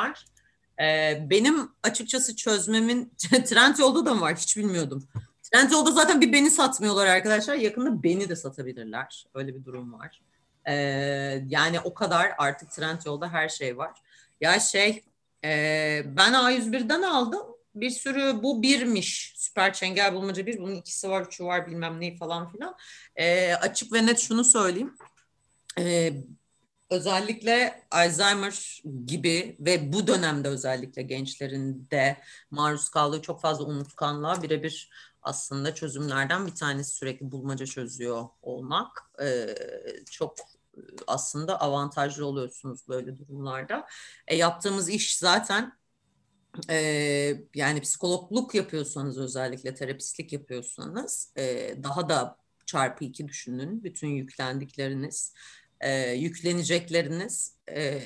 var. Ee, benim açıkçası çözmemin trend yolda da mı var hiç bilmiyordum. Trend yolda zaten bir beni satmıyorlar arkadaşlar. Yakında beni de satabilirler. Öyle bir durum var. Ee, yani o kadar artık trend yolda her şey var. Ya şey e, ben A101'den aldım. Bir sürü bu birmiş. Süper Çengel Bulmaca bir. Bunun ikisi var, üçü var bilmem ne falan filan. Ee, açık ve net şunu söyleyeyim. Ee, özellikle Alzheimer gibi ve bu dönemde özellikle gençlerin de maruz kaldığı çok fazla unutkanlığa birebir aslında çözümlerden bir tanesi sürekli bulmaca çözüyor olmak. Ee, çok aslında avantajlı oluyorsunuz böyle durumlarda. E, yaptığımız iş zaten e, yani psikologluk yapıyorsanız özellikle terapistlik yapıyorsanız e, daha da çarpı iki düşünün. Bütün yüklendikleriniz, e, yüklenecekleriniz. E,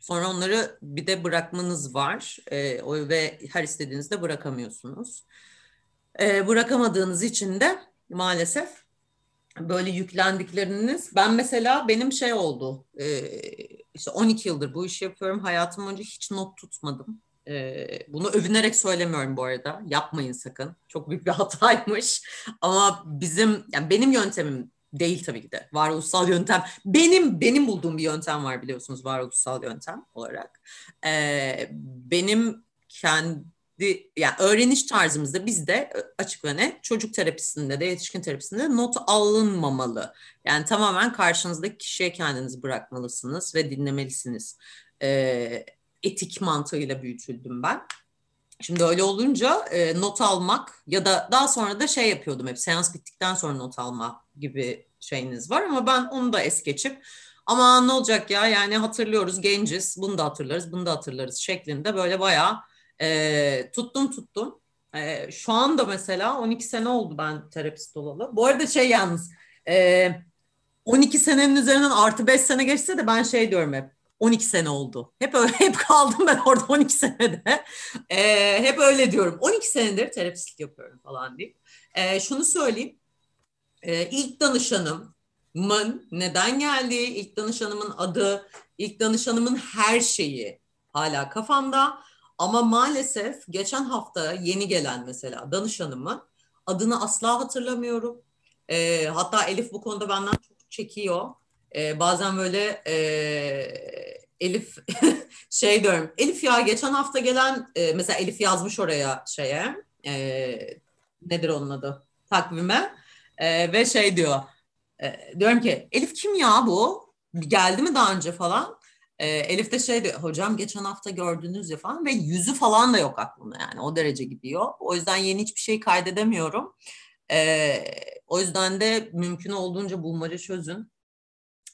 sonra onları bir de bırakmanız var. E, ve her istediğinizde bırakamıyorsunuz. E, bırakamadığınız için de maalesef böyle yüklendikleriniz. Ben mesela benim şey oldu. E, işte 12 yıldır bu işi yapıyorum. Hayatım boyunca hiç not tutmadım. E, bunu övünerek söylemiyorum bu arada. Yapmayın sakın. Çok büyük bir hataymış. Ama bizim yani benim yöntemim değil tabii ki de varoluşsal yöntem benim benim bulduğum bir yöntem var biliyorsunuz varoluşsal yöntem olarak e, benim kendi yani öğreniş tarzımızda bizde açık ve net çocuk terapisinde de yetişkin terapisinde not alınmamalı. Yani tamamen karşınızdaki kişiye kendinizi bırakmalısınız ve dinlemelisiniz. E, etik mantığıyla büyütüldüm ben. Şimdi öyle olunca e, not almak ya da daha sonra da şey yapıyordum hep seans bittikten sonra not alma gibi şeyiniz var ama ben onu da es geçip ama ne olacak ya yani hatırlıyoruz genciz bunu da hatırlarız bunu da hatırlarız şeklinde böyle bayağı e, tuttum tuttum. E, şu anda mesela 12 sene oldu ben terapist olalı. Bu arada şey yalnız e, 12 senenin üzerinden artı 5 sene geçse de ben şey diyorum hep 12 sene oldu. Hep öyle hep kaldım ben orada 12 senede. E, hep öyle diyorum. 12 senedir terapistlik yapıyorum falan deyip. E, şunu söyleyeyim. E, ilk danışanımın neden geldiği, ilk danışanımın adı, ilk danışanımın her şeyi hala kafamda. Ama maalesef geçen hafta yeni gelen mesela danışanımın adını asla hatırlamıyorum. E, hatta Elif bu konuda benden çok çekiyor. E, bazen böyle e, Elif şey diyorum. Elif ya geçen hafta gelen e, mesela Elif yazmış oraya şeye e, nedir onun adı takvime e, ve şey diyor e, diyorum ki Elif kim ya bu geldi mi daha önce falan e, Elif de şey diyor hocam geçen hafta gördünüz ya falan ve yüzü falan da yok aklımda yani o derece gidiyor. O yüzden yeni hiçbir şey kaydedemiyorum. E, o yüzden de mümkün olduğunca bulmaca çözün.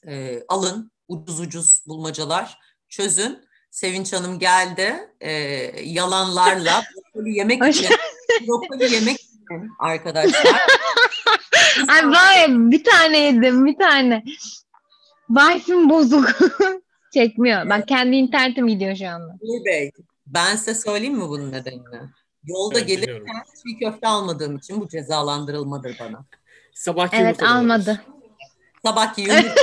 E, alın ucuz ucuz bulmacalar çözün. Sevinç Hanım geldi e, yalanlarla brokoli yemek için brokoli yemek için arkadaşlar. Ay vay bir tane yedim bir tane. Wi-Fi'm bozuk. Çekmiyor. Ben kendi internetim gidiyor şu anda. Uğur Bey, ben size söyleyeyim mi bunun nedenini? Yolda Evet, gelirken biliyorum. çiğ köfte almadığım için bu cezalandırılmadır bana. Sabahki Evet almadı. Sabah yumurta.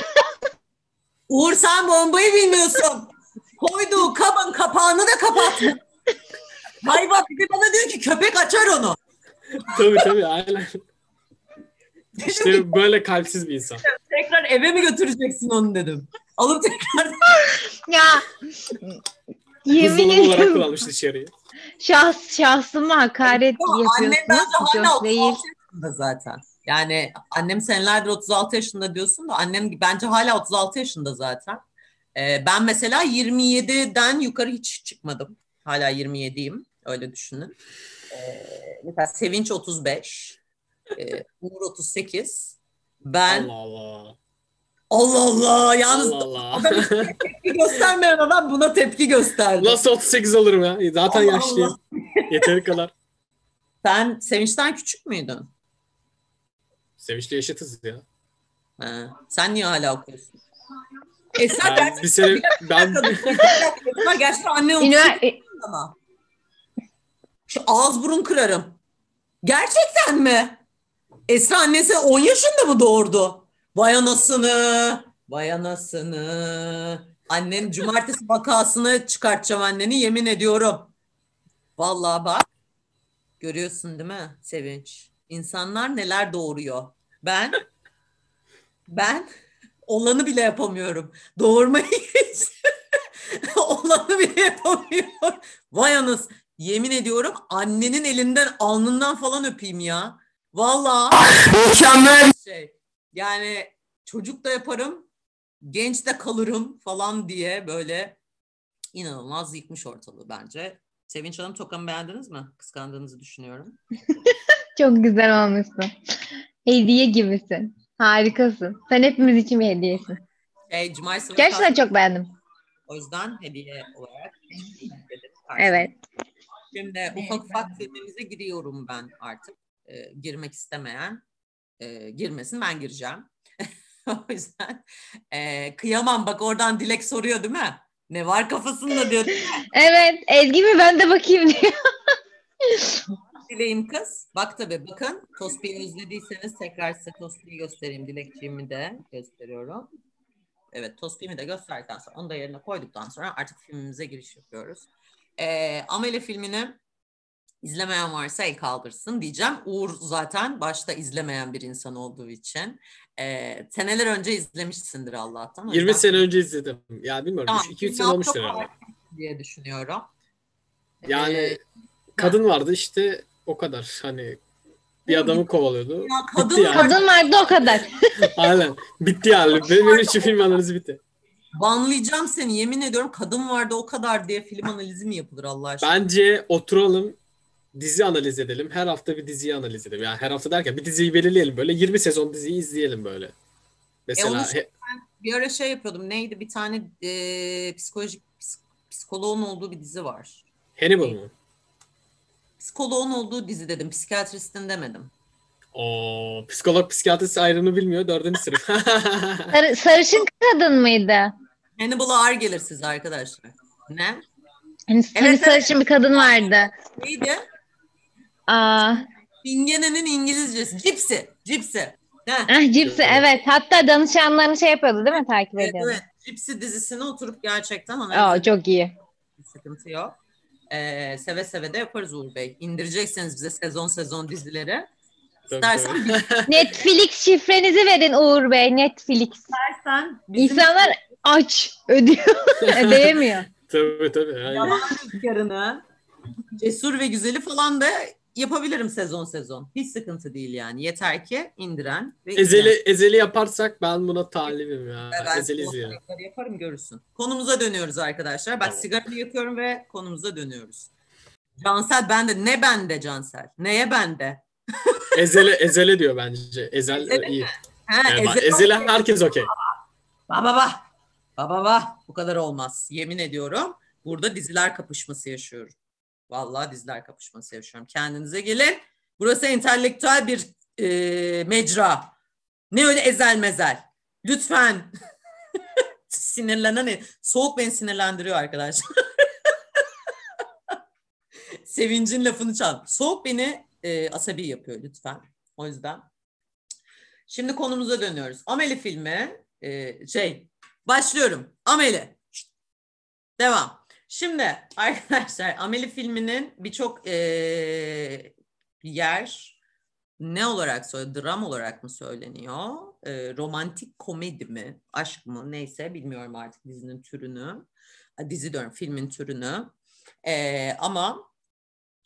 Uğur sen bombayı bilmiyorsun. Koyduğu kabın kapağını da kapatma. Hayvan bir de bana diyor ki köpek açar onu. tabii tabii aynen. İşte böyle kalpsiz bir insan. tekrar eve mi götüreceksin onu dedim. Alıp tekrar Ya yemin Buzdolabı olarak ederim kullanmış şahs, şahsıma hakaret Ama annem bence yapıyorsunuz. Hala değil. 36 yaşında zaten. Yani annem senelerdir 36 yaşında diyorsun da annem bence hala 36 yaşında zaten. Ee, ben mesela 27'den yukarı hiç çıkmadım. Hala 27'yim. Öyle düşünün. Ee, mesela Sevinç 35. E, Uğur 38. Ben Allah Allah. Allah Allah yalnız Allah Allah. tepki göstermeyen adam buna tepki gösterdi. Nasıl 38 olurum ya? Zaten Allah yaşlıyım. Yeteri kadar. Sen Sevinç'ten küçük müydün? Sevinçli yaşatız ya. Ha. Sen niye hala okuyorsun? E sen Ben gerçekten bir sene ben gerçekten anne ama. Şu ağız burun kırarım. Gerçekten mi? Esra annesi 10 yaşında mı doğurdu? Vay anasını, vay anasını. Annen cumartesi vakasını çıkartacağım anneni yemin ediyorum. Vallahi bak. Görüyorsun değil mi Sevinç? İnsanlar neler doğuruyor. Ben ben olanı bile yapamıyorum. Doğurmayı olanı bile yapamıyorum. Vay anız. Yemin ediyorum annenin elinden alnından falan öpeyim ya. Vallahi mükemmel şey. Yani çocuk da yaparım, genç de kalırım falan diye böyle inanılmaz yıkmış ortalığı bence. Sevinç Hanım tokamı beğendiniz mi? Kıskandığınızı düşünüyorum. Çok güzel olmuşsun. Hediye gibisin. Harikasın. Sen hepimiz için bir hediyesin. Şey, Cumartesi Gerçekten Pazar- çok beğendim. O yüzden hediye olarak. Evet. Şimdi ufak ufak filmimize giriyorum ben artık. Ee, girmek istemeyen e, girmesin ben gireceğim. o yüzden e, kıyamam bak oradan Dilek soruyor değil mi? Ne var kafasında diyor? Evet. Ezgi mi ben de bakayım diyor. Dileğim kız. Bak tabii bakın Tospi'yi özlediyseniz tekrar size Tospi'yi göstereyim. Dilekçiğimi de gösteriyorum. Evet Tospi'mi de gösterdikten sonra onu da yerine koyduktan sonra artık filmimize giriş yapıyoruz. Ee, Ameli filmini izlemeyen varsa el kaldırsın diyeceğim. Uğur zaten başta izlemeyen bir insan olduğu için. Ee, seneler önce izlemişsindir Allah'tan. O 20 yüzden- sene önce izledim. Ya bilmiyorum. Tamam, 2-3 filmi sene çok olmuştur herhalde. diye düşünüyorum. Yani Ee, kadın vardı işte o kadar. Hani bir adamı kovalıyordu. ya kadın Bitti yani. Kadın vardı o kadar. Aynen. Bitti yani. Benim, benim için film analizi bitti. Banlayacağım seni yemin ediyorum kadın vardı o kadar diye film analizi mi yapılır Allah aşkına? Bence oturalım dizi analiz edelim. Her hafta bir diziyi analiz edelim. Yani her hafta derken bir diziyi belirleyelim böyle. 20 sezon diziyi izleyelim böyle. Mesela onu he- Bir ara şey yapıyordum neydi bir tane e, psikolojik ps- psikoloğun olduğu bir dizi var. Hannibal mı? Psikoloğun olduğu dizi dedim psikiyatristin demedim. O psikolog psikiyatrist ayrımını bilmiyor. Dördüncü sınıf. Sarı- sarışın kadın mıydı? Hannibal'a ağır gelir size arkadaşlar. Ne? Hani Evet, evet. sarışın bir kadın vardı. Neydi? Aa, Bingene'nin İngilizcesi. Cipsi. Cipsi. Heh. ah, Cipsi evet. Hatta danışanlarını şey yapıyordu değil mi? Takip Evet, ediyordu. evet. Cipsi dizisine oturup gerçekten analiz Aa, çok iyi. bir sıkıntı yok. Ee, seve seve de yaparız Uğur Bey. İndirecekseniz bize sezon sezon dizileri. İstersen. Netflix şifrenizi verin Uğur Bey. Netflix. istersen bizim İnsanlar aç ödüyor. Ödeyemiyor. tabii tabii. Aynen. yalan rüzgarını, cesur ve güzeli falan da yapabilirim sezon sezon. Hiç sıkıntı değil yani. Yeter ki indiren ve Ezeli, izleyen. ezeli yaparsak ben buna talibim ya. Ben ezeli tarafları yaparım görürsün. Konumuza dönüyoruz arkadaşlar. Bak Tamam. sigaramı yakıyorum ve konumuza dönüyoruz. Cansel bende. Ne bende Cansel? Neye bende? Ezele, ezele diyor bence. Ezel Ezele. iyi. Ha, Yani bak, Ezel- ezele herkes okey. Ba ba ba. Ba ba ba. Bu kadar olmaz. Yemin ediyorum. Burada diziler kapışması yaşıyorum. Vallahi diziler kapışması yaşıyorum. Kendinize gelin. Burası entelektüel bir e, mecra. Ne öyle ezel mezel. Lütfen. Sinirlenen soğuk beni sinirlendiriyor arkadaşlar. Sevincin lafını çal. Soğuk beni e, asabi yapıyor lütfen. O yüzden. Şimdi konumuza dönüyoruz. Ameli filmi e, şey başlıyorum. Ameli. Devam. Şimdi arkadaşlar Ameli filminin birçok e, yer ne olarak söyleniyor? Dram olarak mı söyleniyor? E, romantik komedi mi? Aşk mı? Neyse bilmiyorum artık dizinin türünü. Dizi diyorum filmin türünü. E, ama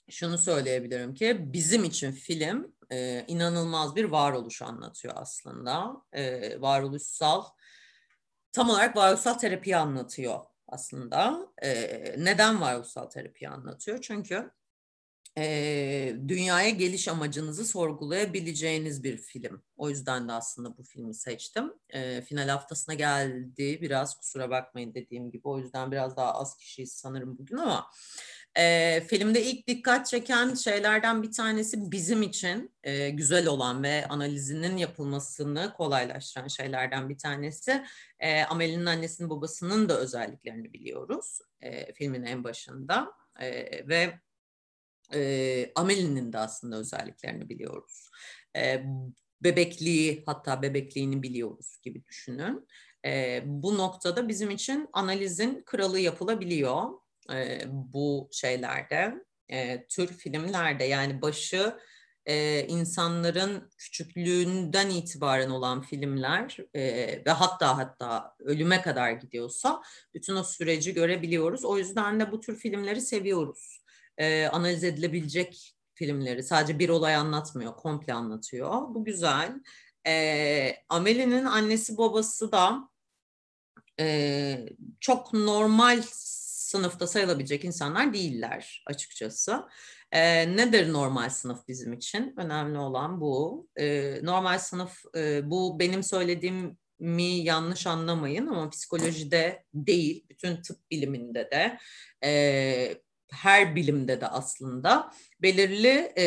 şunu söyleyebilirim ki bizim için film e, inanılmaz bir varoluş anlatıyor aslında. E, varoluşsal, tam olarak varoluşsal terapiyi anlatıyor aslında. E, neden varoluşsal terapiyi anlatıyor? Çünkü e, dünyaya geliş amacınızı sorgulayabileceğiniz bir film. O yüzden de aslında bu filmi seçtim. E, final haftasına geldi. Biraz kusura bakmayın dediğim gibi. O yüzden biraz daha az kişiyiz sanırım bugün ama e, filmde ilk dikkat çeken şeylerden bir tanesi bizim için e, güzel olan ve analizinin yapılmasını kolaylaştıran şeylerden bir tanesi. E, Amel'in annesinin babasının da özelliklerini biliyoruz e, filmin en başında e, ve e, Amelie'nin de aslında özelliklerini biliyoruz. E, bebekliği hatta bebekliğini biliyoruz gibi düşünün. E, bu noktada bizim için analizin kralı yapılabiliyor e, bu şeylerde, e, tür filmlerde yani başı e, insanların küçüklüğünden itibaren olan filmler e, ve hatta hatta ölüme kadar gidiyorsa bütün o süreci görebiliyoruz. O yüzden de bu tür filmleri seviyoruz. E, analiz edilebilecek filmleri sadece bir olay anlatmıyor, komple anlatıyor. Bu güzel. E, Amelie'nin annesi babası da e, çok normal sınıfta sayılabilecek insanlar değiller açıkçası. E, nedir normal sınıf bizim için? Önemli olan bu. E, normal sınıf e, bu benim söylediğim mi yanlış anlamayın ama psikolojide değil, bütün tıp biliminde de e, her bilimde de aslında belirli e,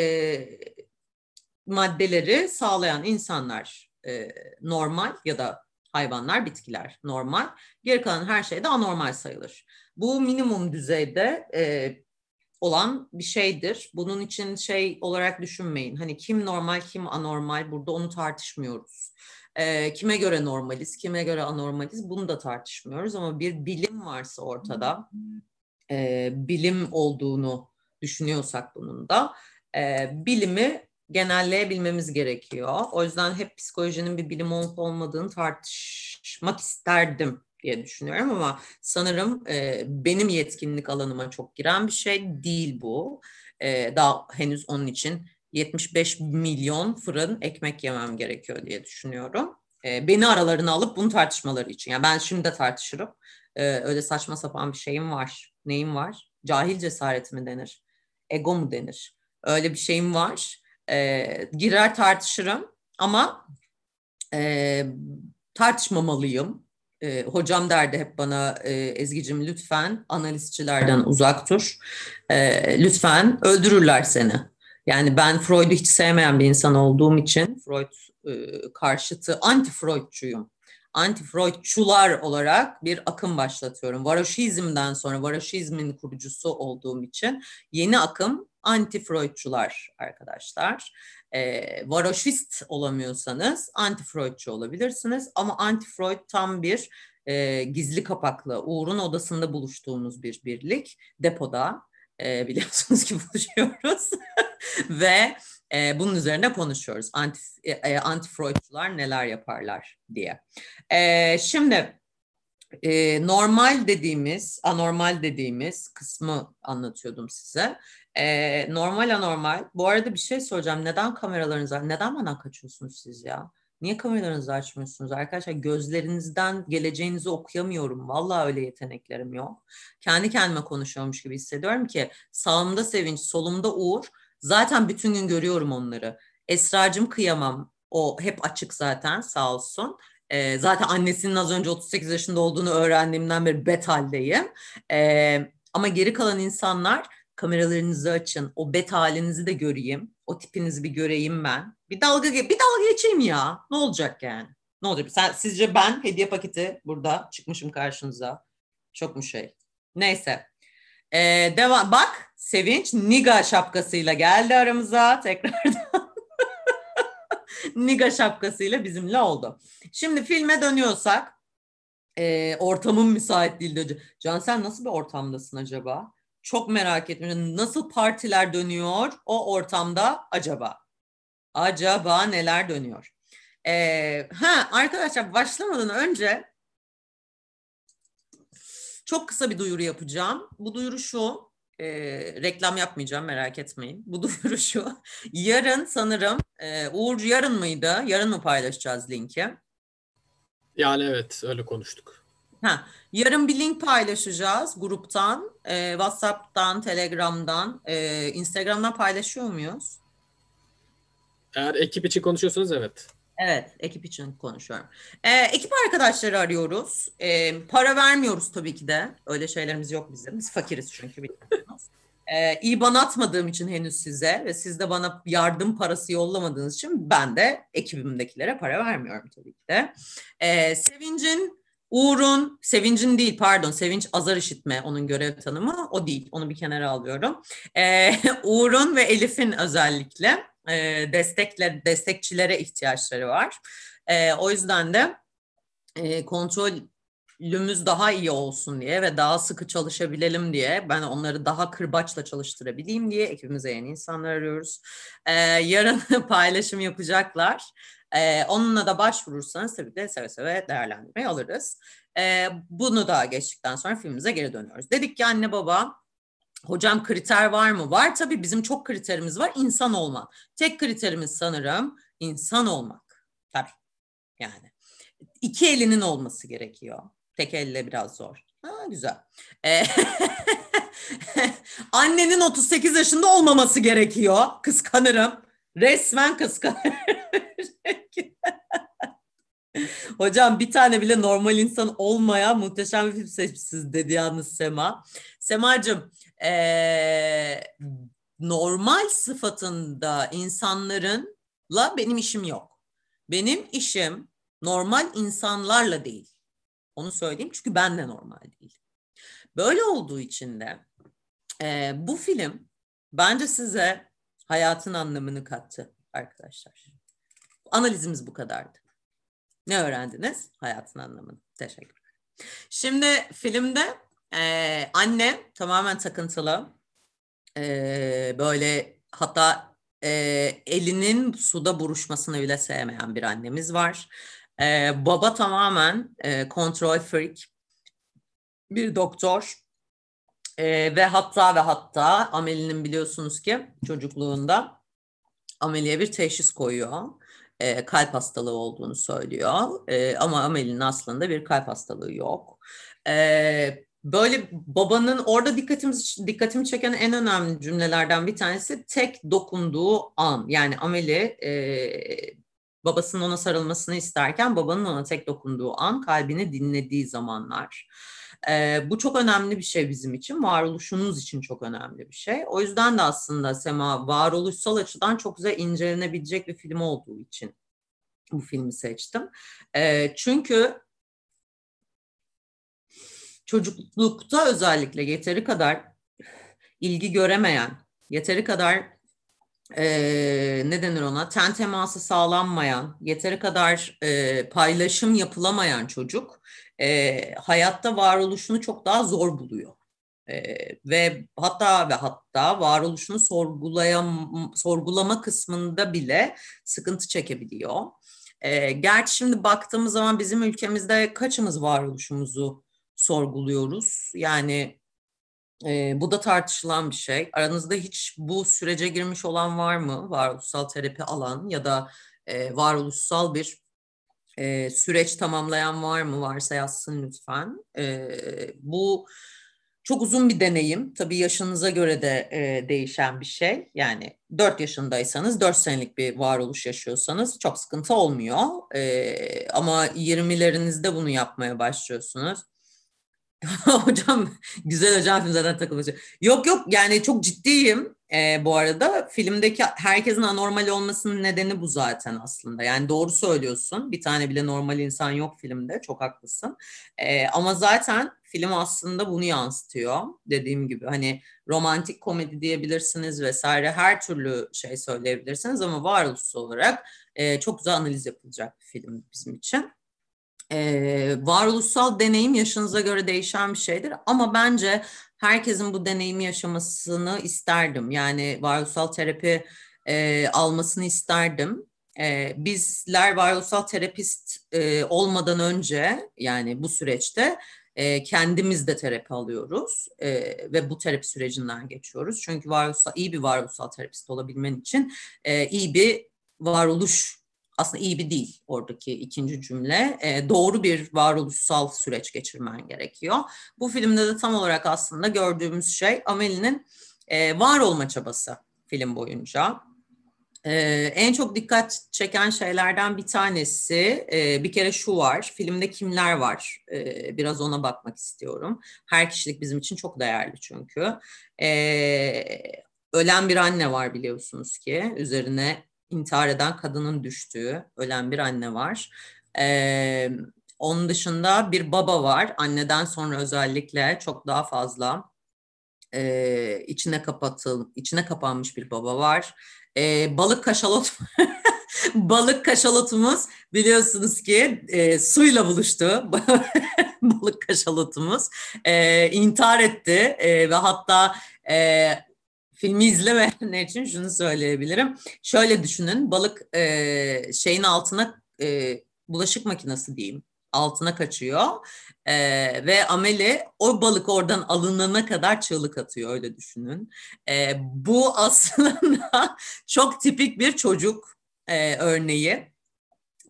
maddeleri sağlayan insanlar e, normal ya da hayvanlar, bitkiler normal. Geri kalan her şey de anormal sayılır. Bu minimum düzeyde e, olan bir şeydir. Bunun için şey olarak düşünmeyin. Hani kim normal, kim anormal burada onu tartışmıyoruz. E, kime göre normaliz, kime göre anormaliz bunu da tartışmıyoruz ama bir bilim varsa ortada, e, bilim olduğunu düşünüyorsak bunun da e, bilimi genelleyebilmemiz gerekiyor. O yüzden hep psikolojinin bir bilim olup olmadığını tartışmak isterdim diye düşünüyorum ama sanırım e, benim yetkinlik alanıma çok giren bir şey değil bu. E, daha henüz onun için 75 milyon fırın ekmek yemem gerekiyor diye düşünüyorum. E, beni aralarına alıp bunu tartışmaları için. Yani ben şimdi de tartışırım. E, öyle saçma sapan bir şeyim var. Neyim var? Cahil cesareti mi denir? Ego mu denir? Öyle bir şeyim var. E, girer tartışırım ama e, tartışmamalıyım e, hocam derdi hep bana e, Ezgi'cim lütfen analistçilerden uzak dur. E, lütfen öldürürler seni. Yani ben Freud'u hiç sevmeyen bir insan olduğum için Freud e, karşıtı anti-Freudçuyum. Anti-Freudçular olarak bir akım başlatıyorum. Varoşizmden sonra Varoşizmin kurucusu olduğum için yeni akım anti-Freudçular arkadaşlar e, varoşist olamıyorsanız anti-Freudçu olabilirsiniz. Ama anti-Freud tam bir e, gizli kapaklı Uğur'un odasında buluştuğumuz bir birlik. Depoda e, biliyorsunuz ki buluşuyoruz. Ve e, bunun üzerine konuşuyoruz. Anti, e, anti-Freudçular neler yaparlar diye. E, şimdi e, normal dediğimiz, anormal dediğimiz kısmı anlatıyordum size. E, normal anormal. Bu arada bir şey soracağım. Neden kameralarınızı, neden bana kaçıyorsunuz siz ya? Niye kameralarınızı açmıyorsunuz arkadaşlar? Gözlerinizden geleceğinizi okuyamıyorum. Vallahi öyle yeteneklerim yok. Kendi kendime konuşuyormuş gibi hissediyorum ki sağımda sevinç, solumda uğur. Zaten bütün gün görüyorum onları. Esracım kıyamam. O hep açık zaten sağ olsun. E, zaten annesinin az önce 38 yaşında olduğunu öğrendiğimden beri bet haldeyim. E, ama geri kalan insanlar kameralarınızı açın. O bet halinizi de göreyim. O tipinizi bir göreyim ben. Bir dalga bir dalga geçeyim ya. Ne olacak yani? Ne olacak? Sen, sizce ben hediye paketi burada çıkmışım karşınıza. Çok mu şey? Neyse. Ee, devam. Bak Sevinç Niga şapkasıyla geldi aramıza tekrardan. Niga şapkasıyla bizimle oldu. Şimdi filme dönüyorsak e, ortamın müsait değil. Can sen nasıl bir ortamdasın acaba? Çok merak ettim. Nasıl partiler dönüyor o ortamda acaba? Acaba neler dönüyor? Ee, ha arkadaşlar başlamadan önce çok kısa bir duyuru yapacağım. Bu duyuru şu. E, reklam yapmayacağım merak etmeyin. Bu duyuru şu. Yarın sanırım e, Uğur yarın mıydı? Yarın mı paylaşacağız linki? Yani evet öyle konuştuk. Ha, yarın bir link paylaşacağız gruptan, e, WhatsApp'tan, Telegram'dan, e, Instagram'dan paylaşıyor muyuz? Eğer ekip için konuşuyorsanız evet. Evet, ekip için konuşuyorum. E, ekip arkadaşları arıyoruz. E, para vermiyoruz tabii ki de. Öyle şeylerimiz yok bizim. Biz fakiriz çünkü biliyorsunuz. E, İban atmadığım için henüz size ve siz de bana yardım parası yollamadığınız için ben de ekibimdekilere para vermiyorum tabii ki de. E, Sevinç'in Uğur'un, Sevinç'in değil pardon, Sevinç azar işitme onun görev tanımı o değil. Onu bir kenara alıyorum. Ee, Uğur'un ve Elif'in özellikle e, destekler, destekçilere ihtiyaçları var. E, o yüzden de e, kontrolümüz daha iyi olsun diye ve daha sıkı çalışabilelim diye ben onları daha kırbaçla çalıştırabileyim diye ekibimize yeni insanlar arıyoruz. E, yarın paylaşım yapacaklar. E, onunla da başvurursanız tabii de seve seve değerlendirmeyi alırız. E, bunu da geçtikten sonra filmimize geri dönüyoruz. Dedik ki anne baba hocam kriter var mı? Var tabii bizim çok kriterimiz var. İnsan olmak. Tek kriterimiz sanırım insan olmak. Tabii yani. iki elinin olması gerekiyor. Tek elle biraz zor. Ha, güzel. Ee, annenin 38 yaşında olmaması gerekiyor. Kıskanırım. Resmen kıskanırım. Hocam bir tane bile normal insan olmayan muhteşem bir film seçmişsiniz dedi yalnız Sema. Semacığım ee, normal sıfatında insanlarınla benim işim yok. Benim işim normal insanlarla değil. Onu söyleyeyim çünkü ben de normal değil. Böyle olduğu için de e, bu film bence size hayatın anlamını kattı arkadaşlar. Analizimiz bu kadardı. Ne öğrendiniz? Hayatın anlamını. Teşekkürler. Şimdi filmde e, anne tamamen takıntılı. E, böyle hatta e, elinin suda buruşmasını bile sevmeyen bir annemiz var. E, baba tamamen e, kontrol freak. Bir doktor. E, ve hatta ve hatta Amelie'nin biliyorsunuz ki çocukluğunda Amelie'ye bir teşhis koyuyor e, kalp hastalığı olduğunu söylüyor. E, ama Amel'in aslında bir kalp hastalığı yok. E, böyle babanın orada dikkatimiz dikkatimi çeken en önemli cümlelerden bir tanesi tek dokunduğu an. Yani Amel'i e, babasının ona sarılmasını isterken babanın ona tek dokunduğu an kalbini dinlediği zamanlar. E, bu çok önemli bir şey bizim için, varoluşunuz için çok önemli bir şey. O yüzden de aslında Sema varoluşsal açıdan çok güzel incelenebilecek bir film olduğu için bu filmi seçtim. E, çünkü çocuklukta özellikle yeteri kadar ilgi göremeyen, yeteri kadar e, ne denir ona ten teması sağlanmayan, yeteri kadar e, paylaşım yapılamayan çocuk e, hayatta varoluşunu çok daha zor buluyor. E, ve hatta ve hatta varoluşunu sorgulayam, sorgulama kısmında bile sıkıntı çekebiliyor. E, gerçi şimdi baktığımız zaman bizim ülkemizde kaçımız varoluşumuzu sorguluyoruz? Yani e, bu da tartışılan bir şey. Aranızda hiç bu sürece girmiş olan var mı? Varoluşsal terapi alan ya da e, varoluşsal bir e, süreç tamamlayan var mı? Varsa yazsın lütfen. E, bu çok uzun bir deneyim. Tabii yaşınıza göre de e, değişen bir şey. Yani 4 yaşındaysanız 4 senelik bir varoluş yaşıyorsanız çok sıkıntı olmuyor. E, ama 20'lerinizde bunu yapmaya başlıyorsunuz. hocam güzel hocam film zaten takılıcı. Yok yok yani çok ciddiyim e, bu arada. Filmdeki herkesin anormal olmasının nedeni bu zaten aslında. Yani doğru söylüyorsun. Bir tane bile normal insan yok filmde. Çok haklısın. E, ama zaten film aslında bunu yansıtıyor. Dediğim gibi hani romantik komedi diyebilirsiniz vesaire her türlü şey söyleyebilirsiniz ama varoluşsal olarak e, çok güzel analiz yapılacak bir film bizim için e, varoluşsal deneyim yaşınıza göre değişen bir şeydir ama bence herkesin bu deneyimi yaşamasını isterdim. Yani varoluşsal terapi e, almasını isterdim. E, bizler varoluşsal terapist e, olmadan önce yani bu süreçte e, kendimiz de terapi alıyoruz e, ve bu terapi sürecinden geçiyoruz. Çünkü varoluşsal iyi bir varoluşsal terapist olabilmen için e, iyi bir varoluş aslında iyi bir değil oradaki ikinci cümle. E, doğru bir varoluşsal süreç geçirmen gerekiyor. Bu filmde de tam olarak aslında gördüğümüz şey Amelie'nin e, var olma çabası film boyunca. Ee, en çok dikkat çeken şeylerden bir tanesi e, bir kere şu var. Filmde kimler var? Ee, biraz ona bakmak istiyorum. Her kişilik bizim için çok değerli çünkü. Ee, ölen bir anne var biliyorsunuz ki. Üzerine intihar eden kadının düştüğü ölen bir anne var. Ee, onun dışında bir baba var. Anneden sonra özellikle çok daha fazla e, içine kapatıl, içine kapanmış bir baba var. E, balık kaşalot balık kaşalotumuz biliyorsunuz ki e, suyla buluştu. balık kaşalotumuz e, intihar etti e, ve hatta e, filmi izlemeyenler için şunu söyleyebilirim. Şöyle düşünün balık e, şeyin altına e, bulaşık makinesi diyeyim altına kaçıyor e, ve Ameli o balık oradan alınana kadar çığlık atıyor öyle düşünün. E, bu aslında çok tipik bir çocuk e, örneği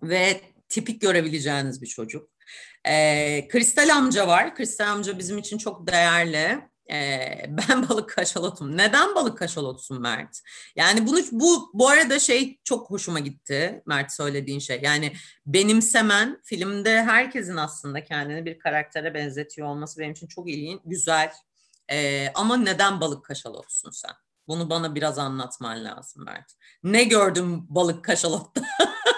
ve tipik görebileceğiniz bir çocuk. E, Kristal amca var. Kristal amca bizim için çok değerli. Ee, ben balık kaşalotum. Neden balık kaşalotsun Mert? Yani bunu bu bu arada şey çok hoşuma gitti Mert söylediğin şey. Yani benimsemen filmde herkesin aslında kendini bir karaktere benzetiyor olması benim için çok ilginç, güzel. Ee, ama neden balık kaşalotsun sen? Bunu bana biraz anlatman lazım Mert. Ne gördün balık kaşalotta?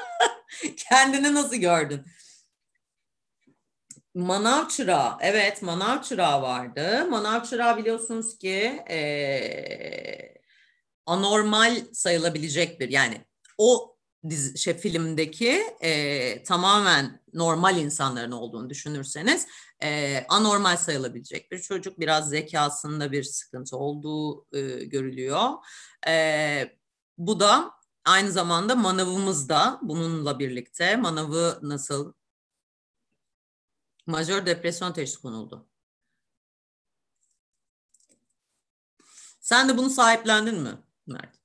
Kendini nasıl gördün? Manav çırağı. Evet manav çırağı vardı. Manav çırağı biliyorsunuz ki e, anormal sayılabilecek bir yani o dizi, şey, filmdeki e, tamamen normal insanların olduğunu düşünürseniz e, anormal sayılabilecek bir çocuk. Biraz zekasında bir sıkıntı olduğu e, görülüyor. E, bu da aynı zamanda manavımız da bununla birlikte manavı nasıl majör depresyon teşhisi konuldu. Sen de bunu sahiplendin mi Mert?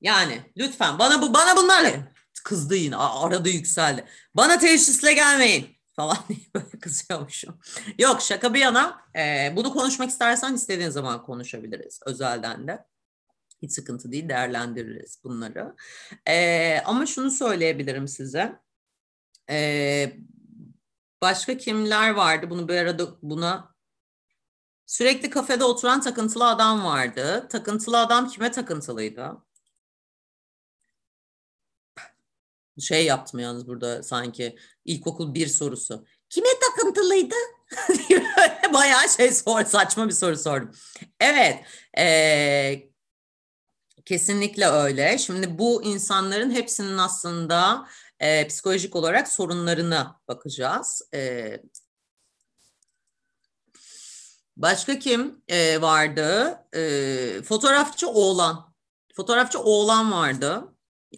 Yani lütfen bana bu bana bunlarla kızdı yine arada yükseldi. Bana teşhisle gelmeyin falan diye böyle kızıyormuşum. Yok şaka bir yana e, bunu konuşmak istersen istediğin zaman konuşabiliriz özelden de. Hiç sıkıntı değil değerlendiririz bunları. E, ama şunu söyleyebilirim size. E, Başka kimler vardı? Bunu bir arada buna sürekli kafede oturan takıntılı adam vardı. Takıntılı adam kime takıntılıydı? Şey yaptım yalnız burada sanki ilkokul bir sorusu. Kime takıntılıydı? Bayağı şey sor, saçma bir soru sordum. Evet, ee, kesinlikle öyle. Şimdi bu insanların hepsinin aslında e, psikolojik olarak sorunlarına bakacağız. E, başka kim e, vardı? E, fotoğrafçı oğlan. Fotoğrafçı oğlan vardı.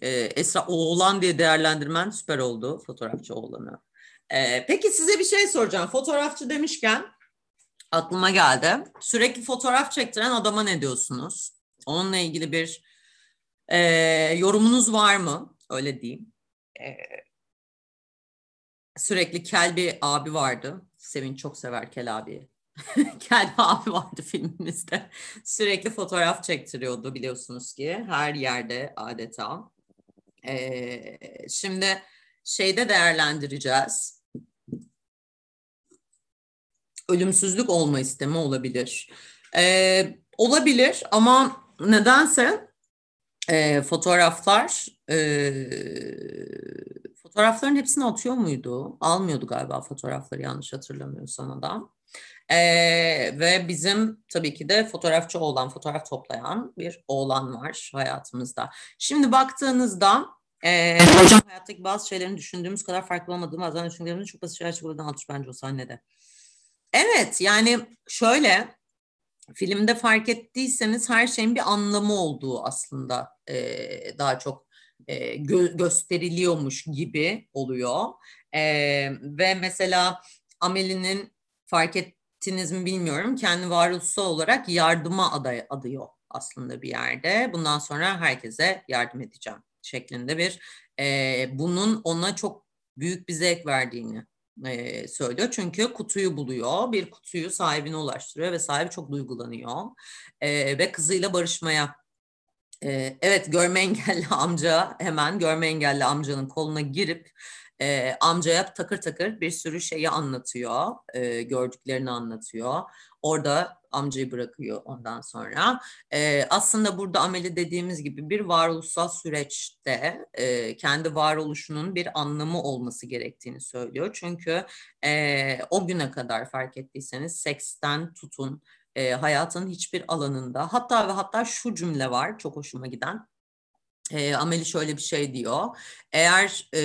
E, Esra oğlan diye değerlendirmen süper oldu fotoğrafçı oğlanı. E, peki size bir şey soracağım. Fotoğrafçı demişken aklıma geldi. Sürekli fotoğraf çektiren adama ne diyorsunuz? Onunla ilgili bir e, yorumunuz var mı? Öyle diyeyim e, sürekli kel bir abi vardı. Sevin çok sever kel abi. kel bir abi vardı filmimizde. Sürekli fotoğraf çektiriyordu biliyorsunuz ki. Her yerde adeta. E, şimdi şeyde değerlendireceğiz. Ölümsüzlük olma istemi olabilir. E, olabilir ama nedense e, fotoğraflar e, fotoğrafların hepsini atıyor muydu? Almıyordu galiba fotoğrafları yanlış hatırlamıyorsam adam. E, ve bizim tabii ki de fotoğrafçı olan, fotoğraf toplayan bir oğlan var hayatımızda. Şimdi baktığınızda e, hocam hayattaki bazı şeylerin düşündüğümüz kadar farklı olmadığını bazen düşündüğümüz çok basit şeyler çıkmadan almış bence o sahnede. Evet yani şöyle filmde fark ettiyseniz her şeyin bir anlamı olduğu aslında e, daha çok e, gö- gösteriliyormuş gibi oluyor. E, ve mesela Amelie'nin fark ettiniz mi bilmiyorum kendi varoluşsal olarak yardıma aday adıyor aslında bir yerde. Bundan sonra herkese yardım edeceğim şeklinde bir e, bunun ona çok büyük bir zevk verdiğini e, söylüyor. Çünkü kutuyu buluyor, bir kutuyu sahibine ulaştırıyor ve sahibi çok duygulanıyor e, ve kızıyla barışmaya e, evet görme engelli amca hemen görme engelli amcanın koluna girip e, amcaya takır takır bir sürü şeyi anlatıyor, e, gördüklerini anlatıyor. Orada amcayı bırakıyor ondan sonra. E, aslında burada ameli dediğimiz gibi bir varoluşsal süreçte e, kendi varoluşunun bir anlamı olması gerektiğini söylüyor. Çünkü e, o güne kadar fark ettiyseniz seksten tutun e, hayatın hiçbir alanında hatta ve hatta şu cümle var çok hoşuma giden. E, Ameli şöyle bir şey diyor. Eğer e,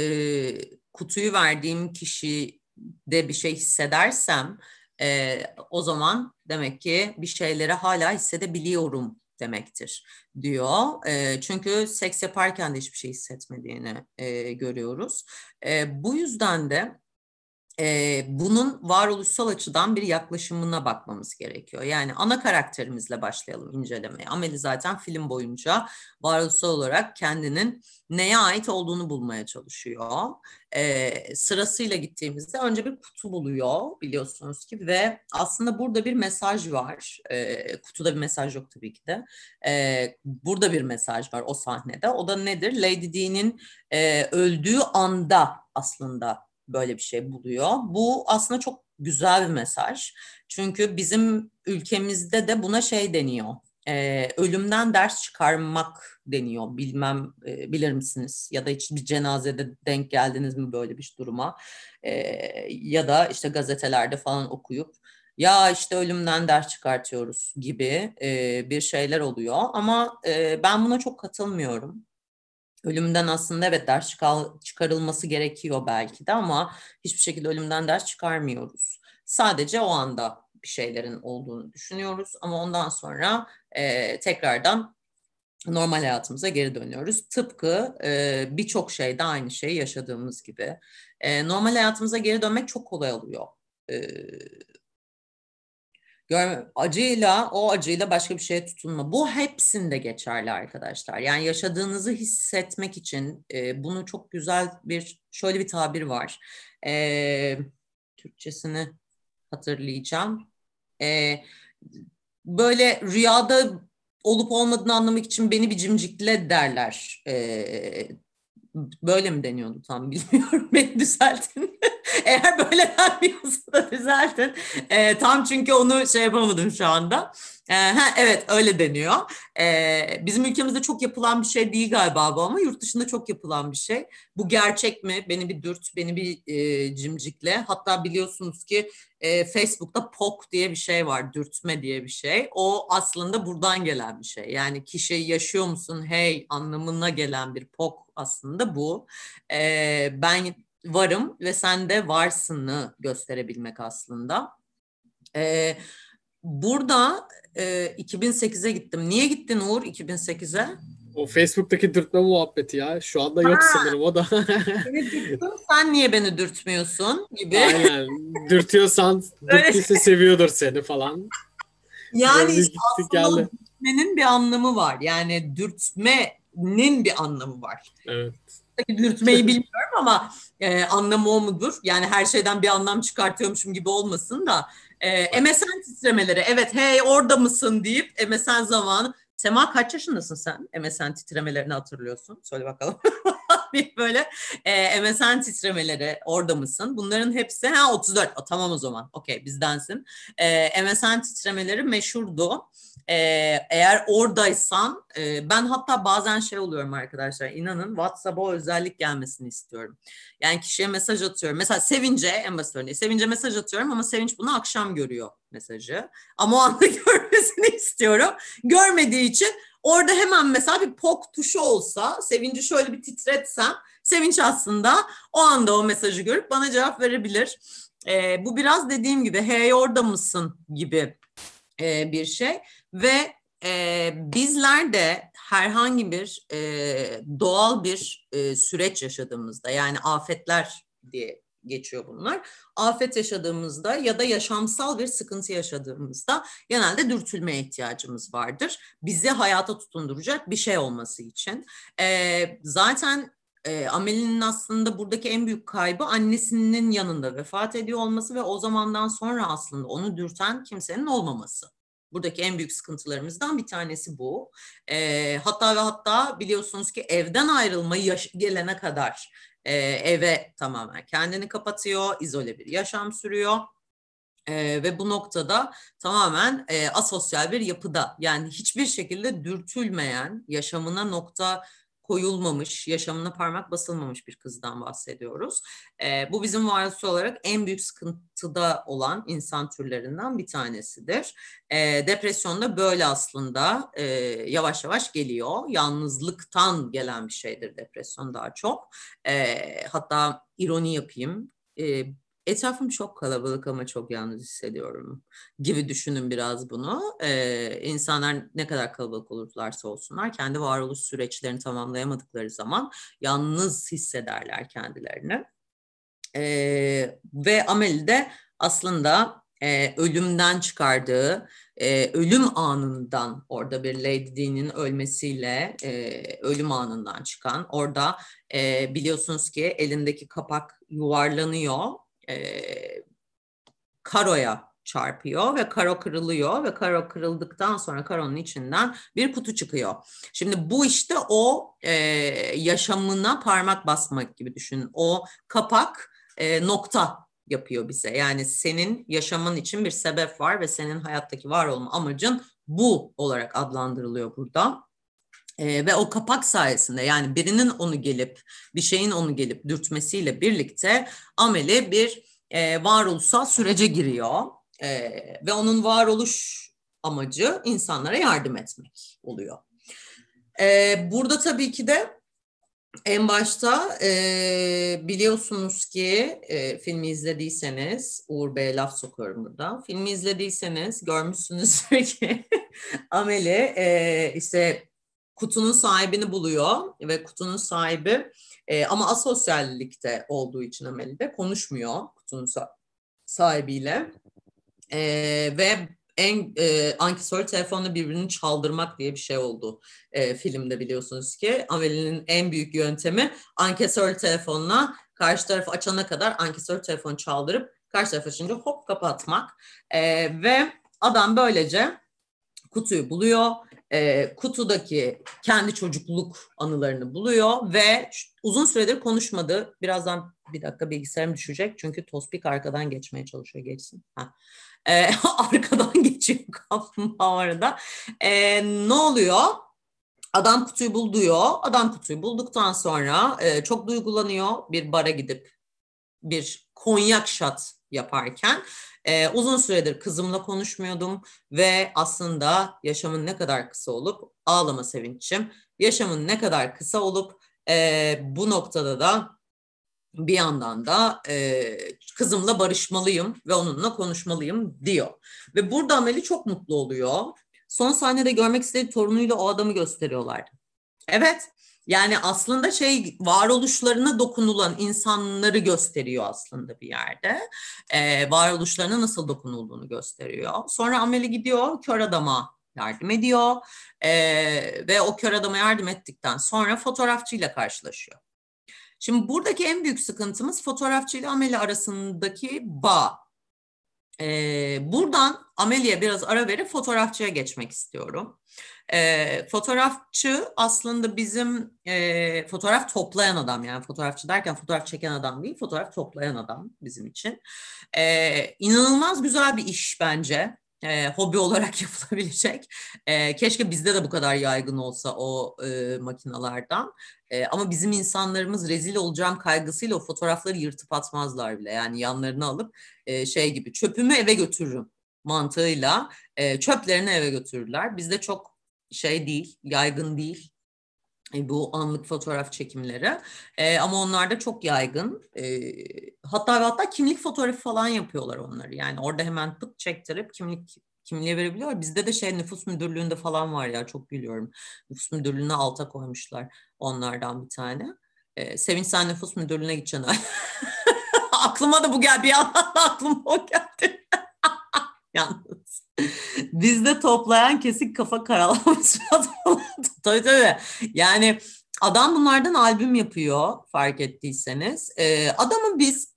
kutuyu verdiğim kişi de bir şey hissedersem e, o zaman demek ki bir şeyleri hala hissedebiliyorum demektir diyor. E, çünkü seks yaparken de hiçbir şey hissetmediğini e, görüyoruz. E, bu yüzden de e, bunun varoluşsal açıdan bir yaklaşımına bakmamız gerekiyor. Yani ana karakterimizle başlayalım incelemeye. Ameli zaten film boyunca varoluşsal olarak kendinin neye ait olduğunu bulmaya çalışıyor. E, sırasıyla gittiğimizde önce bir kutu buluyor biliyorsunuz ki ve aslında burada bir mesaj var. E, kutuda bir mesaj yok tabii ki de. E, burada bir mesaj var o sahnede. O da nedir? Lady Di'nin e, öldüğü anda aslında böyle bir şey buluyor. Bu aslında çok güzel bir mesaj. Çünkü bizim ülkemizde de buna şey deniyor. E, ölümden ders çıkarmak deniyor. Bilmem e, bilir misiniz? Ya da hiç bir cenazede denk geldiniz mi böyle bir duruma? E, ya da işte gazetelerde falan okuyup ya işte ölümden ders çıkartıyoruz gibi e, bir şeyler oluyor. Ama e, ben buna çok katılmıyorum ölümden aslında evet ders çıkarılması gerekiyor belki de ama hiçbir şekilde ölümden ders çıkarmıyoruz. Sadece o anda bir şeylerin olduğunu düşünüyoruz ama ondan sonra e, tekrardan normal hayatımıza geri dönüyoruz. Tıpkı e, birçok şeyde aynı şeyi yaşadığımız gibi. E, normal hayatımıza geri dönmek çok kolay oluyor. E, Görme, acıyla o acıyla başka bir şeye tutunma. Bu hepsinde geçerli arkadaşlar. Yani yaşadığınızı hissetmek için e, bunu çok güzel bir şöyle bir tabir var. E, Türkçesini hatırlayacağım. E, böyle rüyada olup olmadığını anlamak için beni bir cimcikle derler. E, böyle mi deniyordu tam bilmiyorum. Beni düzeltin. Eğer böyle denmiyorsa da düzeltin. E, tam çünkü onu şey yapamadım şu anda. E, ha, evet öyle deniyor. E, bizim ülkemizde çok yapılan bir şey değil galiba bu ama yurt dışında çok yapılan bir şey. Bu gerçek mi? Beni bir dürt, beni bir e, cimcikle. Hatta biliyorsunuz ki e, Facebook'ta POK diye bir şey var, dürtme diye bir şey. O aslında buradan gelen bir şey. Yani kişi yaşıyor musun hey anlamına gelen bir POK aslında bu. E, ben varım ve sen de varsını gösterebilmek aslında. Ee, burada e, 2008'e gittim. Niye gittin Uğur 2008'e? O Facebook'taki dürtme muhabbeti ya. Şu anda yok ha. sanırım o da. sen niye beni dürtmüyorsun gibi. Aynen. Dürtüyorsan dürttüyse seviyordur seni falan. Yani işte aslında dürtmenin bir anlamı var. Yani dürtmenin bir anlamı var. Evet dürtmeyi bilmiyorum ama e, anlamı o mudur? Yani her şeyden bir anlam çıkartıyormuşum gibi olmasın da. E, MSN titremeleri evet hey orada mısın deyip MSN zamanı. Sema kaç yaşındasın sen? MSN titremelerini hatırlıyorsun. Söyle bakalım. bir böyle e, MSN titremeleri orada mısın? Bunların hepsi ha 34. O, tamam o zaman. Okey bizdensin. E, MSN titremeleri meşhurdu. E, eğer oradaysan e, ben hatta bazen şey oluyorum arkadaşlar inanın WhatsApp'a özellik gelmesini istiyorum. Yani kişiye mesaj atıyorum. Mesela Sevince en basit örneği. Sevince mesaj atıyorum ama Sevinç bunu akşam görüyor mesajı. Ama o anda görmesini istiyorum. Görmediği için orada hemen mesela bir pok tuşu olsa Sevinci şöyle bir titretsem Sevinç aslında o anda o mesajı görüp bana cevap verebilir. E, bu biraz dediğim gibi hey orada mısın gibi e, bir şey ve e, bizler de herhangi bir e, doğal bir e, süreç yaşadığımızda yani afetler diye geçiyor bunlar. Afet yaşadığımızda ya da yaşamsal bir sıkıntı yaşadığımızda genelde dürtülmeye ihtiyacımız vardır. Bizi hayata tutunduracak bir şey olması için. E, zaten e, Amelie'nin aslında buradaki en büyük kaybı annesinin yanında vefat ediyor olması ve o zamandan sonra aslında onu dürten kimsenin olmaması. Buradaki en büyük sıkıntılarımızdan bir tanesi bu. E, hatta ve hatta biliyorsunuz ki evden ayrılmayı yaş- gelene kadar eve tamamen kendini kapatıyor, izole bir yaşam sürüyor. Ee, ve bu noktada tamamen e, asosyal bir yapıda yani hiçbir şekilde dürtülmeyen yaşamına nokta koyulmamış, yaşamına parmak basılmamış bir kızdan bahsediyoruz. E, bu bizim varoluş olarak en büyük sıkıntıda olan insan türlerinden bir tanesidir. E, depresyon da böyle aslında e, yavaş yavaş geliyor. Yalnızlıktan gelen bir şeydir depresyon daha çok. E, hatta ironi yapayım. E, etrafım çok kalabalık ama çok yalnız hissediyorum gibi düşünün biraz bunu. Ee, insanlar ne kadar kalabalık olurlarsa olsunlar kendi varoluş süreçlerini tamamlayamadıkları zaman yalnız hissederler kendilerini. Ee, ve Amel de aslında e, ölümden çıkardığı, e, ölüm anından orada bir Lady Di'nin ölmesiyle e, ölüm anından çıkan, orada e, biliyorsunuz ki elindeki kapak yuvarlanıyor e, karoya çarpıyor ve karo kırılıyor ve karo kırıldıktan sonra karonun içinden bir kutu çıkıyor. Şimdi bu işte o e, yaşamına parmak basmak gibi düşünün. O kapak e, nokta yapıyor bize. Yani senin yaşamın için bir sebep var ve senin hayattaki var olma amacın bu olarak adlandırılıyor burada. E, ve o kapak sayesinde yani birinin onu gelip bir şeyin onu gelip dürtmesiyle birlikte ameli bir e, varoluşsal sürece giriyor e, ve onun varoluş amacı insanlara yardım etmek oluyor. E, burada tabii ki de en başta e, biliyorsunuz ki e, filmi izlediyseniz, Uğur Bey laf sokuyorum burada. Filmi izlediyseniz görmüşsünüzdür ki Ameli e, işte kutunun sahibini buluyor ve kutunun sahibi e, ama asosyallikte olduğu için Ameli de konuşmuyor kutunun sahibiyle e, ve en e, ankesör telefonla birbirini çaldırmak diye bir şey oldu e, filmde biliyorsunuz ki. Ameli'nin en büyük yöntemi ankesör telefonla karşı tarafı açana kadar ankesör telefonu çaldırıp karşı taraf açınca hop kapatmak. E, ve adam böylece kutuyu buluyor e, kutudaki kendi çocukluk anılarını buluyor ve uzun süredir konuşmadı. Birazdan bir dakika bilgisayarım düşecek çünkü Tospik arkadan geçmeye çalışıyor geçsin. Ha. E, arkadan geçiyor kaplumbağa arada. E, ne oluyor? Adam kutuyu buluyor. Adam kutuyu bulduktan sonra e, çok duygulanıyor. Bir bara gidip bir konyak şat yaparken ee, uzun süredir kızımla konuşmuyordum ve aslında yaşamın ne kadar kısa olup ağlama sevinçim, yaşamın ne kadar kısa olup e, bu noktada da bir yandan da e, kızımla barışmalıyım ve onunla konuşmalıyım diyor. Ve burada Ameli çok mutlu oluyor. Son sahnede görmek istediği torunuyla o adamı gösteriyorlardı. Evet, yani aslında şey varoluşlarına dokunulan insanları gösteriyor aslında bir yerde. Ee, varoluşlarına nasıl dokunulduğunu gösteriyor. Sonra Ameli gidiyor kör adama yardım ediyor. Ee, ve o kör adama yardım ettikten sonra fotoğrafçıyla karşılaşıyor. Şimdi buradaki en büyük sıkıntımız fotoğrafçıyla Ameli arasındaki bağ. Ee, buradan Ameli'ye biraz ara verip fotoğrafçıya geçmek istiyorum. E, fotoğrafçı aslında bizim e, fotoğraf toplayan adam yani fotoğrafçı derken fotoğraf çeken adam değil fotoğraf toplayan adam bizim için. E, inanılmaz güzel bir iş bence. E, hobi olarak yapılabilecek. E, keşke bizde de bu kadar yaygın olsa o e, makinalardan. E, ama bizim insanlarımız rezil olacağım kaygısıyla o fotoğrafları yırtıp atmazlar bile. Yani yanlarını alıp e, şey gibi çöpümü eve götürürüm mantığıyla e, çöplerini eve götürürler. Bizde çok şey değil, yaygın değil bu anlık fotoğraf çekimleri. E, ama onlar da çok yaygın. E, hatta hatta kimlik fotoğrafı falan yapıyorlar onları. Yani orada hemen pıt çektirip kimlik kimliğe verebiliyor. Bizde de şey nüfus müdürlüğünde falan var ya çok biliyorum. Nüfus müdürlüğüne alta koymuşlar onlardan bir tane. E, Sevinç sen nüfus müdürlüğüne gideceksin. aklıma da bu geldi. Bir yandan da aklıma o geldi. Yalnız. Bizde toplayan kesik kafa karalamış. tabii tabii. Yani adam bunlardan albüm yapıyor fark ettiyseniz. Ee, adamın biz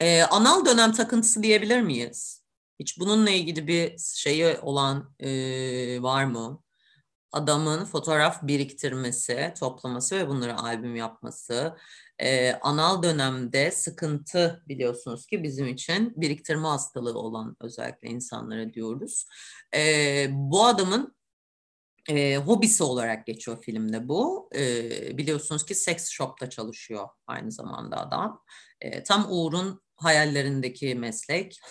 e, anal dönem takıntısı diyebilir miyiz? Hiç bununla ilgili bir şeyi olan e, var mı? Adamın fotoğraf biriktirmesi, toplaması ve bunları albüm yapması e, anal dönemde sıkıntı biliyorsunuz ki bizim için biriktirme hastalığı olan özellikle insanlara diyoruz. E, bu adamın e, hobisi olarak geçiyor filmde bu. E, biliyorsunuz ki seks shop'ta çalışıyor aynı zamanda adam. E, tam Uğur'un hayallerindeki meslek.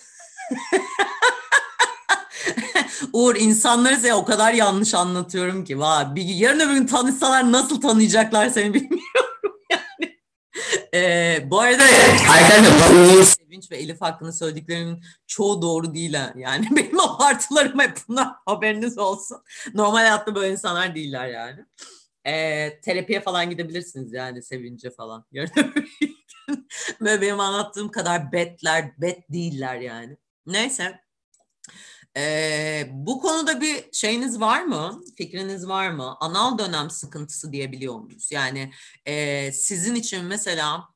Uğur insanları o kadar yanlış anlatıyorum ki. Vay, bir, yarın öbür gün tanışsalar nasıl tanıyacaklar seni bilmiyorum. Ee, bu arada arkadaşlar Sevinç ve Elif hakkında söylediklerimin çoğu doğru değil ha. Yani benim abartılarım hep bunlar haberiniz olsun. Normal hayatta böyle insanlar değiller yani. Ee, terapiye falan gidebilirsiniz yani Sevinç'e falan. Böyle benim anlattığım kadar betler, bet değiller yani. Neyse. Ee, bu konuda bir şeyiniz var mı? Fikriniz var mı? Anal dönem sıkıntısı diyebiliyor muyuz? Yani e, sizin için mesela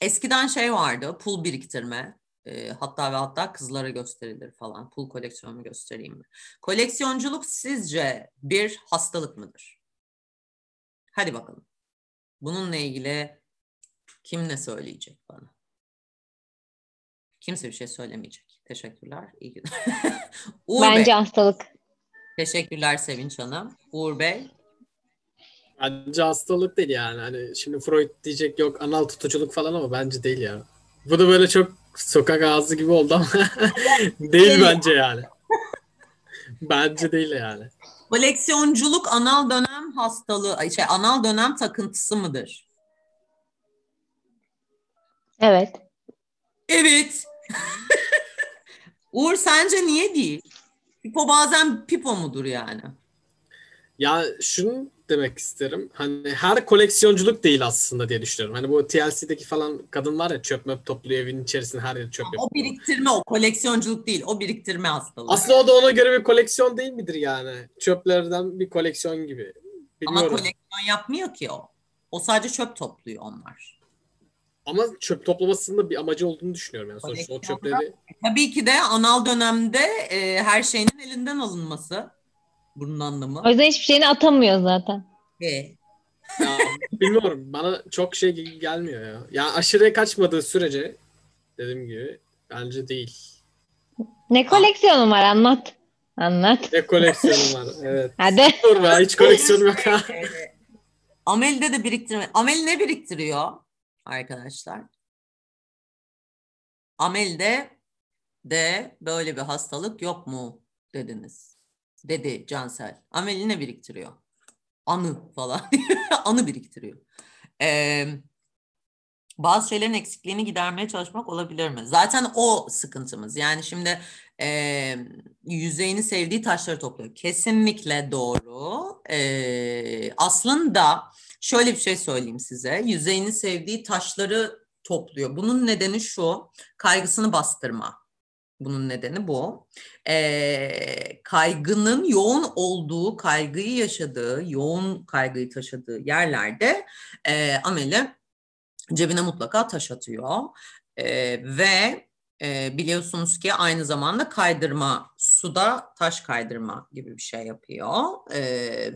eskiden şey vardı, pul biriktirme. E, hatta ve hatta kızlara gösterilir falan. Pul koleksiyonumu göstereyim mi? Koleksiyonculuk sizce bir hastalık mıdır? Hadi bakalım. Bununla ilgili kim ne söyleyecek bana? Kimse bir şey söylemeyecek. Teşekkürler. İyi günler. Uğur Bence Bey. hastalık. Teşekkürler Sevinç Hanım. Uğur Bey. Bence hastalık değil yani. Hani şimdi Freud diyecek yok anal tutuculuk falan ama bence değil ya. Bu da böyle çok sokak ağzı gibi oldu ama değil bence yani. bence değil yani. Koleksiyonculuk anal dönem hastalığı, şey anal dönem takıntısı mıdır? Evet. Evet. Uğur sence niye değil? Pipo bazen pipo mudur yani? Ya şunu demek isterim. Hani her koleksiyonculuk değil aslında diye düşünüyorum. Hani bu TLC'deki falan kadın var ya çöp möp topluyor evin içerisinde her yeri çöp yapıyor. O biriktirme o koleksiyonculuk değil. O biriktirme hastalığı. Aslında o da ona göre bir koleksiyon değil midir yani? Çöplerden bir koleksiyon gibi. Bilmiyorum. Ama koleksiyon yapmıyor ki o. O sadece çöp topluyor onlar. Ama çöp toplamasının bir amacı olduğunu düşünüyorum. Yani sonuçta o çöpleri... Tabii ki de anal dönemde e, her şeyinin elinden alınması. Bunun anlamı. O yüzden hiçbir şeyini atamıyor zaten. E. ya, bilmiyorum. Bana çok şey gelmiyor ya. Ya aşırıya kaçmadığı sürece dediğim gibi bence değil. Ne koleksiyonun var anlat. Anlat. Ne koleksiyonum var evet. Hadi. Dur be hiç koleksiyonum yok ha. Amel'de de biriktirme. Amel ne biriktiriyor? Arkadaşlar. Amel'de de böyle bir hastalık yok mu dediniz. Dedi Cansel. Amel'i ne biriktiriyor? Anı falan. Anı biriktiriyor. Ee, bazı şeylerin eksikliğini gidermeye çalışmak olabilir mi? Zaten o sıkıntımız. Yani şimdi e, yüzeyini sevdiği taşları topluyor. Kesinlikle doğru. E, aslında şöyle bir şey söyleyeyim size. Yüzeyini sevdiği taşları topluyor. Bunun nedeni şu. Kaygısını bastırma. Bunun nedeni bu. E, kaygının yoğun olduğu, kaygıyı yaşadığı, yoğun kaygıyı taşıdığı yerlerde e, ameli cebine mutlaka taş atıyor. E, ve e, biliyorsunuz ki aynı zamanda kaydırma, suda taş kaydırma gibi bir şey yapıyor. E,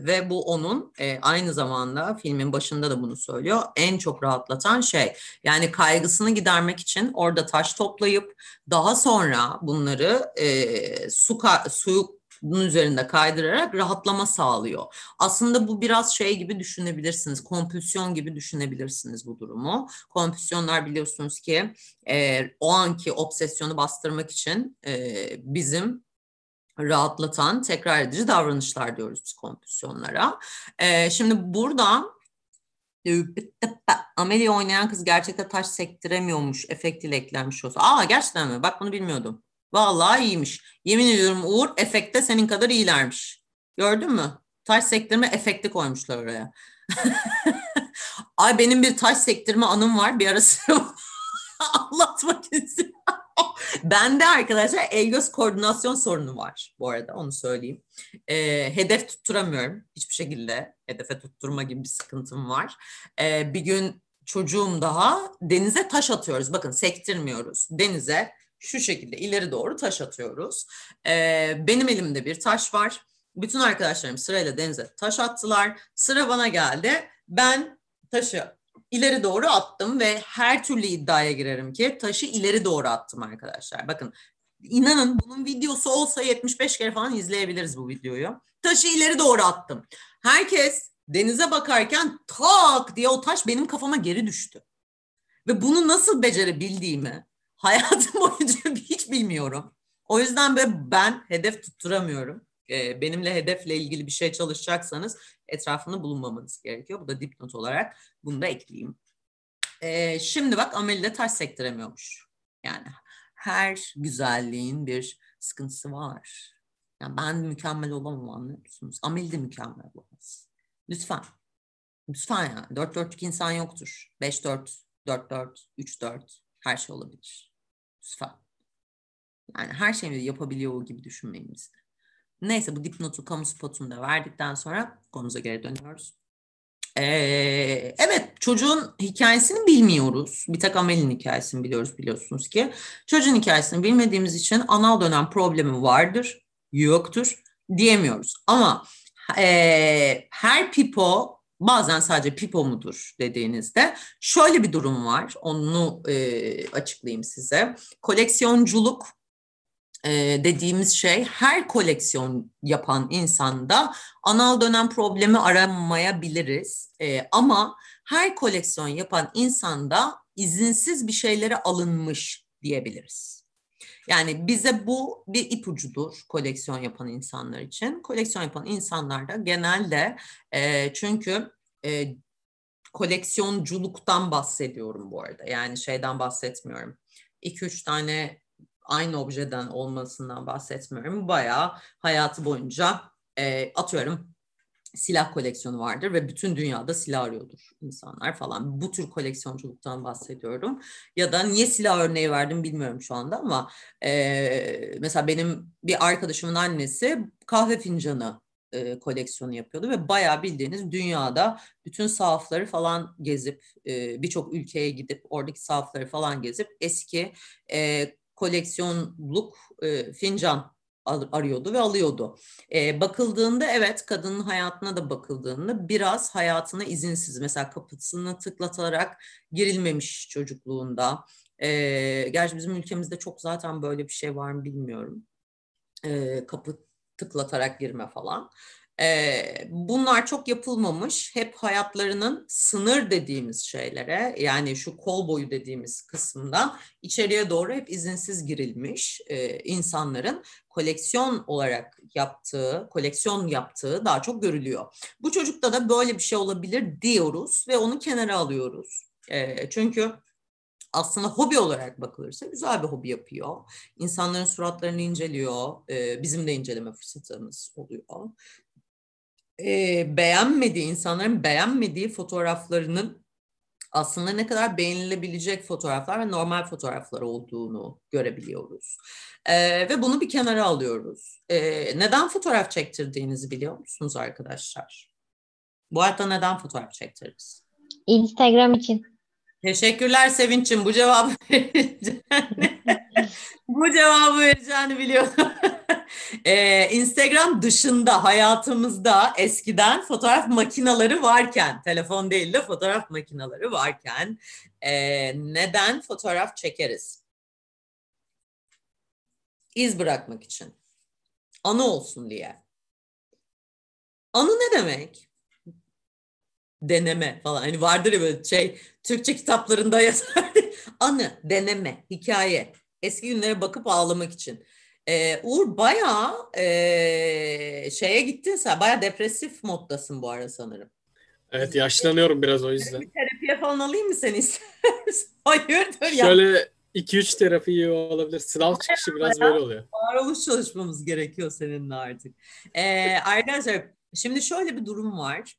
ve bu onun e, aynı zamanda filmin başında da bunu söylüyor. En çok rahatlatan şey. Yani kaygısını gidermek için orada taş toplayıp daha sonra bunları e, su, suyu bunun üzerinde kaydırarak rahatlama sağlıyor. Aslında bu biraz şey gibi düşünebilirsiniz, kompülsyon gibi düşünebilirsiniz bu durumu. Kompülsyonlar biliyorsunuz ki e, o anki obsesyonu bastırmak için e, bizim rahatlatan tekrar edici davranışlar diyoruz biz kompülsyonlara. E, şimdi burada Amelie oynayan kız gerçekten taş sektiremiyormuş, efektiyle eklenmiş olsa. Aa gerçekten mi? Bak bunu bilmiyordum. Vallahi iyiymiş. Yemin ediyorum Uğur efekte senin kadar iyilermiş. Gördün mü? Taş sektirme efekti koymuşlar oraya. Ay benim bir taş sektirme anım var. Bir arası anlatmak istiyorum. Bende arkadaşlar el göz koordinasyon sorunu var bu arada onu söyleyeyim. E, hedef tutturamıyorum hiçbir şekilde. Hedefe tutturma gibi bir sıkıntım var. E, bir gün çocuğum daha denize taş atıyoruz. Bakın sektirmiyoruz. Denize şu şekilde ileri doğru taş atıyoruz. Ee, benim elimde bir taş var. Bütün arkadaşlarım sırayla denize taş attılar. Sıra bana geldi. Ben taşı ileri doğru attım ve her türlü iddiaya girerim ki taşı ileri doğru attım arkadaşlar. Bakın inanın bunun videosu olsa 75 kere falan izleyebiliriz bu videoyu. Taşı ileri doğru attım. Herkes denize bakarken tak diye o taş benim kafama geri düştü. Ve bunu nasıl becerebildiğimi hayatım boyunca hiç bilmiyorum. O yüzden ben hedef tutturamıyorum. Ee, benimle hedefle ilgili bir şey çalışacaksanız etrafında bulunmamanız gerekiyor. Bu da dipnot olarak bunu da ekleyeyim. Ee, şimdi bak Ameli de taş sektiremiyormuş. Yani her güzelliğin bir sıkıntısı var. Yani ben mükemmel olamam anlıyor musunuz? Amel de mükemmel olamaz. Lütfen. Lütfen yani. Dört dörtlük insan yoktur. Beş dört, dört dört, üç dört. Her şey olabilir. Lütfen. Yani her şeyi yapabiliyor gibi düşünmeyin biz de. Neyse bu dipnotu kamu spotunu da verdikten sonra konumuza geri dönüyoruz. Ee, evet çocuğun hikayesini bilmiyoruz. Bir tek Amel'in hikayesini biliyoruz biliyorsunuz ki. Çocuğun hikayesini bilmediğimiz için anal dönem problemi vardır, yoktur diyemiyoruz. Ama e, her pipo bazen sadece pipo mudur dediğinizde şöyle bir durum var. Onu e, açıklayayım size. Koleksiyonculuk dediğimiz şey her koleksiyon yapan insanda anal dönem problemi aramayabiliriz. Ama her koleksiyon yapan insanda izinsiz bir şeylere alınmış diyebiliriz. Yani bize bu bir ipucudur koleksiyon yapan insanlar için. Koleksiyon yapan insanlar da genelde e, çünkü e, koleksiyonculuktan bahsediyorum bu arada. Yani şeyden bahsetmiyorum. 2-3 tane aynı objeden olmasından bahsetmiyorum. Bayağı hayatı boyunca e, atıyorum silah koleksiyonu vardır ve bütün dünyada silah arıyordur insanlar falan. Bu tür koleksiyonculuktan bahsediyorum. Ya da niye silah örneği verdim bilmiyorum şu anda ama e, mesela benim bir arkadaşımın annesi kahve fincanı e, koleksiyonu yapıyordu ve bayağı bildiğiniz dünyada bütün sahafları falan gezip e, birçok ülkeye gidip oradaki sahafları falan gezip eski e, koleksiyonluk e, fincan arıyordu ve alıyordu. E, bakıldığında evet kadının hayatına da bakıldığında biraz hayatına izinsiz mesela kapısını tıklatarak girilmemiş çocukluğunda. E, gerçi bizim ülkemizde çok zaten böyle bir şey var mı bilmiyorum. E, kapı tıklatarak girme falan. Bunlar çok yapılmamış. Hep hayatlarının sınır dediğimiz şeylere yani şu kol boyu dediğimiz kısımdan içeriye doğru hep izinsiz girilmiş insanların koleksiyon olarak yaptığı, koleksiyon yaptığı daha çok görülüyor. Bu çocukta da böyle bir şey olabilir diyoruz ve onu kenara alıyoruz. Çünkü aslında hobi olarak bakılırsa güzel bir hobi yapıyor. İnsanların suratlarını inceliyor. Bizim de inceleme fırsatımız oluyor e, beğenmediği, insanların beğenmediği fotoğraflarının aslında ne kadar beğenilebilecek fotoğraflar ve normal fotoğraflar olduğunu görebiliyoruz. E, ve bunu bir kenara alıyoruz. E, neden fotoğraf çektirdiğinizi biliyor musunuz arkadaşlar? Bu hayatta neden fotoğraf çektiririz? Instagram için. Teşekkürler Sevinç'im. Bu cevabı bu cevabı vereceğini biliyordum. Ee, Instagram dışında hayatımızda eskiden fotoğraf makinaları varken, telefon değil de fotoğraf makinaları varken e, neden fotoğraf çekeriz? İz bırakmak için. Anı olsun diye. Anı ne demek? Deneme falan. Hani vardır ya böyle şey Türkçe kitaplarında yazar. Anı, deneme, hikaye. Eski günlere bakıp ağlamak için. Ee, Uğur bayağı e, şeye gittin sen. Bayağı depresif moddasın bu ara sanırım. Evet yaşlanıyorum biraz o yüzden. Bir terapiye falan alayım mı seni Hayırdır ya? Şöyle 2-3 terapi olabilir. Sınav çıkışı biraz böyle oluyor. Varoluş çalışmamız gerekiyor seninle artık. Ee, arkadaşlar şimdi şöyle bir durum var.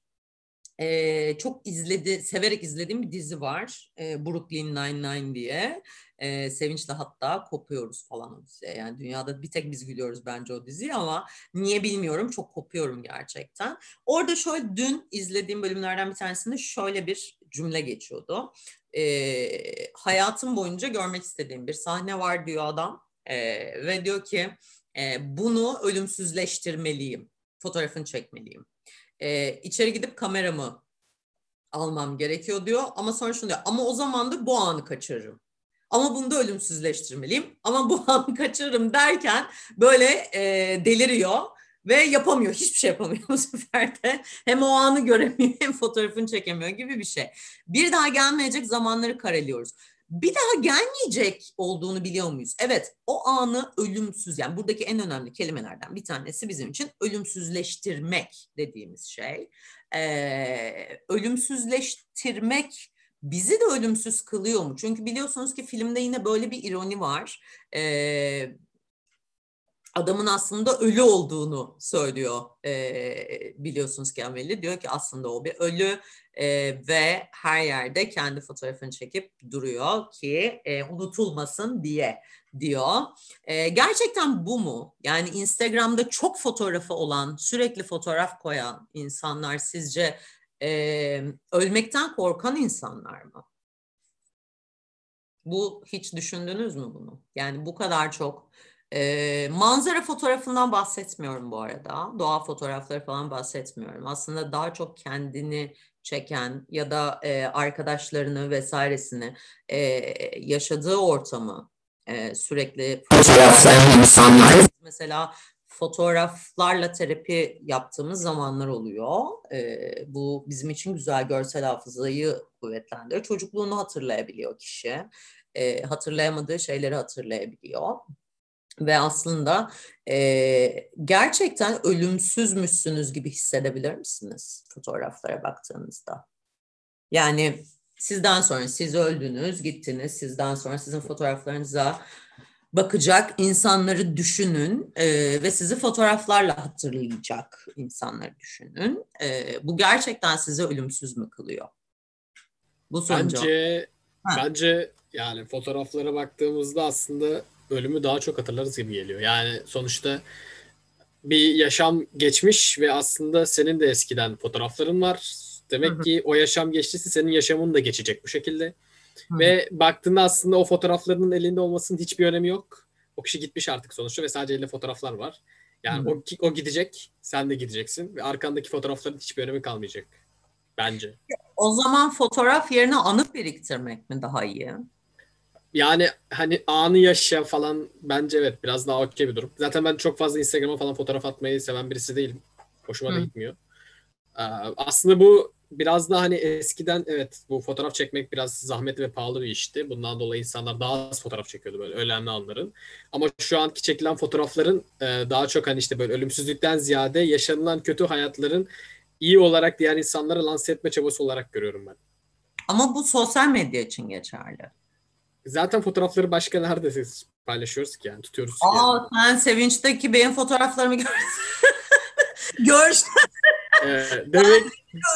Ee, çok izledi, severek izlediğim bir dizi var. Ee, Brooklyn Nine-Nine diye. Ee, Sevinç'le hatta kopuyoruz falan o diziye. Yani dünyada bir tek biz gülüyoruz bence o diziyi ama niye bilmiyorum. Çok kopuyorum gerçekten. Orada şöyle dün izlediğim bölümlerden bir tanesinde şöyle bir cümle geçiyordu. Ee, hayatım boyunca görmek istediğim bir sahne var diyor adam. Ee, ve diyor ki e, bunu ölümsüzleştirmeliyim. Fotoğrafını çekmeliyim e, içeri gidip kameramı almam gerekiyor diyor. Ama sonra şunu diyor ama o zaman da bu anı kaçırırım. Ama bunu da ölümsüzleştirmeliyim. Ama bu anı kaçırırım derken böyle e, deliriyor ve yapamıyor. Hiçbir şey yapamıyor bu sefer de. Hem o anı göremiyor hem fotoğrafını çekemiyor gibi bir şey. Bir daha gelmeyecek zamanları kareliyoruz. Bir daha gelmeyecek olduğunu biliyor muyuz? Evet, o anı ölümsüz yani buradaki en önemli kelimelerden bir tanesi bizim için ölümsüzleştirmek dediğimiz şey. Ee, ölümsüzleştirmek bizi de ölümsüz kılıyor mu? Çünkü biliyorsunuz ki filmde yine böyle bir ironi var. Ee, adamın aslında ölü olduğunu söylüyor e, biliyorsunuz ki Ameli. Diyor ki aslında o bir ölü e, ve her yerde kendi fotoğrafını çekip duruyor ki e, unutulmasın diye diyor. E, gerçekten bu mu? Yani Instagram'da çok fotoğrafı olan, sürekli fotoğraf koyan insanlar sizce e, ölmekten korkan insanlar mı? Bu hiç düşündünüz mü bunu? Yani bu kadar çok e, manzara fotoğrafından bahsetmiyorum bu arada. Doğa fotoğrafları falan bahsetmiyorum. Aslında daha çok kendini çeken ya da e, arkadaşlarını vesairesini e, yaşadığı ortamı e, sürekli fotoğraflayan insanlar. Mesela fotoğraflarla terapi yaptığımız zamanlar oluyor. E, bu bizim için güzel görsel hafızayı kuvvetlendiriyor. Çocukluğunu hatırlayabiliyor kişi. E, hatırlayamadığı şeyleri hatırlayabiliyor. Ve aslında e, gerçekten ölümsüzmüşsünüz gibi hissedebilir misiniz fotoğraflara baktığınızda? Yani sizden sonra siz öldünüz, gittiniz. Sizden sonra sizin fotoğraflarınıza bakacak insanları düşünün e, ve sizi fotoğraflarla hatırlayacak insanları düşünün. E, bu gerçekten sizi ölümsüz mü kılıyor? Bu Bence, bence yani fotoğraflara baktığımızda aslında ölümü daha çok hatırlarız gibi geliyor. Yani sonuçta bir yaşam geçmiş ve aslında senin de eskiden fotoğrafların var. Demek hı hı. ki o yaşam geçtiyse senin yaşamın da geçecek bu şekilde. Hı. Ve baktığında aslında o fotoğraflarının elinde olmasının hiçbir önemi yok. O kişi gitmiş artık sonuçta ve sadece elinde fotoğraflar var. Yani hı. o o gidecek, sen de gideceksin ve arkandaki fotoğrafların hiçbir önemi kalmayacak bence. O zaman fotoğraf yerine anı biriktirmek mi daha iyi? Yani hani anı yaşa falan bence evet biraz daha okey bir durum. Zaten ben çok fazla Instagram'a falan fotoğraf atmayı seven birisi değilim. Hoşuma Hı. da gitmiyor. Ee, aslında bu biraz daha hani eskiden evet bu fotoğraf çekmek biraz zahmetli ve pahalı bir işti. Bundan dolayı insanlar daha az fotoğraf çekiyordu böyle önemli anların. Ama şu anki çekilen fotoğrafların e, daha çok hani işte böyle ölümsüzlükten ziyade yaşanılan kötü hayatların iyi olarak diğer insanlara lanse etme çabası olarak görüyorum ben. Ama bu sosyal medya için geçerli. Zaten fotoğrafları başka nerede paylaşıyoruz ki yani tutuyoruz. Aa yani. sen Sevinç'teki benim fotoğraflarımı gördün. Gördün. Ee, demek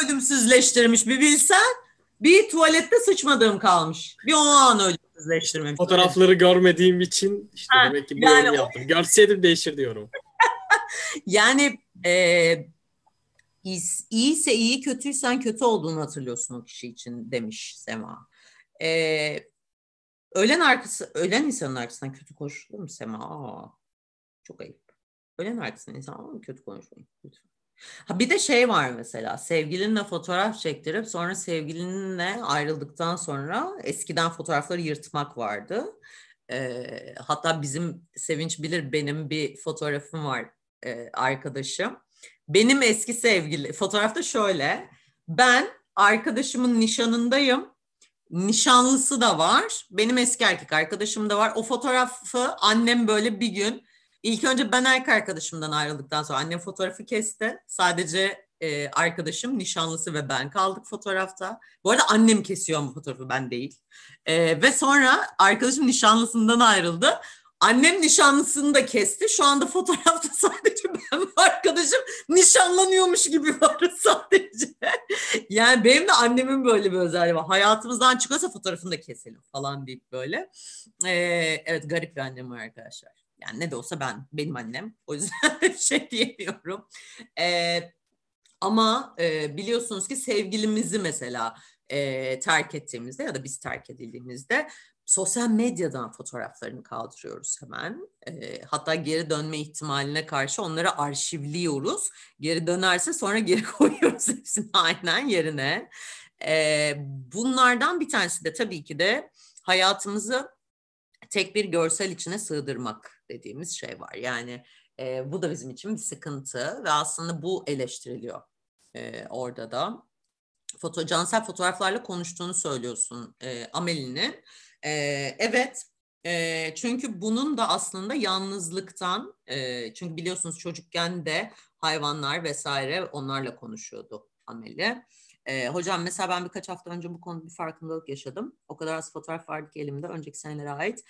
ölümsüzleştirmiş bir bilsen. Bir tuvalette sıçmadığım kalmış. Bir o an ölümsüzleştirmemiş. Fotoğrafları görmediğim için işte ha, demek ki bir yani yorum yaptım. Görseydim değişir diyorum. yani e, iyiyse iyi, kötüysen kötü olduğunu hatırlıyorsun o kişi için demiş Sema. E, ölen arkası, ölen insanın arkasından kötü konuşulur mu Sema? Aa, çok ayıp. Ölen arkasından insan kötü konuşmayın lütfen. Ha bir de şey var mesela sevgilinle fotoğraf çektirip sonra sevgilinle ayrıldıktan sonra eskiden fotoğrafları yırtmak vardı. Ee, hatta bizim Sevinç bilir benim bir fotoğrafım var e, arkadaşım. Benim eski sevgili fotoğrafta şöyle ben arkadaşımın nişanındayım nişanlısı da var. Benim eski erkek arkadaşım da var. O fotoğrafı annem böyle bir gün ilk önce ben erkek arkadaşımdan ayrıldıktan sonra annem fotoğrafı kesti. Sadece e, arkadaşım, nişanlısı ve ben kaldık fotoğrafta. Bu arada annem kesiyor bu fotoğrafı ben değil. E, ve sonra arkadaşım nişanlısından ayrıldı. Annem nişanlısını da kesti. Şu anda fotoğrafta sadece ben ve arkadaşım nişanlanıyormuş gibi var sadece. yani benim de annemin böyle bir özelliği var. Hayatımızdan çıkıyorsa fotoğrafını da keselim falan deyip böyle. Ee, evet garip bir annem var arkadaşlar. Yani ne de olsa ben, benim annem. O yüzden şey diyemiyorum. Ee, ama e, biliyorsunuz ki sevgilimizi mesela e, terk ettiğimizde ya da biz terk edildiğimizde sosyal medyadan fotoğraflarını kaldırıyoruz hemen. E, hatta geri dönme ihtimaline karşı onları arşivliyoruz. Geri dönerse sonra geri koyuyoruz hepsini aynen yerine. E, bunlardan bir tanesi de tabii ki de hayatımızı tek bir görsel içine sığdırmak dediğimiz şey var. Yani e, bu da bizim için bir sıkıntı ve aslında bu eleştiriliyor e, orada da. Foto, cansel fotoğraflarla konuştuğunu söylüyorsun e, Amel'inin. E, evet e, çünkü bunun da aslında yalnızlıktan e, çünkü biliyorsunuz çocukken de hayvanlar vesaire onlarla konuşuyordu Amel'i. E, hocam mesela ben birkaç hafta önce bu konuda bir farkındalık yaşadım. O kadar az fotoğraf vardı ki elimde önceki senelere ait.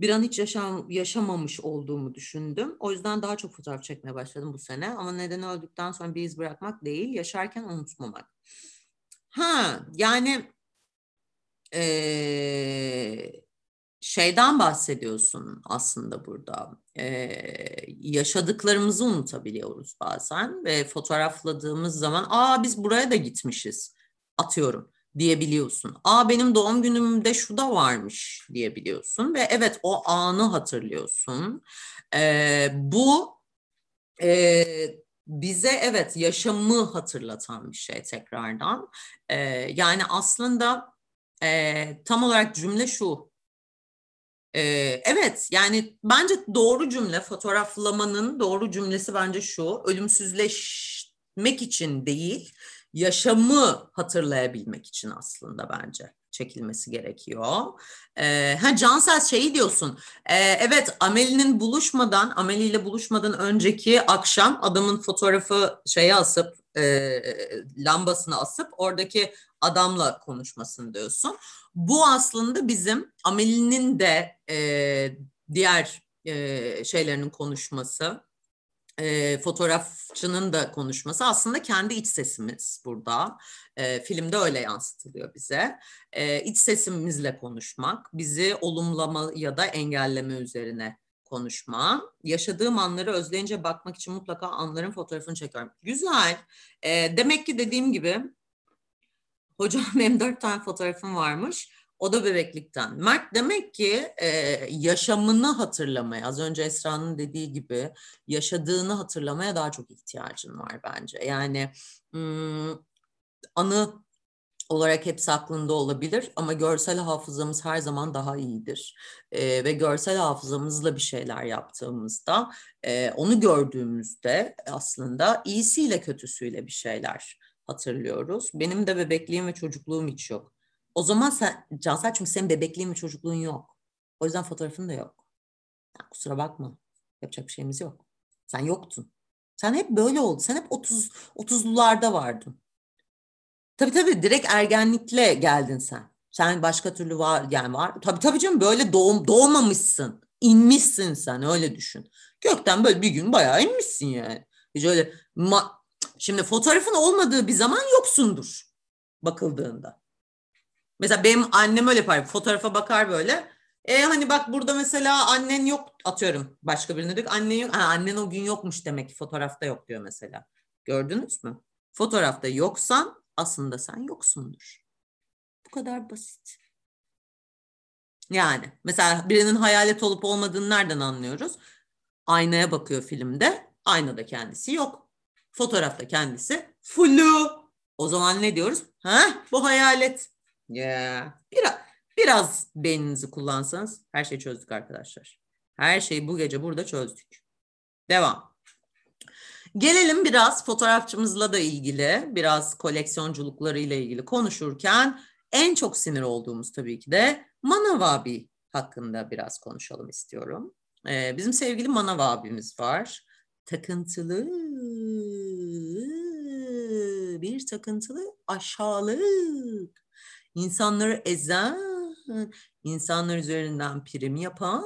Bir an hiç yaşam, yaşamamış olduğumu düşündüm. O yüzden daha çok fotoğraf çekmeye başladım bu sene. Ama nedeni öldükten sonra bir iz bırakmak değil, yaşarken unutmamak. Ha yani ee, şeyden bahsediyorsun aslında burada. Ee, yaşadıklarımızı unutabiliyoruz bazen ve fotoğrafladığımız zaman aa biz buraya da gitmişiz atıyorum diyebiliyorsun. Aa benim doğum günümde şu da varmış diyebiliyorsun ve evet o anı hatırlıyorsun. Ee, bu e, bize evet yaşamı hatırlatan bir şey tekrardan. Ee, yani aslında e, tam olarak cümle şu. Ee, evet yani bence doğru cümle fotoğraflamanın doğru cümlesi bence şu. Ölümsüzleşmek için değil yaşamı hatırlayabilmek için aslında bence çekilmesi gerekiyor. Ee, ha Cansel şeyi diyorsun. Ee, evet Ameli'nin buluşmadan, Ameli ile buluşmadan önceki akşam adamın fotoğrafı şeye asıp e, lambasını asıp oradaki adamla konuşmasını diyorsun. Bu aslında bizim Ameli'nin de e, diğer e, şeylerinin konuşması, e, fotoğrafçının da konuşması aslında kendi iç sesimiz burada. E, filmde öyle yansıtılıyor bize. E, iç sesimizle konuşmak, bizi olumlama ya da engelleme üzerine konuşma. Yaşadığım anları özleyince bakmak için mutlaka anların fotoğrafını çekiyorum. Güzel. E, demek ki dediğim gibi hocam benim dört tane fotoğrafım varmış. O da bebeklikten. Mert demek ki e, yaşamını hatırlamaya, az önce Esra'nın dediği gibi yaşadığını hatırlamaya daha çok ihtiyacın var bence. Yani ım, anı olarak hepsi aklında olabilir ama görsel hafızamız her zaman daha iyidir. E, ve görsel hafızamızla bir şeyler yaptığımızda, e, onu gördüğümüzde aslında iyisiyle kötüsüyle bir şeyler hatırlıyoruz. Benim de bebekliğim ve çocukluğum hiç yok. O zaman sen Cansel çünkü senin bebekliğin ve çocukluğun yok. O yüzden fotoğrafın da yok. Yani kusura bakma. Yapacak bir şeyimiz yok. Sen yoktun. Sen hep böyle oldu. Sen hep 30 30'lularda vardın. Tabii tabii direkt ergenlikle geldin sen. Sen başka türlü var yani var. Tabii tabii canım böyle doğum doğmamışsın. İnmişsin sen öyle düşün. Gökten böyle bir gün bayağı inmişsin yani. Hiç öyle ma- Şimdi fotoğrafın olmadığı bir zaman yoksundur bakıldığında. Mesela benim annem öyle yapar. Fotoğrafa bakar böyle. E hani bak burada mesela annen yok atıyorum. Başka birine diyor annen yok. Ha, annen o gün yokmuş demek ki fotoğrafta yok diyor mesela. Gördünüz mü? Fotoğrafta yoksan aslında sen yoksundur. Bu kadar basit. Yani mesela birinin hayalet olup olmadığını nereden anlıyoruz? Aynaya bakıyor filmde. Aynada kendisi yok. Fotoğrafta kendisi flu. O zaman ne diyoruz? Ha bu hayalet. Yeah. biraz biraz beyninizi kullansanız her şeyi çözdük arkadaşlar. Her şeyi bu gece burada çözdük. Devam. Gelelim biraz fotoğrafçımızla da ilgili, biraz koleksiyonculuklarıyla ilgili konuşurken en çok sinir olduğumuz tabii ki de Manav abi hakkında biraz konuşalım istiyorum. Ee, bizim sevgili Manav abimiz var. Takıntılı, bir takıntılı aşağılık insanları ezen, insanlar üzerinden prim yapan.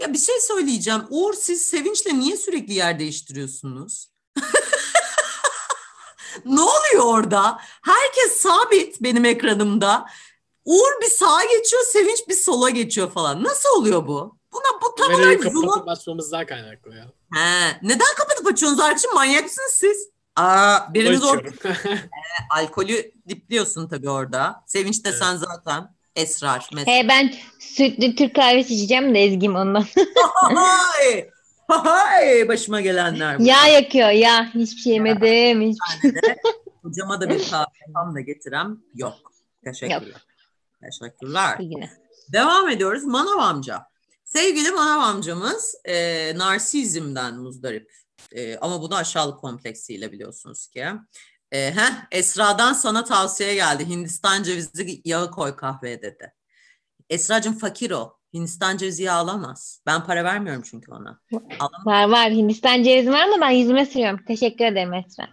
Ya bir şey söyleyeceğim. Uğur siz Sevinç'le niye sürekli yer değiştiriyorsunuz? ne oluyor orada? Herkes sabit benim ekranımda. Uğur bir sağa geçiyor, Sevinç bir sola geçiyor falan. Nasıl oluyor bu? Buna bu tam olarak kapatıp açmamızdan kaynaklı ya. He, neden kapatıp açıyorsunuz Arçın? Manyak mısınız siz? Aa, biriniz orada e, alkolü dipliyorsun tabii orada. Sevinç de evet. sen zaten esrar. Mesela. He ben sütlü Türk kahvesi içeceğim de ezgim ondan. hay, hay, başıma gelenler. Bu. Yağ yakıyor ya. Hiçbir şey yemedim. Hiçbir şey. de, hocama da bir kahve tam da getirem. Yok. Teşekkürler. Yok. Teşekkürler. Yine. Devam ediyoruz. Manav amca. Sevgili manav amcamız e, narsizmden muzdarip. E, ama bunu aşağılık kompleksiyle biliyorsunuz ki. E, heh, Esra'dan sana tavsiye geldi. Hindistan cevizi yağı koy kahveye dedi. Esra'cığım fakir o. Hindistan cevizi yağı alamaz. Ben para vermiyorum çünkü ona. Alamaz. Var var. Hindistan cevizi var ama ben yüzüme sürüyorum. Teşekkür ederim Esra.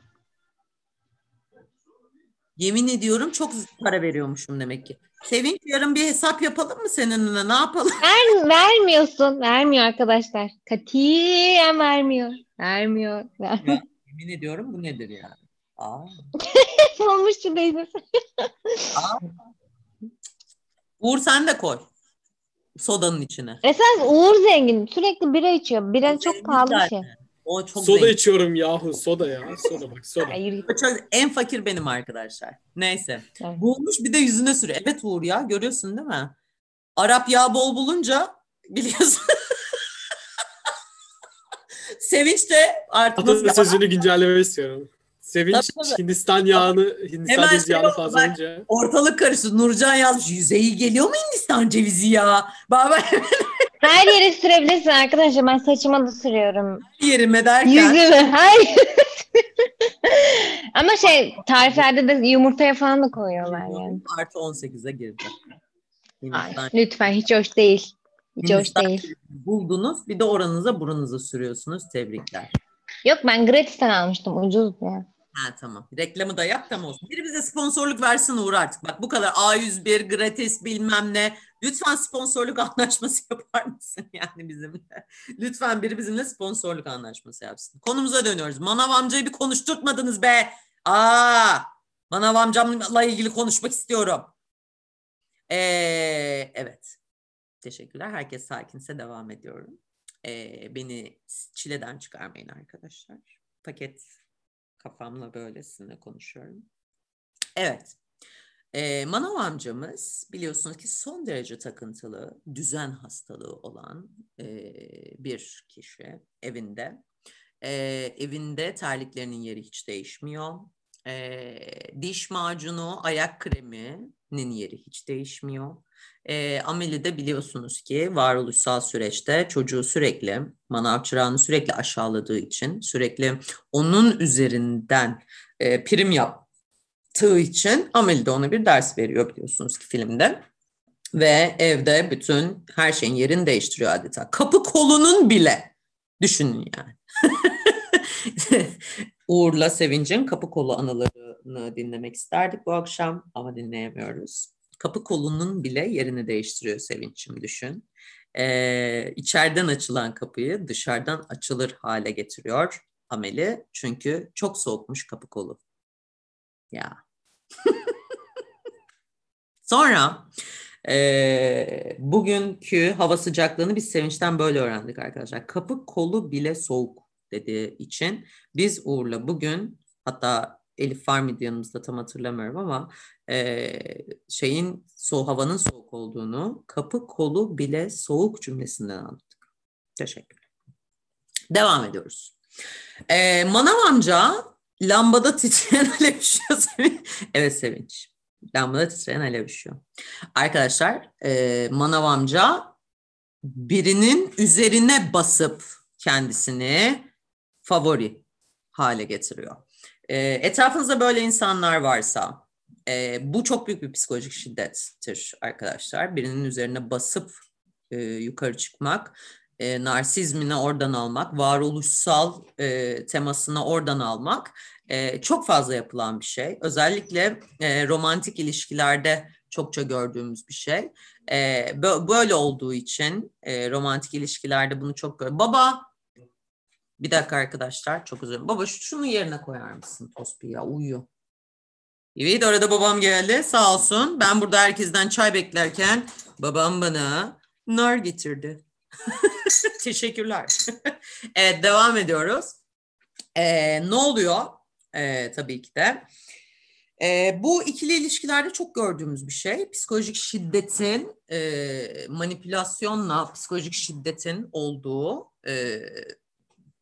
Yemin ediyorum çok para veriyormuşum demek ki. Sevinç yarın bir hesap yapalım mı seninle? Ne yapalım? Ver, vermiyorsun. Vermiyor arkadaşlar. Katiyen vermiyor. Vermiyor. vermiyor. Yemin ediyorum bu nedir yani? Aa. Olmuştu teyze. Uğur sen de koy. Sodanın içine. Esas Uğur zengin. Sürekli bira içiyor. Bira çok Zengin pahalı bir zaten. şey. O çok soda zengin. içiyorum yahu soda ya. Soda bak soda. Hayır. En fakir benim arkadaşlar. Neyse. Evet. Bulmuş bir de yüzüne sürüyor. Evet Uğur ya görüyorsun değil mi? Arap yağı bol bulunca biliyorsun. Sevinç de artık nasıl Atasözünü güncellemek istiyorum. Sevinç Tabii, tabii. Hindistan yağını, Hindistan Hemen cevizi yağını fazla önce. ortalık karıştı. Nurcan yazmış. Yüzeyi geliyor mu Hindistan cevizi ya? Baba Her yere sürebilirsin arkadaşlar. Ben saçıma da sürüyorum. yerime derken. Yüzüme. Hayır. Ama şey tariflerde de yumurtaya falan da koyuyorlar yani. Artı 18'e girdi. Ay, lütfen hiç hoş değil. Hoş Hindistan değil. buldunuz. Bir de oranıza buranıza sürüyorsunuz. Tebrikler. Yok ben gratisten almıştım. Ucuz ya. Ha tamam. Reklamı da yap tamam olsun. Biri bize sponsorluk versin Uğur artık. Bak bu kadar A101 gratis bilmem ne. Lütfen sponsorluk anlaşması yapar mısın yani bizimle? Lütfen biri bizimle sponsorluk anlaşması yapsın. Konumuza dönüyoruz. Manav amcayı bir konuşturtmadınız be. Aa, Manav amcamla ilgili konuşmak istiyorum. Ee, evet. Teşekkürler. Herkes sakinse devam ediyorum. Ee, beni çileden çıkarmayın arkadaşlar. Paket kafamla böylesine konuşuyorum. Evet. Ee, Manav amcamız biliyorsunuz ki son derece takıntılı, düzen hastalığı olan e, bir kişi evinde. E, evinde terliklerinin yeri hiç değişmiyor. E, diş macunu, ayak kreminin yeri hiç değişmiyor. E, Ameli de biliyorsunuz ki varoluşsal süreçte çocuğu sürekli, manav çırağını sürekli aşağıladığı için, sürekli onun üzerinden e, prim yaptığı için Ameli de ona bir ders veriyor biliyorsunuz ki filmde. Ve evde bütün her şeyin yerini değiştiriyor adeta. Kapı kolunun bile. Düşünün yani. Uğur'la Sevinç'in kapı kolu anılarını dinlemek isterdik bu akşam ama dinleyemiyoruz. Kapı kolunun bile yerini değiştiriyor Sevinç'im düşün. Ee, içeriden açılan kapıyı dışarıdan açılır hale getiriyor Ameli. Çünkü çok soğukmuş kapı kolu. Ya. Sonra e, bugünkü hava sıcaklığını biz Sevinç'ten böyle öğrendik arkadaşlar. Kapı kolu bile soğuk dediği için biz Uğur'la bugün hatta Elif var mıydı yanımızda tam hatırlamıyorum ama e, şeyin so havanın soğuk olduğunu kapı kolu bile soğuk cümlesinden anladık. Teşekkürler. Devam ediyoruz. E, Manav amca lambada titreyen alev ışıyor. evet Sevinç. Lambada titreyen alev ışıyor. Arkadaşlar e, Manav amca birinin üzerine basıp kendisini favori hale getiriyor. E, etrafınızda böyle insanlar varsa e, bu çok büyük bir psikolojik şiddettir arkadaşlar. Birinin üzerine basıp e, yukarı çıkmak, e, narsizmini oradan almak, varoluşsal e, temasını oradan almak e, çok fazla yapılan bir şey. Özellikle e, romantik ilişkilerde çokça gördüğümüz bir şey. E, böyle olduğu için e, romantik ilişkilerde bunu çok gör. Baba bir dakika arkadaşlar çok üzülüyorum. Baba şunu yerine koyar mısın Tospi ya uyuyor. Evet arada babam geldi sağ olsun. Ben burada herkesten çay beklerken babam bana nar getirdi. Teşekkürler. evet devam ediyoruz. Ee, ne oluyor? Ee, tabii ki de. Ee, bu ikili ilişkilerde çok gördüğümüz bir şey. Psikolojik şiddetin e, manipülasyonla psikolojik şiddetin olduğu e,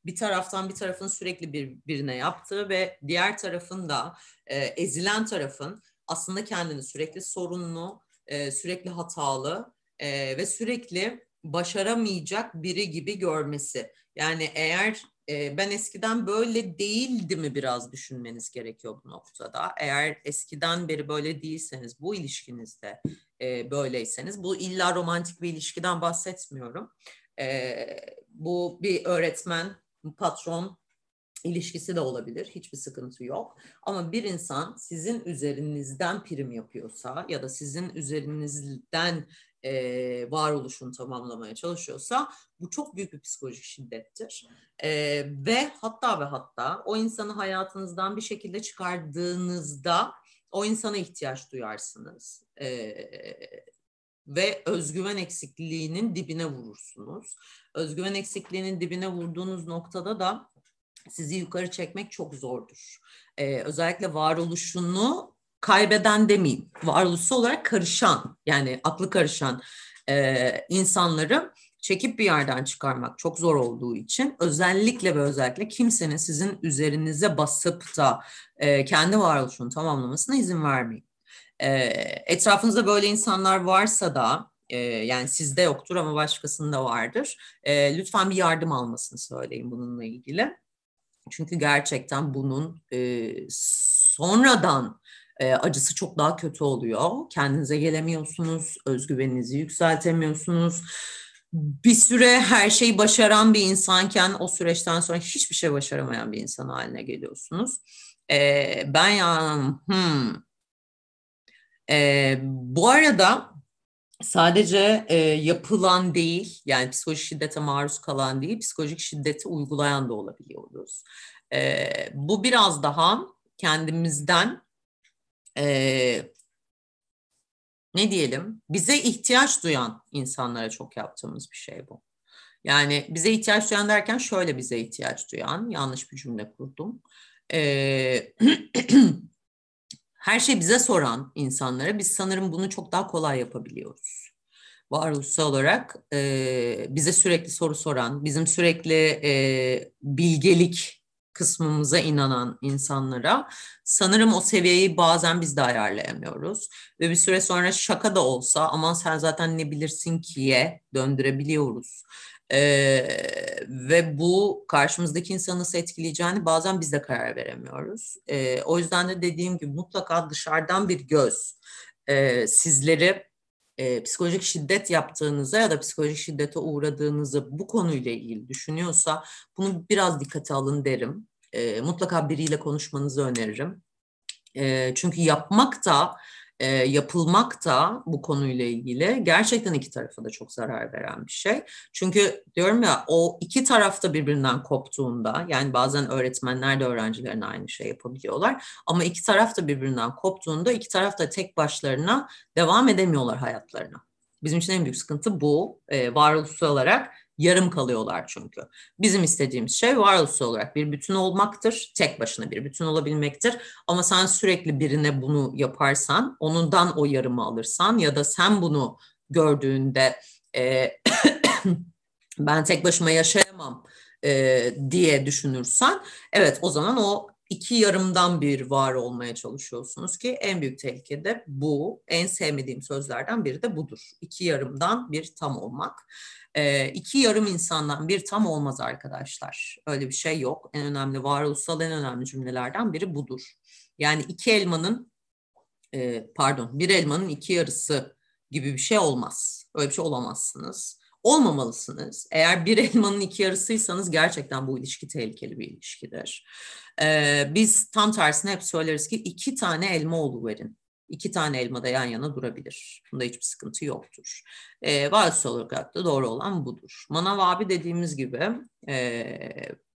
bir taraftan bir tarafın sürekli birbirine yaptığı ve diğer tarafın da e, ezilen tarafın aslında kendini sürekli sorunlu, e, sürekli hatalı e, ve sürekli başaramayacak biri gibi görmesi. Yani eğer e, ben eskiden böyle değildi mi biraz düşünmeniz gerekiyor bu noktada. Eğer eskiden beri böyle değilseniz, bu ilişkinizde e, böyleyseniz, bu illa romantik bir ilişkiden bahsetmiyorum. E, bu bir öğretmen, patron ilişkisi de olabilir. Hiçbir sıkıntı yok. Ama bir insan sizin üzerinizden prim yapıyorsa ya da sizin üzerinizden e, varoluşunu tamamlamaya çalışıyorsa bu çok büyük bir psikolojik şiddettir. E, ve hatta ve hatta o insanı hayatınızdan bir şekilde çıkardığınızda o insana ihtiyaç duyarsınız. E, ve özgüven eksikliğinin dibine vurursunuz. Özgüven eksikliğinin dibine vurduğunuz noktada da sizi yukarı çekmek çok zordur. Ee, özellikle varoluşunu kaybeden demeyeyim, varoluşsal olarak karışan yani aklı karışan e, insanları çekip bir yerden çıkarmak çok zor olduğu için özellikle ve özellikle kimsenin sizin üzerinize basıp da e, kendi varoluşunu tamamlamasına izin vermeyin. E, etrafınızda böyle insanlar varsa da e, yani sizde yoktur ama başkasında vardır. E, lütfen bir yardım almasını söyleyin bununla ilgili. Çünkü gerçekten bunun e, sonradan e, acısı çok daha kötü oluyor. Kendinize gelemiyorsunuz, özgüveninizi yükseltemiyorsunuz. Bir süre her şeyi başaran bir insanken o süreçten sonra hiçbir şey başaramayan bir insan haline geliyorsunuz. E, ben ya hmm. E, bu arada sadece e, yapılan değil yani psikolojik şiddete maruz kalan değil psikolojik şiddeti uygulayan da olabiliyoruz. E, bu biraz daha kendimizden e, ne diyelim bize ihtiyaç duyan insanlara çok yaptığımız bir şey bu. Yani bize ihtiyaç duyan derken şöyle bize ihtiyaç duyan yanlış bir cümle kurdum. E, her şey bize soran insanlara biz sanırım bunu çok daha kolay yapabiliyoruz. Varoluşsal olarak e, bize sürekli soru soran, bizim sürekli e, bilgelik kısmımıza inanan insanlara sanırım o seviyeyi bazen biz de ayarlayamıyoruz. Ve bir süre sonra şaka da olsa aman sen zaten ne bilirsin ki'ye döndürebiliyoruz. Ee, ve bu karşımızdaki insanı nasıl etkileyeceğini bazen biz de karar veremiyoruz. Ee, o yüzden de dediğim gibi mutlaka dışarıdan bir göz e, sizleri e, psikolojik şiddet yaptığınıza ya da psikolojik şiddete uğradığınızı bu konuyla ilgili düşünüyorsa bunu biraz dikkate alın derim. E, mutlaka biriyle konuşmanızı öneririm. E, çünkü yapmak da e, yapılmak da bu konuyla ilgili gerçekten iki tarafa da çok zarar veren bir şey. Çünkü diyorum ya o iki tarafta birbirinden koptuğunda yani bazen öğretmenler de öğrencilerine aynı şey yapabiliyorlar ama iki taraf da birbirinden koptuğunda iki taraf da tek başlarına devam edemiyorlar hayatlarına. Bizim için en büyük sıkıntı bu. E, varoluşsal olarak yarım kalıyorlar çünkü. Bizim istediğimiz şey varoluşsal olarak bir bütün olmaktır. Tek başına bir bütün olabilmektir. Ama sen sürekli birine bunu yaparsan, onundan o yarımı alırsan ya da sen bunu gördüğünde e, ben tek başıma yaşayamam e, diye düşünürsen evet o zaman o iki yarımdan bir var olmaya çalışıyorsunuz ki en büyük tehlike de bu. En sevmediğim sözlerden biri de budur. İki yarımdan bir tam olmak. E, iki yarım insandan bir tam olmaz arkadaşlar. Öyle bir şey yok. En önemli varoluşsal en önemli cümlelerden biri budur. Yani iki elmanın e, pardon bir elmanın iki yarısı gibi bir şey olmaz. Öyle bir şey olamazsınız. Olmamalısınız. Eğer bir elmanın iki yarısıysanız gerçekten bu ilişki tehlikeli bir ilişkidir. Ee, biz tam tersine hep söyleriz ki iki tane elma verin iki tane elma da yan yana durabilir. Bunda hiçbir sıkıntı yoktur. E, varoluşsal olarak da doğru olan budur. Manav abi dediğimiz gibi e,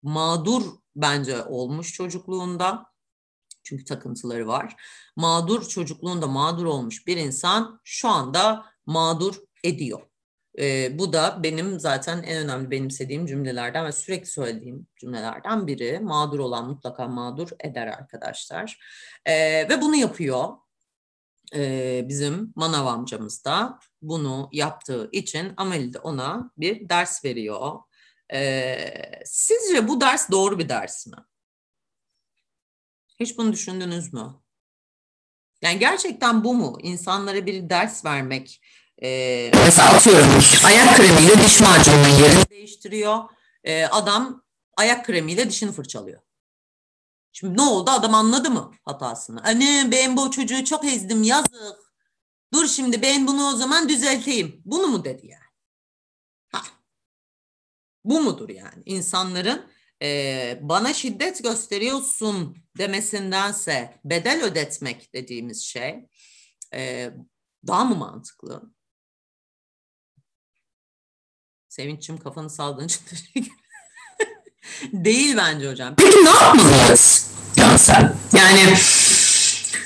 mağdur bence olmuş çocukluğunda. Çünkü takıntıları var. Mağdur çocukluğunda mağdur olmuş bir insan şu anda mağdur ediyor. E, bu da benim zaten en önemli benimsediğim cümlelerden ve sürekli söylediğim cümlelerden biri. Mağdur olan mutlaka mağdur eder arkadaşlar. E, ve bunu yapıyor e, bizim manav amcamız da bunu yaptığı için Ameli de ona bir ders veriyor. E, sizce bu ders doğru bir ders mi? Hiç bunu düşündünüz mü? Yani gerçekten bu mu? İnsanlara bir ders vermek Ee, mesela atıyorum ayak kremiyle diş macununun yerini değiştiriyor. Ee, adam ayak kremiyle dişini fırçalıyor. Şimdi ne oldu? Adam anladı mı hatasını? Anne ben bu çocuğu çok ezdim yazık. Dur şimdi ben bunu o zaman düzelteyim. Bunu mu dedi yani? Ha. Bu mudur yani? İnsanların e, bana şiddet gösteriyorsun demesindense bedel ödetmek dediğimiz şey e, daha mı mantıklı? Sevinç'im kafanı saldığın için teşekkür Değil bence hocam. Peki ne yapmalıyız Cansel? Yani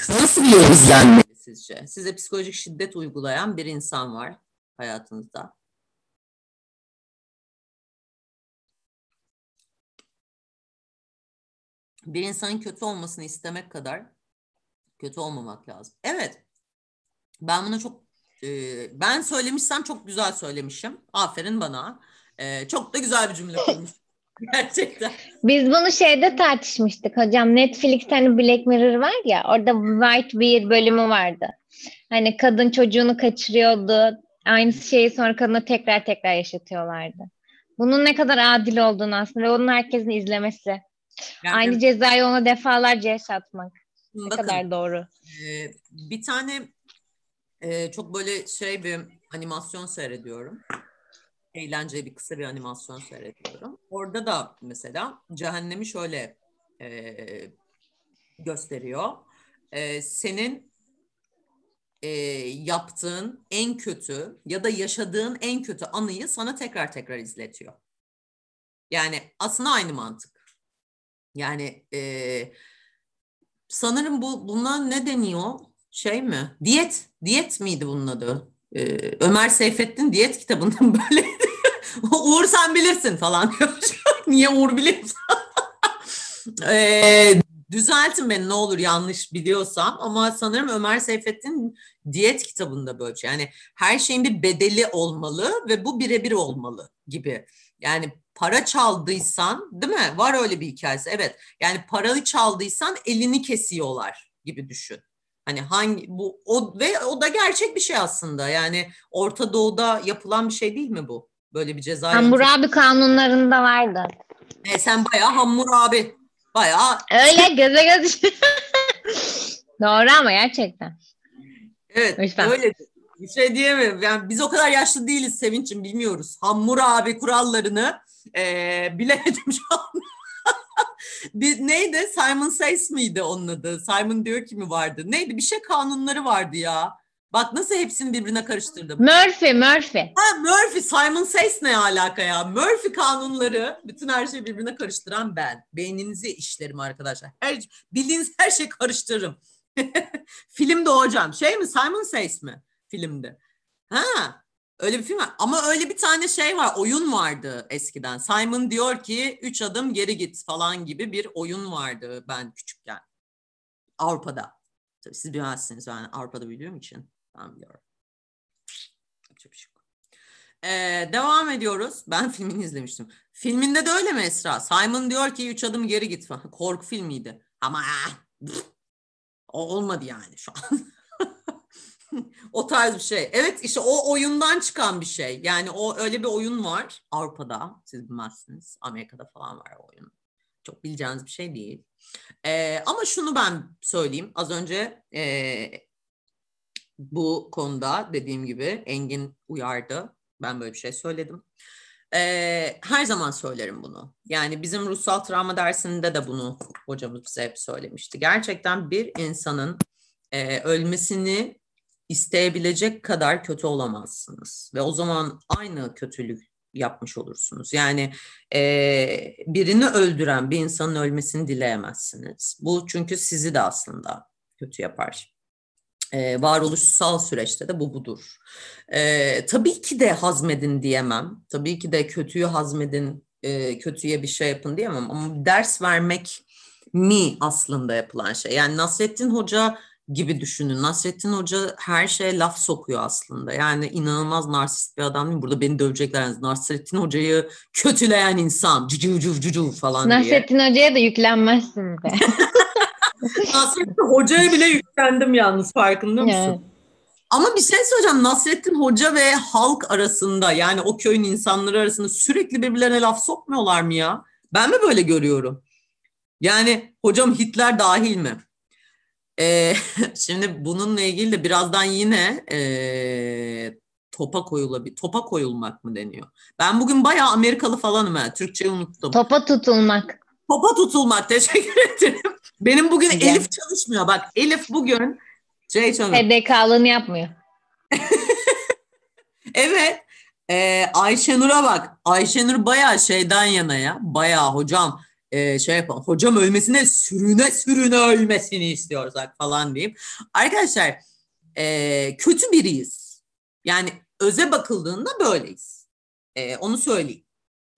nasıl bir yol izlenmeli sizce? Size psikolojik şiddet uygulayan bir insan var hayatınızda. Bir insanın kötü olmasını istemek kadar kötü olmamak lazım. Evet. Ben buna çok e, ben söylemişsem çok güzel söylemişim. Aferin bana. E, çok da güzel bir cümle kurmuşum. Gerçekten. Biz bunu şeyde tartışmıştık hocam. Netflix'te hani Black Mirror var ya orada White bir bölümü vardı. Hani kadın çocuğunu kaçırıyordu. Aynı şeyi sonra kadına tekrar tekrar yaşatıyorlardı. Bunun ne kadar adil olduğunu aslında ve onun herkesin izlemesi. Yani, Aynı cezayı ona defalarca yaşatmak. Ne bakın, kadar doğru. E, bir tane e, çok böyle şey bir animasyon seyrediyorum eğlenceli bir kısa bir animasyon seyrediyorum. Orada da mesela cehennemi şöyle e, gösteriyor. E, senin e, yaptığın en kötü ya da yaşadığın en kötü anıyı sana tekrar tekrar izletiyor. Yani aslında aynı mantık. Yani e, sanırım bu buna ne deniyor? Şey mi? Diyet. Diyet miydi bunun adı? Ee, Ömer Seyfettin diyet kitabından böyle Uğur sen bilirsin falan Niye Uğur bilirsin? ee, düzeltin beni ne olur yanlış biliyorsam ama sanırım Ömer Seyfettin diyet kitabında böyle şey. Yani her şeyin bir bedeli olmalı ve bu birebir olmalı gibi. Yani para çaldıysan değil mi? Var öyle bir hikayesi. Evet. Yani paralı çaldıysan elini kesiyorlar gibi düşün. Hani hangi bu o ve o da gerçek bir şey aslında. Yani Orta Doğu'da yapılan bir şey değil mi bu? Böyle bir ceza. Hammurabi kanunlarında vardı. E, sen bayağı Hammurabi. Bayağı. Öyle göze göz. Doğru ama gerçekten. Evet Lütfen. öyle. Bir şey diyemem. Yani biz o kadar yaşlı değiliz Sevinç'im bilmiyoruz. Hammurabi kurallarını e, bilemedim şu an. bir, neydi? Simon Says miydi onun adı? Simon diyor ki mi vardı? Neydi? Bir şey kanunları vardı ya. Bak nasıl hepsini birbirine karıştırdım. Murphy, Murphy. Ha Murphy, Simon Says ne alaka ya? Murphy kanunları bütün her şeyi birbirine karıştıran ben. Beyninizi işlerim arkadaşlar. Her, bildiğiniz her şeyi karıştırırım. Filmde hocam. Şey mi Simon Says mi filmde? Ha öyle bir film var. Ama öyle bir tane şey var. Oyun vardı eskiden. Simon diyor ki üç adım geri git falan gibi bir oyun vardı ben küçükken. Avrupa'da. Tabii siz bilmezsiniz ben Avrupa'da biliyorum için. Yapacak bir şey yok. Ee, devam ediyoruz. Ben filmini izlemiştim. Filminde de öyle mi Esra? Simon diyor ki üç adım geri git. Korku filmiydi. Ama pff, olmadı yani şu an. o tarz bir şey. Evet işte o oyundan çıkan bir şey. Yani o öyle bir oyun var Avrupa'da. Siz bilmezsiniz. Amerika'da falan var o oyun. Çok bileceğiniz bir şey değil. Ee, ama şunu ben söyleyeyim. Az önce e, bu konuda dediğim gibi Engin uyardı. Ben böyle bir şey söyledim. Ee, her zaman söylerim bunu. Yani bizim ruhsal travma dersinde de bunu hocamız bize hep söylemişti. Gerçekten bir insanın e, ölmesini isteyebilecek kadar kötü olamazsınız. Ve o zaman aynı kötülük yapmış olursunuz. Yani e, birini öldüren bir insanın ölmesini dileyemezsiniz. Bu çünkü sizi de aslında kötü yapar e, varoluşsal süreçte de bu budur. E, tabii ki de hazmedin diyemem. Tabii ki de kötüyü hazmedin, e, kötüye bir şey yapın diyemem. Ama ders vermek mi aslında yapılan şey? Yani Nasrettin Hoca gibi düşünün. Nasrettin Hoca her şeye laf sokuyor aslında. Yani inanılmaz narsist bir adam değil mi? Burada beni dövecekler. Nasrettin Hoca'yı kötüleyen insan. Cücü cücü cücü falan Nasrettin diye. Nasrettin Hoca'ya da yüklenmezsin be. Nasrettin Hoca'ya bile yüklendim yalnız farkında mısın? Evet. Ama bir şey söyleyeceğim. Nasrettin Hoca ve halk arasında yani o köyün insanları arasında sürekli birbirlerine laf sokmuyorlar mı ya? Ben mi böyle görüyorum? Yani hocam Hitler dahil mi? Ee, şimdi bununla ilgili de birazdan yine e, topa koyulabilir. Topa koyulmak mı deniyor? Ben bugün bayağı Amerikalı falanım ha. Türkçeyi unuttum. Topa tutulmak. Topa tutulmak. Teşekkür ederim. Benim bugün Rica Elif çalışmıyor. Bak Elif bugün şey çalıyor. HDK'lığını yapmıyor. Evet. Ee, Ayşenur'a bak. Ayşenur bayağı şeyden yana ya. Bayağı hocam e, şey yapalım. Hocam ölmesine sürüne sürüne ölmesini istiyoruz bak falan diyeyim. Arkadaşlar e, kötü biriyiz. Yani öze bakıldığında böyleyiz. E, onu söyleyeyim.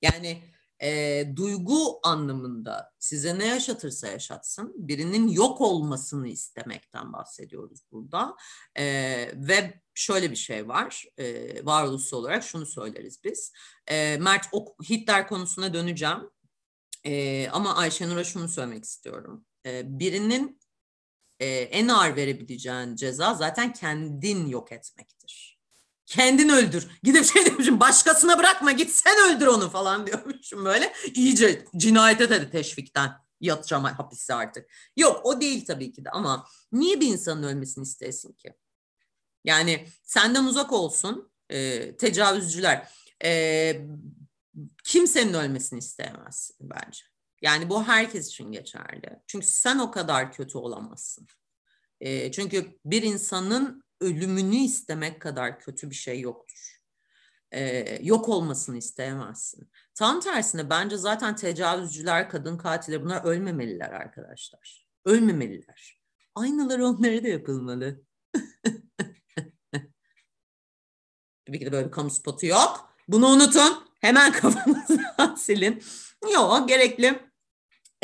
Yani e, duygu anlamında size ne yaşatırsa yaşatsın birinin yok olmasını istemekten bahsediyoruz burada. E, ve şöyle bir şey var e, varoluşsal olarak şunu söyleriz biz. E, Mert o Hitler konusuna döneceğim. E, ama Ayşenur'a şunu söylemek istiyorum. E, birinin e, en ağır verebileceğin ceza zaten kendin yok etmektir. Kendin öldür. Gidip şey demişim başkasına bırakma git sen öldür onu falan diyormuşum böyle. İyice cinayete de teşvikten yatacağım hapiste artık. Yok o değil tabii ki de ama niye bir insanın ölmesini istesin ki? Yani senden uzak olsun e, tecavüzcüler. E, kimsenin ölmesini isteyemez bence. Yani bu herkes için geçerli. Çünkü sen o kadar kötü olamazsın. E, çünkü bir insanın ölümünü istemek kadar kötü bir şey yoktur. E, yok olmasını isteyemezsin. Tam tersine bence zaten tecavüzcüler, kadın katilleri bunlar ölmemeliler arkadaşlar. Ölmemeliler. Aynaları onlara da yapılmalı. Tabii ki de böyle bir kamu spotu yok. Bunu unutun. Hemen kafanızdan silin. Yok gerekli.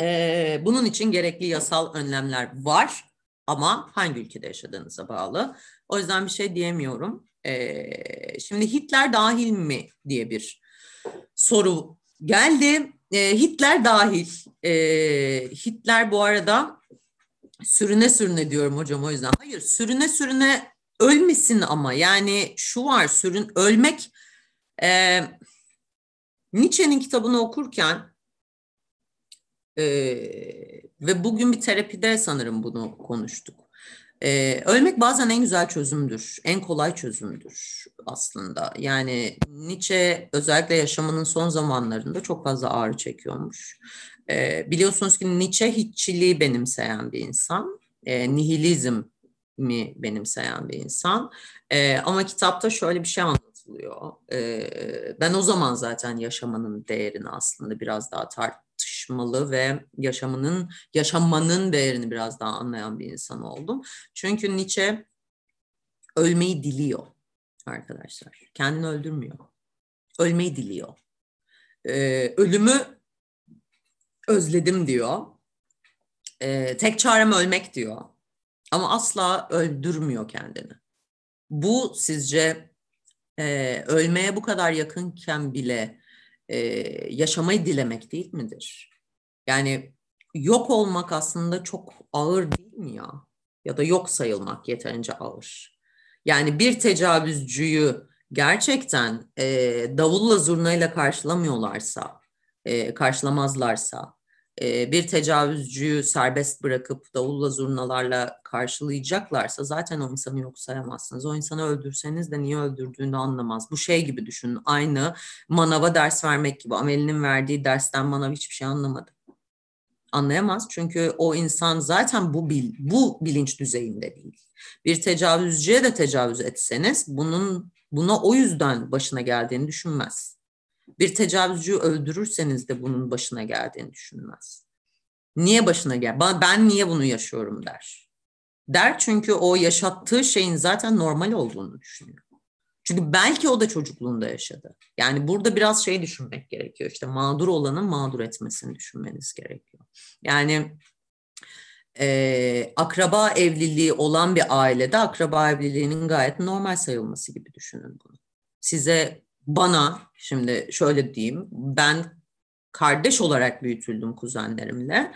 Ee, bunun için gerekli yasal önlemler var. Ama hangi ülkede yaşadığınıza bağlı. O yüzden bir şey diyemiyorum. Ee, şimdi Hitler dahil mi diye bir soru geldi. Ee, Hitler dahil. Ee, Hitler bu arada sürüne sürüne diyorum hocam o yüzden. Hayır sürüne sürüne ölmesin ama yani şu var sürün ölmek e, Nietzsche'nin kitabını okurken e, ve bugün bir terapide sanırım bunu konuştuk. E, ölmek bazen en güzel çözümdür, en kolay çözümdür aslında. Yani Nietzsche özellikle yaşamının son zamanlarında çok fazla ağrı çekiyormuş. E, biliyorsunuz ki Nietzsche hiççiliği benimseyen bir insan. E, nihilizm mi benimseyen bir insan. E, ama kitapta şöyle bir şey anlatılıyor. E, ben o zaman zaten yaşamanın değerini aslında biraz daha tartışmalı ve yaşamının yaşamanın değerini biraz daha anlayan bir insan oldum. Çünkü Nietzsche ölmeyi diliyor arkadaşlar. Kendini öldürmüyor. Ölmeyi diliyor. E, ölümü özledim diyor. E, tek çarem ölmek diyor ama asla öldürmüyor kendini. Bu sizce e, ölmeye bu kadar yakınken bile e, yaşamayı dilemek değil midir? Yani yok olmak aslında çok ağır değil mi ya? Ya da yok sayılmak yeterince ağır. Yani bir tecavüzcüyü gerçekten e, davulla zurnayla karşılamıyorlarsa, e, karşılamazlarsa, bir tecavüzcüyü serbest bırakıp davulla zurnalarla karşılayacaklarsa zaten o insanı yok sayamazsınız. O insanı öldürseniz de niye öldürdüğünü anlamaz. Bu şey gibi düşünün. Aynı manava ders vermek gibi. Amelinin verdiği dersten manav hiçbir şey anlamadı. Anlayamaz çünkü o insan zaten bu bil, bu bilinç düzeyinde değil. Bir tecavüzcüye de tecavüz etseniz bunun buna o yüzden başına geldiğini düşünmez. Bir tecavüzcüyü öldürürseniz de bunun başına geldiğini düşünmez. Niye başına gel? Ben niye bunu yaşıyorum der. Der çünkü o yaşattığı şeyin zaten normal olduğunu düşünüyor. Çünkü belki o da çocukluğunda yaşadı. Yani burada biraz şey düşünmek gerekiyor. İşte mağdur olanın mağdur etmesini düşünmeniz gerekiyor. Yani e, akraba evliliği olan bir ailede akraba evliliğinin gayet normal sayılması gibi düşünün bunu. Size bana şimdi şöyle diyeyim ben kardeş olarak büyütüldüm kuzenlerimle.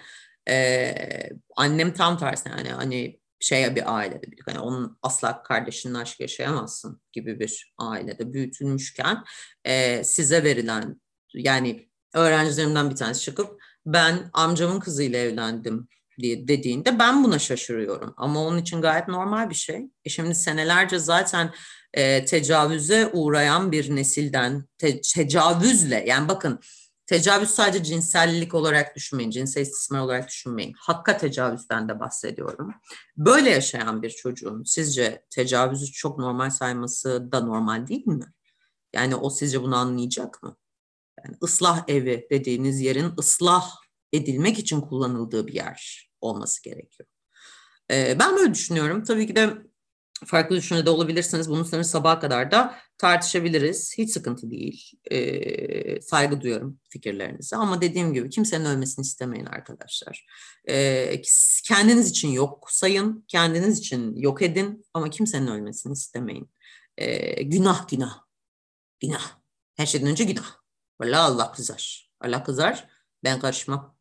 Ee, annem tam tersi yani hani şeye bir ailede bir yani onun asla kardeşinin aşk yaşayamazsın gibi bir ailede büyütülmüşken e, size verilen yani öğrencilerimden bir tanesi çıkıp ben amcamın kızıyla evlendim diye dediğinde ben buna şaşırıyorum. Ama onun için gayet normal bir şey. E şimdi senelerce zaten e, tecavüze uğrayan bir nesilden te, tecavüzle yani bakın tecavüz sadece cinsellik olarak düşünmeyin, cinsel istismar olarak düşünmeyin. Hakka tecavüzden de bahsediyorum. Böyle yaşayan bir çocuğun sizce tecavüzü çok normal sayması da normal değil mi? Yani o sizce bunu anlayacak mı? Yani ıslah evi dediğiniz yerin ıslah edilmek için kullanıldığı bir yer olması gerekiyor. Ee, ben böyle düşünüyorum. Tabii ki de farklı düşünce de olabilirsiniz. Bunun üstüne sabaha kadar da tartışabiliriz. Hiç sıkıntı değil. Ee, saygı duyuyorum fikirlerinize. Ama dediğim gibi kimsenin ölmesini istemeyin arkadaşlar. Ee, kendiniz için yok sayın, kendiniz için yok edin ama kimsenin ölmesini istemeyin. Ee, günah günah. Günah. Her şeyden önce günah. Valla Allah kızar. Allah kızar. Ben karışmam.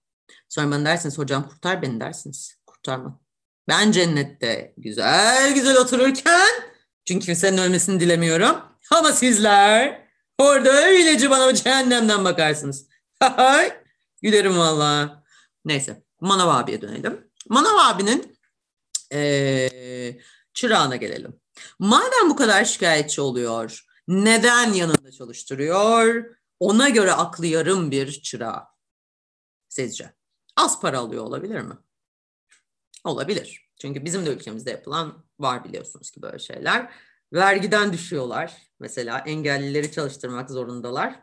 Sonra bana dersiniz hocam kurtar beni dersiniz. Kurtarmam. Ben cennette güzel güzel otururken çünkü kimsenin ölmesini dilemiyorum. Ama sizler orada öylece bana cehennemden bakarsınız. Gülerim valla. Neyse Manav abiye dönelim. Manav abinin ee, çırağına gelelim. Madem bu kadar şikayetçi oluyor, neden yanında çalıştırıyor? Ona göre aklı yarım bir çırağı. Sizce? Az para alıyor olabilir mi? Olabilir. Çünkü bizim de ülkemizde yapılan var biliyorsunuz ki böyle şeyler. Vergiden düşüyorlar. Mesela engellileri çalıştırmak zorundalar.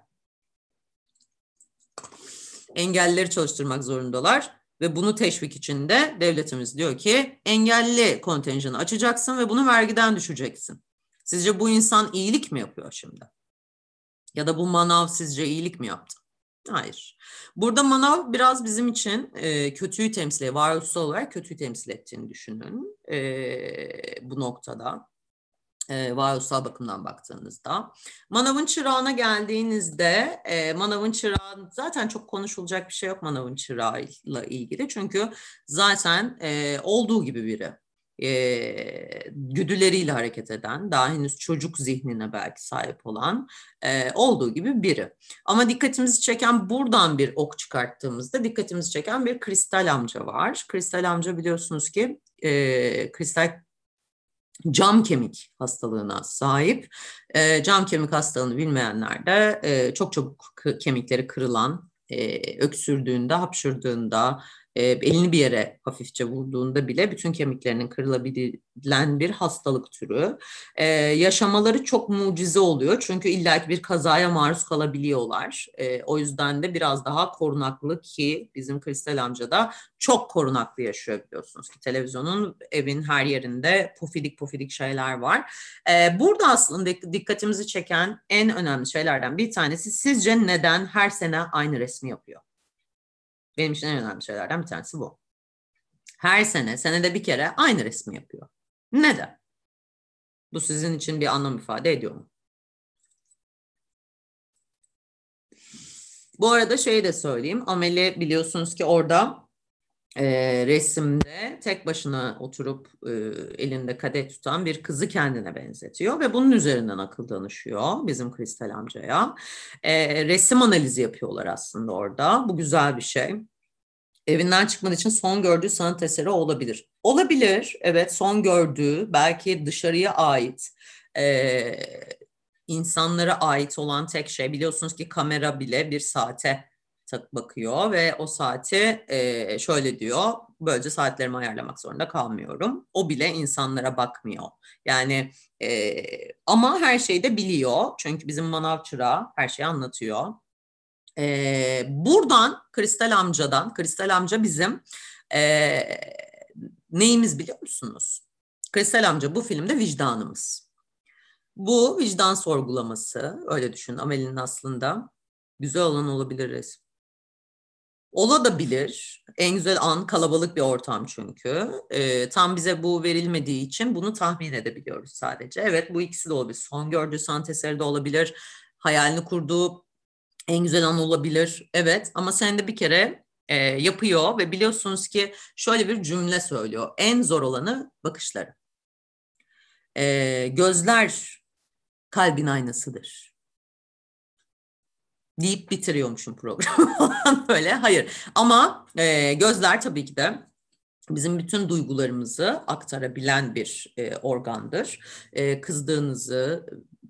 Engellileri çalıştırmak zorundalar ve bunu teşvik için de devletimiz diyor ki engelli kontenjanı açacaksın ve bunu vergiden düşeceksin. Sizce bu insan iyilik mi yapıyor şimdi? Ya da bu manav sizce iyilik mi yaptı? Hayır. Burada manav biraz bizim için e, kötüyü temsil ediyor. Varoluşsal olarak kötüyü temsil ettiğini düşünün e, bu noktada. E, varoluşsal bakımdan baktığınızda. Manav'ın çırağına geldiğinizde e, Manav'ın çırağı zaten çok konuşulacak bir şey yok Manav'ın çırağıyla ilgili. Çünkü zaten e, olduğu gibi biri e, güdüleriyle hareket eden, daha henüz çocuk zihnine belki sahip olan e, olduğu gibi biri. Ama dikkatimizi çeken buradan bir ok çıkarttığımızda dikkatimizi çeken bir kristal amca var. Kristal amca biliyorsunuz ki e, kristal cam kemik hastalığına sahip. E, cam kemik hastalığını bilmeyenler de e, çok çabuk kemikleri kırılan, e, öksürdüğünde, hapşırdığında, e, elini bir yere hafifçe vurduğunda bile bütün kemiklerinin kırılabilen bir hastalık türü. E, yaşamaları çok mucize oluyor çünkü illaki bir kazaya maruz kalabiliyorlar. E, o yüzden de biraz daha korunaklı ki bizim Kristal amca da çok korunaklı yaşıyor biliyorsunuz ki televizyonun evin her yerinde pofidik pofidik şeyler var. E, burada aslında dikkatimizi çeken en önemli şeylerden bir tanesi sizce neden her sene aynı resmi yapıyor? Benim için en önemli şeylerden bir tanesi bu. Her sene, senede bir kere aynı resmi yapıyor. Neden? Bu sizin için bir anlam ifade ediyor mu? Bu arada şey de söyleyeyim. Ameli biliyorsunuz ki orada e, resimde tek başına oturup e, elinde kadeh tutan bir kızı kendine benzetiyor ve bunun üzerinden akıl danışıyor bizim Kristal amcaya. E, resim analizi yapıyorlar aslında orada. Bu güzel bir şey. Evinden çıkmadığı için son gördüğü sanat eseri olabilir. Olabilir, evet son gördüğü belki dışarıya ait e, insanlara ait olan tek şey biliyorsunuz ki kamera bile bir saate bakıyor ve o saati e, şöyle diyor böylece saatlerimi ayarlamak zorunda kalmıyorum. O bile insanlara bakmıyor. Yani e, ama her şeyi de biliyor çünkü bizim manav çırağı her şeyi anlatıyor. E, buradan Kristal amcadan, Kristal amca bizim e, neyimiz biliyor musunuz? Kristal amca bu filmde vicdanımız. Bu vicdan sorgulaması, öyle düşün Amel'in aslında güzel olan olabilir Ola da bilir. En güzel an kalabalık bir ortam çünkü. E, tam bize bu verilmediği için bunu tahmin edebiliyoruz sadece. Evet bu ikisi de olabilir. Son gördüğü sanat eseri de olabilir. Hayalini kurduğu en güzel an olabilir. Evet ama sen de bir kere e, yapıyor ve biliyorsunuz ki şöyle bir cümle söylüyor. En zor olanı bakışları. E, gözler kalbin aynasıdır. Deyip bitiriyormuşum programı böyle. Hayır ama e, gözler tabii ki de bizim bütün duygularımızı aktarabilen bir e, organdır. E, kızdığınızı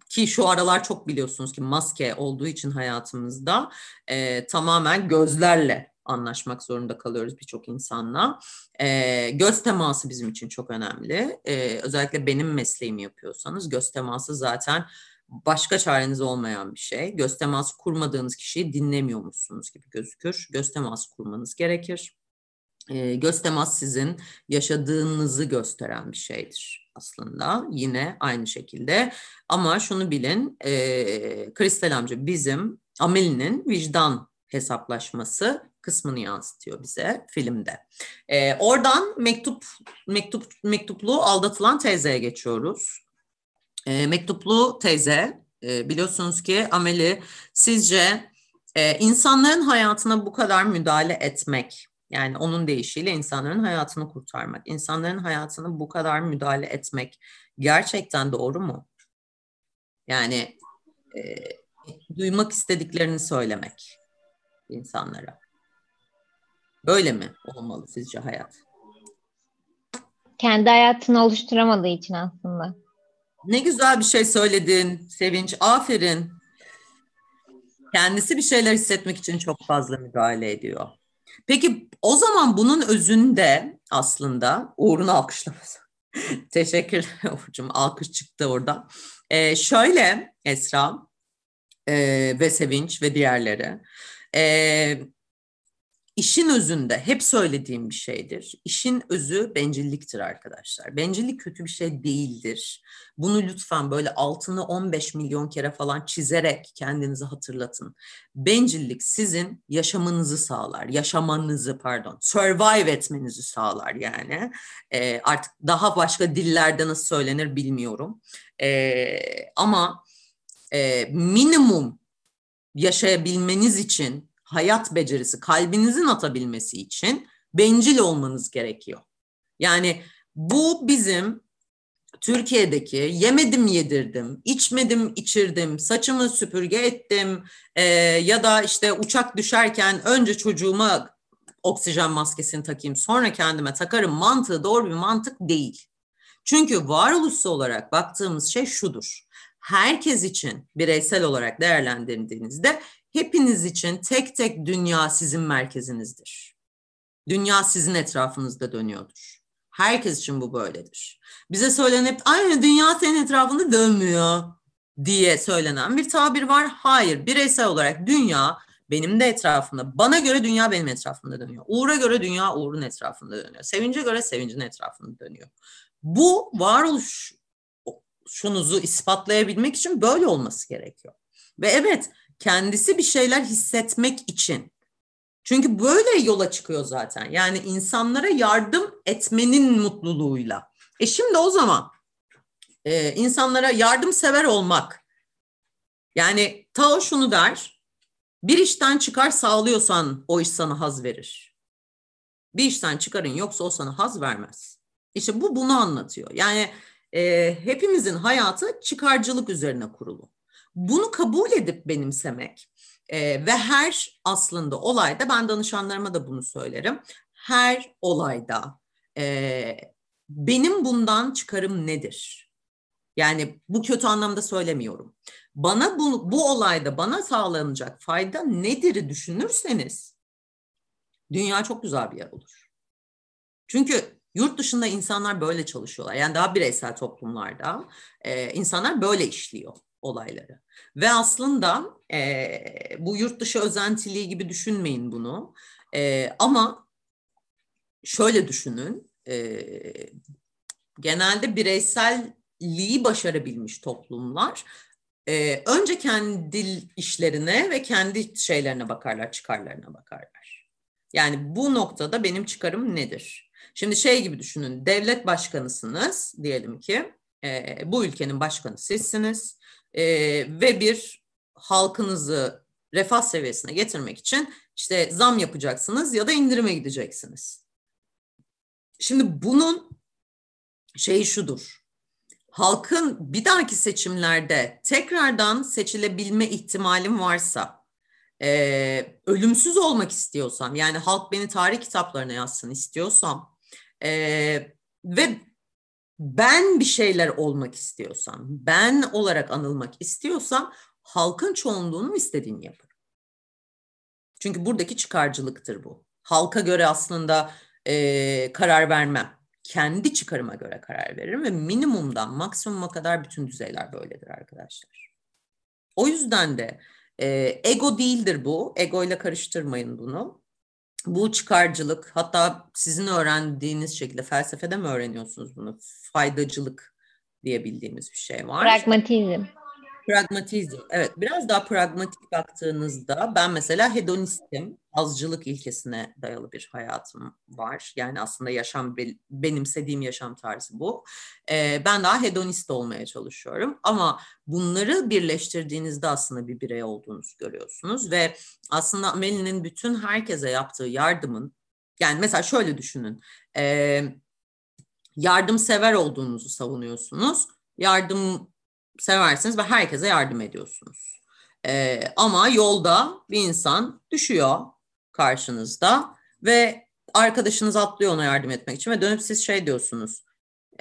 ki şu aralar çok biliyorsunuz ki maske olduğu için hayatımızda e, tamamen gözlerle anlaşmak zorunda kalıyoruz birçok insanla. E, göz teması bizim için çok önemli. E, özellikle benim mesleğimi yapıyorsanız göz teması zaten başka çareniz olmayan bir şey. Göz teması kurmadığınız kişiyi dinlemiyormuşsunuz gibi gözükür. Göz teması kurmanız gerekir. E, göz temas sizin yaşadığınızı gösteren bir şeydir aslında yine aynı şekilde ama şunu bilin e, Kristal amca bizim Amelie'nin vicdan hesaplaşması kısmını yansıtıyor bize filmde. E, oradan mektup mektup mektuplu aldatılan teyzeye geçiyoruz. E, mektuplu teyze e, biliyorsunuz ki Amelie sizce e, insanların hayatına bu kadar müdahale etmek yani onun deyişiyle insanların hayatını kurtarmak, insanların hayatını bu kadar müdahale etmek gerçekten doğru mu? Yani e, duymak istediklerini söylemek insanlara. Böyle mi olmalı sizce hayat? Kendi hayatını oluşturamadığı için aslında. Ne güzel bir şey söyledin Sevinç. Aferin. Kendisi bir şeyler hissetmek için çok fazla müdahale ediyor. Peki o zaman bunun özünde aslında Uğur'un alkışlaması. Teşekkür Uğur'cum alkış çıktı orada. Ee, şöyle Esra e, ve Sevinç ve diğerleri. E, İşin özünde hep söylediğim bir şeydir. İşin özü bencilliktir arkadaşlar. Bencillik kötü bir şey değildir. Bunu lütfen böyle altını 15 milyon kere falan çizerek kendinizi hatırlatın. Bencillik sizin yaşamanızı sağlar, yaşamanızı pardon, survive etmenizi sağlar yani. Ee, artık daha başka dillerde nasıl söylenir bilmiyorum. Ee, ama e, minimum yaşayabilmeniz için hayat becerisi, kalbinizin atabilmesi için bencil olmanız gerekiyor. Yani bu bizim Türkiye'deki yemedim yedirdim, içmedim içirdim, saçımı süpürge ettim e, ya da işte uçak düşerken önce çocuğuma oksijen maskesini takayım sonra kendime takarım mantığı doğru bir mantık değil. Çünkü varoluşsal olarak baktığımız şey şudur. Herkes için bireysel olarak değerlendirdiğinizde hepiniz için tek tek dünya sizin merkezinizdir. Dünya sizin etrafınızda dönüyordur. Herkes için bu böyledir. Bize söylenen hep aynı dünya senin etrafında dönmüyor diye söylenen bir tabir var. Hayır, bireysel olarak dünya benim de etrafımda. Bana göre dünya benim etrafımda dönüyor. Uğur'a göre dünya Uğur'un etrafında dönüyor. Sevince göre sevincin etrafında dönüyor. Bu varoluş şunuzu ispatlayabilmek için böyle olması gerekiyor. Ve evet kendisi bir şeyler hissetmek için. Çünkü böyle yola çıkıyor zaten. Yani insanlara yardım etmenin mutluluğuyla. E şimdi o zaman e, insanlara yardımsever olmak. Yani Tao şunu der. Bir işten çıkar sağlıyorsan o iş sana haz verir. Bir işten çıkarın yoksa o sana haz vermez. İşte bu bunu anlatıyor. Yani e, hepimizin hayatı çıkarcılık üzerine kurulu. Bunu kabul edip benimsemek e, ve her aslında olayda ben danışanlarıma da bunu söylerim. Her olayda e, benim bundan çıkarım nedir? Yani bu kötü anlamda söylemiyorum. Bana bu, bu olayda bana sağlanacak fayda nedir düşünürseniz dünya çok güzel bir yer olur. Çünkü yurt dışında insanlar böyle çalışıyorlar. Yani daha bireysel toplumlarda e, insanlar böyle işliyor olayları. Ve aslında e, bu yurt dışı özentiliği gibi düşünmeyin bunu. E, ama şöyle düşünün, e, genelde bireyselliği başarabilmiş toplumlar e, önce kendi işlerine ve kendi şeylerine bakarlar, çıkarlarına bakarlar. Yani bu noktada benim çıkarım nedir? Şimdi şey gibi düşünün, devlet başkanısınız diyelim ki, e, bu ülkenin başkanı sizsiniz e, ve bir halkınızı refah seviyesine getirmek için işte zam yapacaksınız ya da indirime gideceksiniz. Şimdi bunun şeyi şudur. Halkın bir dahaki seçimlerde tekrardan seçilebilme ihtimalim varsa, e, ölümsüz olmak istiyorsam, yani halk beni tarih kitaplarına yazsın istiyorsam e, ve ben bir şeyler olmak istiyorsam, ben olarak anılmak istiyorsam halkın çoğunluğunun istediğini yaparım. Çünkü buradaki çıkarcılıktır bu. Halka göre aslında e, karar vermem. Kendi çıkarıma göre karar veririm ve minimumdan maksimuma kadar bütün düzeyler böyledir arkadaşlar. O yüzden de e, ego değildir bu. Ego ile karıştırmayın bunu. Bu çıkarcılık hatta sizin öğrendiğiniz şekilde felsefede mi öğreniyorsunuz bunu? Faydacılık diye bildiğimiz bir şey var. Pragmatizm. Pragmatizm. Evet biraz daha pragmatik baktığınızda ben mesela hedonistim. Azcılık ilkesine dayalı bir hayatım var. Yani aslında yaşam benimsediğim yaşam tarzı bu. Ee, ben daha hedonist olmaya çalışıyorum. Ama bunları birleştirdiğinizde aslında bir birey olduğunuzu görüyorsunuz. Ve aslında Amelie'nin bütün herkese yaptığı yardımın yani mesela şöyle düşünün. E, yardımsever olduğunuzu savunuyorsunuz. Yardım seversiniz ve herkese yardım ediyorsunuz. Ee, ama yolda bir insan düşüyor karşınızda ve arkadaşınız atlıyor ona yardım etmek için ve dönüp siz şey diyorsunuz.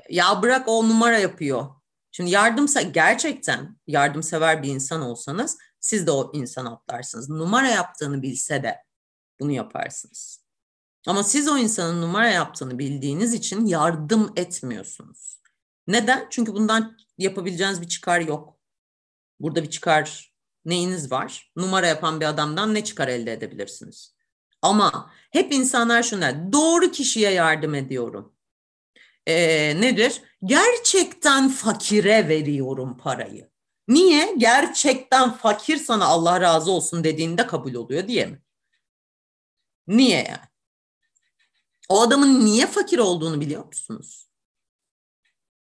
Ya bırak o numara yapıyor. Şimdi yardımsa gerçekten yardımsever bir insan olsanız siz de o insan atlarsınız. Numara yaptığını bilse de bunu yaparsınız. Ama siz o insanın numara yaptığını bildiğiniz için yardım etmiyorsunuz. Neden? Çünkü bundan yapabileceğiniz bir çıkar yok. Burada bir çıkar neyiniz var? Numara yapan bir adamdan ne çıkar elde edebilirsiniz? Ama hep insanlar şunu der, doğru kişiye yardım ediyorum. Ee, nedir? Gerçekten fakire veriyorum parayı. Niye? Gerçekten fakir sana Allah razı olsun dediğinde kabul oluyor diye mi? Niye yani? O adamın niye fakir olduğunu biliyor musunuz?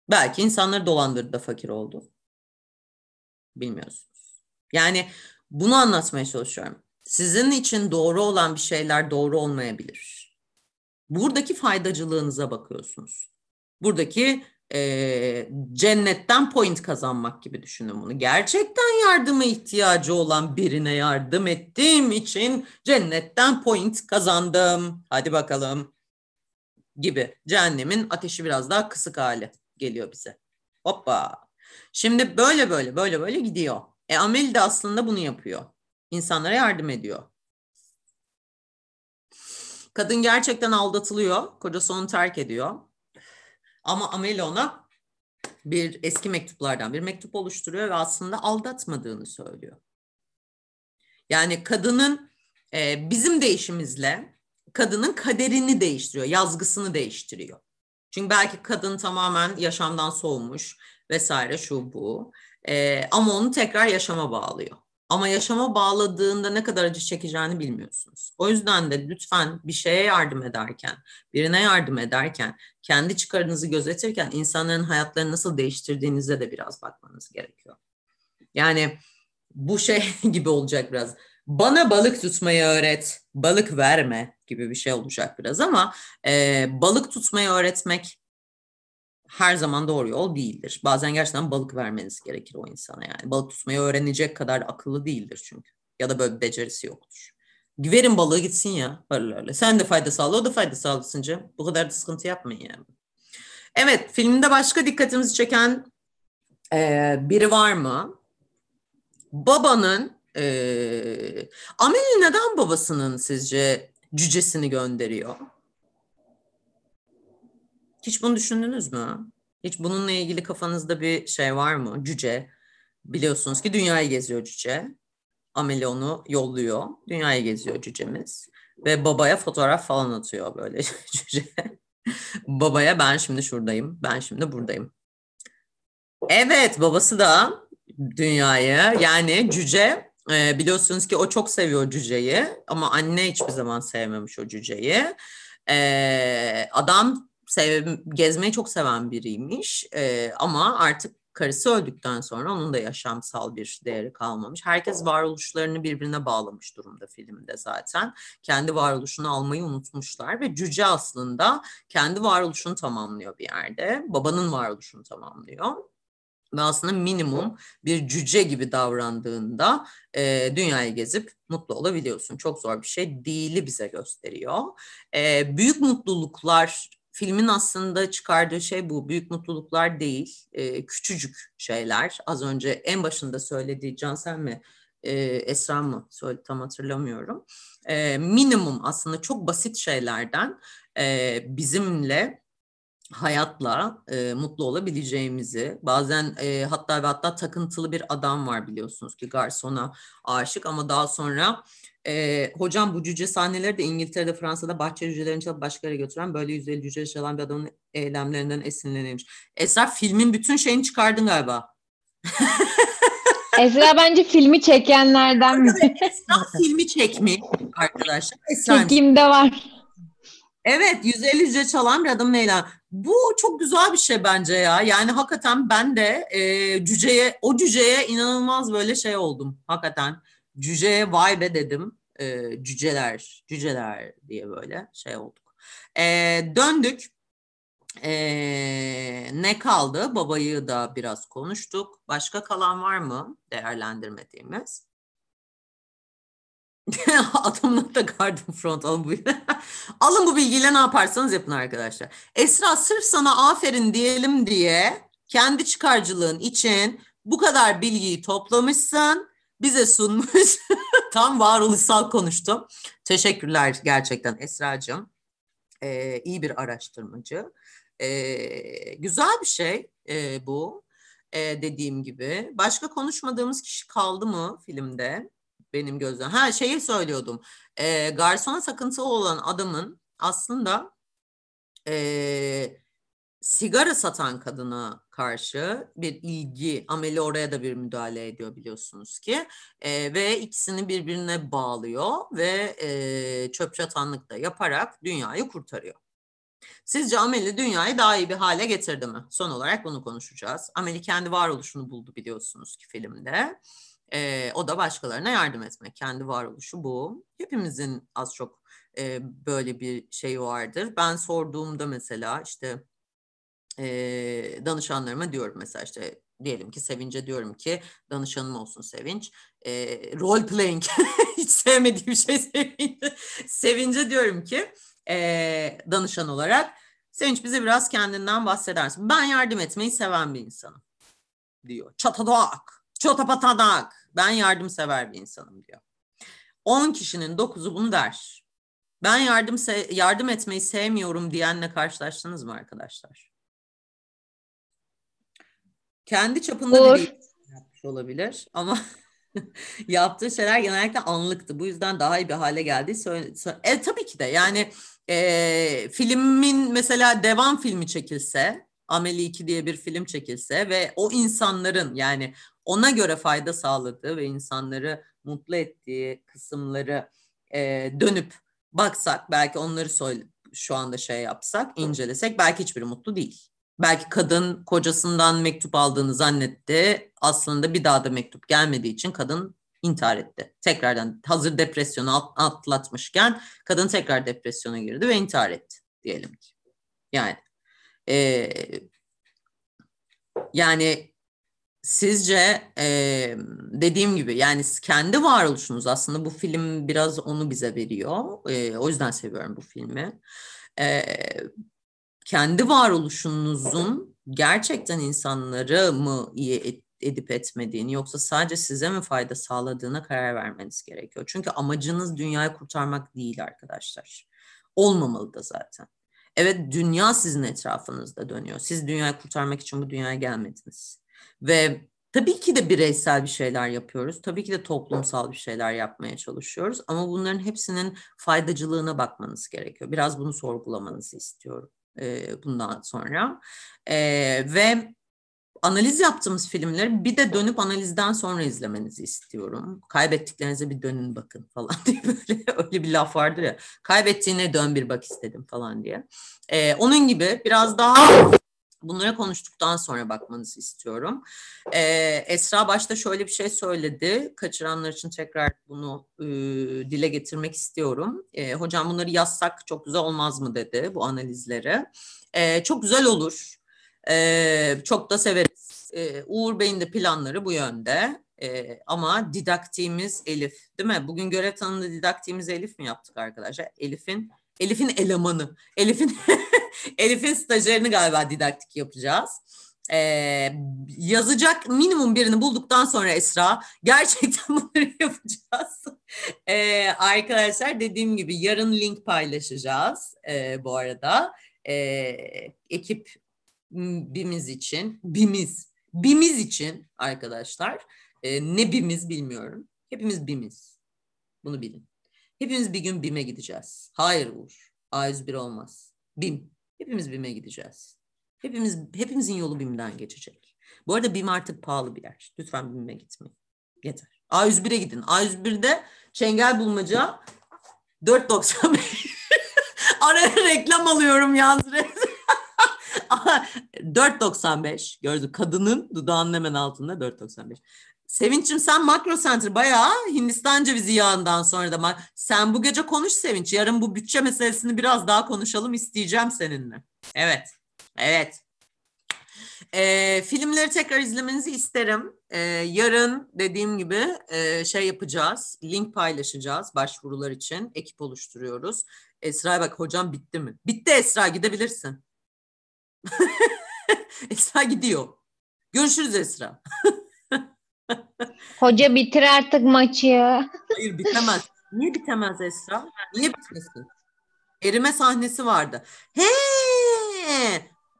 Belki insanları dolandırdı da fakir oldu. Bilmiyorsunuz. Yani bunu anlatmaya çalışıyorum. Sizin için doğru olan bir şeyler doğru olmayabilir. Buradaki faydacılığınıza bakıyorsunuz. Buradaki e, cennetten point kazanmak gibi düşünün bunu. Gerçekten yardıma ihtiyacı olan birine yardım ettiğim için cennetten point kazandım. Hadi bakalım gibi. Cehennemin ateşi biraz daha kısık hali geliyor bize. Hoppa. Şimdi böyle böyle böyle böyle gidiyor. E Amel de aslında bunu yapıyor. İnsanlara yardım ediyor. Kadın gerçekten aldatılıyor. Kocası onu terk ediyor. Ama Amel ona bir eski mektuplardan bir mektup oluşturuyor ve aslında aldatmadığını söylüyor. Yani kadının e, bizim değişimizle kadının kaderini değiştiriyor, yazgısını değiştiriyor. Çünkü belki kadın tamamen yaşamdan soğumuş vesaire şu bu. Ee, ama onu tekrar yaşama bağlıyor. Ama yaşama bağladığında ne kadar acı çekeceğini bilmiyorsunuz. O yüzden de lütfen bir şeye yardım ederken, birine yardım ederken, kendi çıkarınızı gözetirken insanların hayatlarını nasıl değiştirdiğinize de biraz bakmanız gerekiyor. Yani bu şey gibi olacak biraz. Bana balık tutmayı öğret, balık verme gibi bir şey olacak biraz ama e, balık tutmayı öğretmek her zaman doğru yol değildir. Bazen gerçekten balık vermeniz gerekir o insana yani. Balık tutmayı öğrenecek kadar akıllı değildir çünkü. Ya da böyle becerisi yoktur. Verin balığı gitsin ya paralarla. Sen de fayda sağla, o da fayda sağlasınca. Bu kadar da sıkıntı yapmayın yani. Evet, filmde başka dikkatimizi çeken e, biri var mı? Babanın e, Amelie neden babasının sizce cücesini gönderiyor? Hiç bunu düşündünüz mü? Hiç bununla ilgili kafanızda bir şey var mı? Cüce. Biliyorsunuz ki dünyayı geziyor cüce. Amelie onu yolluyor. Dünyayı geziyor cücemiz. Ve babaya fotoğraf falan atıyor böyle cüce. babaya ben şimdi şuradayım, ben şimdi buradayım. Evet babası da dünyayı yani cüce e, biliyorsunuz ki o çok seviyor cüceyi ama anne hiçbir zaman sevmemiş o cüceyi. E, adam sev, gezmeyi çok seven biriymiş e, ama artık karısı öldükten sonra onun da yaşamsal bir değeri kalmamış. Herkes varoluşlarını birbirine bağlamış durumda filmde zaten. Kendi varoluşunu almayı unutmuşlar ve cüce aslında kendi varoluşunu tamamlıyor bir yerde. Babanın varoluşunu tamamlıyor ve aslında minimum bir cüce gibi davrandığında e, dünyayı gezip mutlu olabiliyorsun. Çok zor bir şey değili bize gösteriyor. E, büyük mutluluklar filmin aslında çıkardığı şey bu. Büyük mutluluklar değil, e, küçücük şeyler. Az önce en başında söylediği Cansel mi, e, Esra mı söyledi tam hatırlamıyorum. E, minimum aslında çok basit şeylerden e, bizimle hayatla e, mutlu olabileceğimizi bazen e, hatta ve hatta takıntılı bir adam var biliyorsunuz ki garsona aşık ama daha sonra e, hocam bu cüce sahneleri de İngiltere'de Fransa'da bahçe cücelerini çalıp başka yere götüren böyle yüzeli cüce çalan bir adamın eylemlerinden esinlenilmiş. Esra filmin bütün şeyini çıkardın galiba. Esra bence filmi çekenlerden biri. Esra filmi çekmiş arkadaşlar. Esra Çekimde var. Evet 150 cüce çalan bir adamın eylem. Bu çok güzel bir şey bence ya. Yani hakikaten ben de e, cüceye, o cüceye inanılmaz böyle şey oldum. Hakikaten cüceye vay be dedim. E, cüceler, cüceler diye böyle şey olduk. E, döndük. E, ne kaldı? Babayı da biraz konuştuk. Başka kalan var mı değerlendirmediğimiz? Adamla da garden front alın bu. alın bu bilgiyle ne yaparsanız yapın arkadaşlar. Esra sırf sana aferin diyelim diye kendi çıkarcılığın için bu kadar bilgiyi toplamışsın. Bize sunmuş. Tam varoluşsal konuştum. Teşekkürler gerçekten Esra'cığım. Ee, iyi bir araştırmacı. Ee, güzel bir şey e, bu. Ee, dediğim gibi. Başka konuşmadığımız kişi kaldı mı filmde? Benim gözüm. Ha şeyi söylüyordum. E, garsona sakıntılı olan adamın aslında e, sigara satan kadına karşı bir ilgi, ameli oraya da bir müdahale ediyor biliyorsunuz ki. E, ve ikisini birbirine bağlıyor ve e, çöp çatanlık da yaparak dünyayı kurtarıyor. Sizce Ameli dünyayı daha iyi bir hale getirdi mi? Son olarak bunu konuşacağız. Ameli kendi varoluşunu buldu biliyorsunuz ki filmde. E, o da başkalarına yardım etmek. Kendi varoluşu bu. Hepimizin az çok e, böyle bir şey vardır. Ben sorduğumda mesela işte e, danışanlarıma diyorum mesela işte diyelim ki Sevinç'e diyorum ki danışanım olsun Sevinç. E, role playing hiç sevmediğim şey Sevinç'e. Sevinç'e diyorum ki e, danışan olarak Sevinç bize biraz kendinden bahsedersin. Ben yardım etmeyi seven bir insanım diyor. Çatadak, çatapatadak ben yardımsever bir insanım diyor. 10 kişinin 9'u bunu der. Ben yardım yardım etmeyi sevmiyorum diyenle karşılaştınız mı arkadaşlar? Kendi çapında Olur. bir yapmış olabilir ama yaptığı şeyler genellikle anlıktı. Bu yüzden daha iyi bir hale geldi. E, tabii ki de yani e, filmin mesela devam filmi çekilse Amelie 2 diye bir film çekilse ve o insanların yani ona göre fayda sağladığı ve insanları mutlu ettiği kısımları e, dönüp baksak belki onları söyle, şu anda şey yapsak incelesek belki hiçbiri mutlu değil. Belki kadın kocasından mektup aldığını zannetti. Aslında bir daha da mektup gelmediği için kadın intihar etti. Tekrardan hazır depresyonu atlatmışken kadın tekrar depresyona girdi ve intihar etti diyelim ki. Yani e, yani sizce e, dediğim gibi yani kendi varoluşunuz aslında bu film biraz onu bize veriyor. E, o yüzden seviyorum bu filmi. E, kendi varoluşunuzun gerçekten insanları mı iyi edip etmediğini yoksa sadece size mi fayda sağladığına karar vermeniz gerekiyor. Çünkü amacınız dünyayı kurtarmak değil arkadaşlar. Olmamalı da zaten. Evet dünya sizin etrafınızda dönüyor. Siz dünyayı kurtarmak için bu dünyaya gelmediniz. Ve tabii ki de bireysel bir şeyler yapıyoruz. Tabii ki de toplumsal bir şeyler yapmaya çalışıyoruz. Ama bunların hepsinin faydacılığına bakmanız gerekiyor. Biraz bunu sorgulamanızı istiyorum e, bundan sonra. E, ve analiz yaptığımız filmleri bir de dönüp analizden sonra izlemenizi istiyorum. Kaybettiklerinize bir dönün bakın falan diye böyle öyle bir laf vardır ya. Kaybettiğine dön bir bak istedim falan diye. Ee, onun gibi biraz daha Bunlara konuştuktan sonra bakmanızı istiyorum. Ee, Esra başta şöyle bir şey söyledi. Kaçıranlar için tekrar bunu e, dile getirmek istiyorum. E, hocam bunları yazsak çok güzel olmaz mı dedi bu analizleri. E, çok güzel olur. E, çok da severiz. E, Uğur Bey'in de planları bu yönde. E, ama didaktiğimiz Elif değil mi? Bugün görev tanımında didaktiğimiz Elif mi yaptık arkadaşlar? Elif'in Elif'in elemanı. Elif'in Elif'in stajyerini galiba didaktik yapacağız. Ee, yazacak minimum birini bulduktan sonra Esra gerçekten bunları yapacağız. Ee, arkadaşlar dediğim gibi yarın link paylaşacağız e, bu arada. E, ekip bimiz için, bimiz, bimiz için arkadaşlar. E, ne bimiz bilmiyorum. Hepimiz bimiz. Bunu bilin. Hepimiz bir gün BİM'e gideceğiz. Hayır Uğur. A101 olmaz. BİM. Hepimiz BİM'e gideceğiz. Hepimiz hepimizin yolu BİM'den geçecek. Bu arada BİM artık pahalı bir yer. Lütfen BİM'e gitmeyin. Yeter. A101'e gidin. A101'de çengel bulmaca 4.95. Araya reklam alıyorum yalnız. 4.95 gördük. Kadının dudağının hemen altında 4.95. Sevinç'im sen Makro Center bayağı Hindistan cevizi yağından sonra da sen bu gece konuş Sevinç. Yarın bu bütçe meselesini biraz daha konuşalım isteyeceğim seninle. Evet. Evet. E, filmleri tekrar izlemenizi isterim. E, yarın dediğim gibi e, şey yapacağız. Link paylaşacağız başvurular için. Ekip oluşturuyoruz. Esra bak hocam bitti mi? Bitti Esra gidebilirsin. Esra gidiyor. Görüşürüz Esra. Hoca bitir artık maçı. Hayır bitemez. Niye bitemez Esra? Niye bitmesin? Erime sahnesi vardı. He!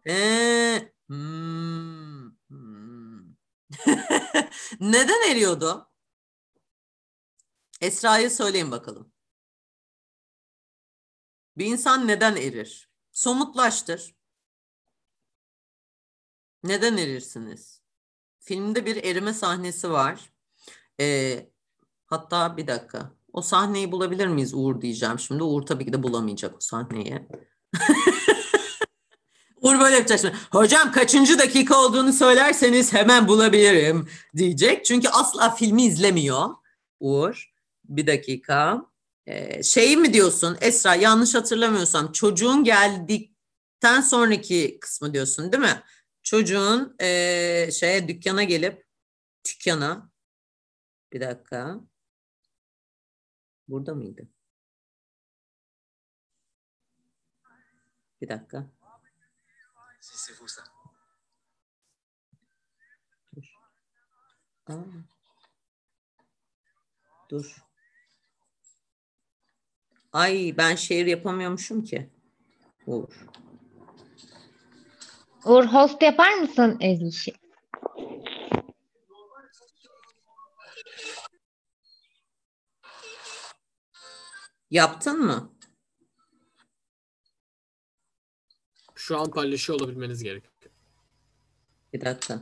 He! Hmm. Hmm. Neden eriyordu? Esra'ya söyleyin bakalım. Bir insan neden erir? Somutlaştır. Neden erirsiniz? Filmde bir erime sahnesi var. Ee, hatta bir dakika. O sahneyi bulabilir miyiz Uğur diyeceğim şimdi. Uğur tabii ki de bulamayacak o sahneyi. Uğur böyle yapacak şimdi. Hocam kaçıncı dakika olduğunu söylerseniz hemen bulabilirim diyecek. Çünkü asla filmi izlemiyor Uğur. Bir dakika. Ee, şey mi diyorsun Esra yanlış hatırlamıyorsam çocuğun geldikten sonraki kısmı diyorsun değil mi? Çocuğun e, şeye dükkana gelip dükkana bir dakika burada mıydı? Bir dakika. Dur. Aa. Dur. Ay ben şehir yapamıyormuşum ki. Uğur. Uğur host yapar mısın Ezgi? Yaptın mı? Şu an paylaşıyor olabilmeniz gerekiyor. Bir dakika.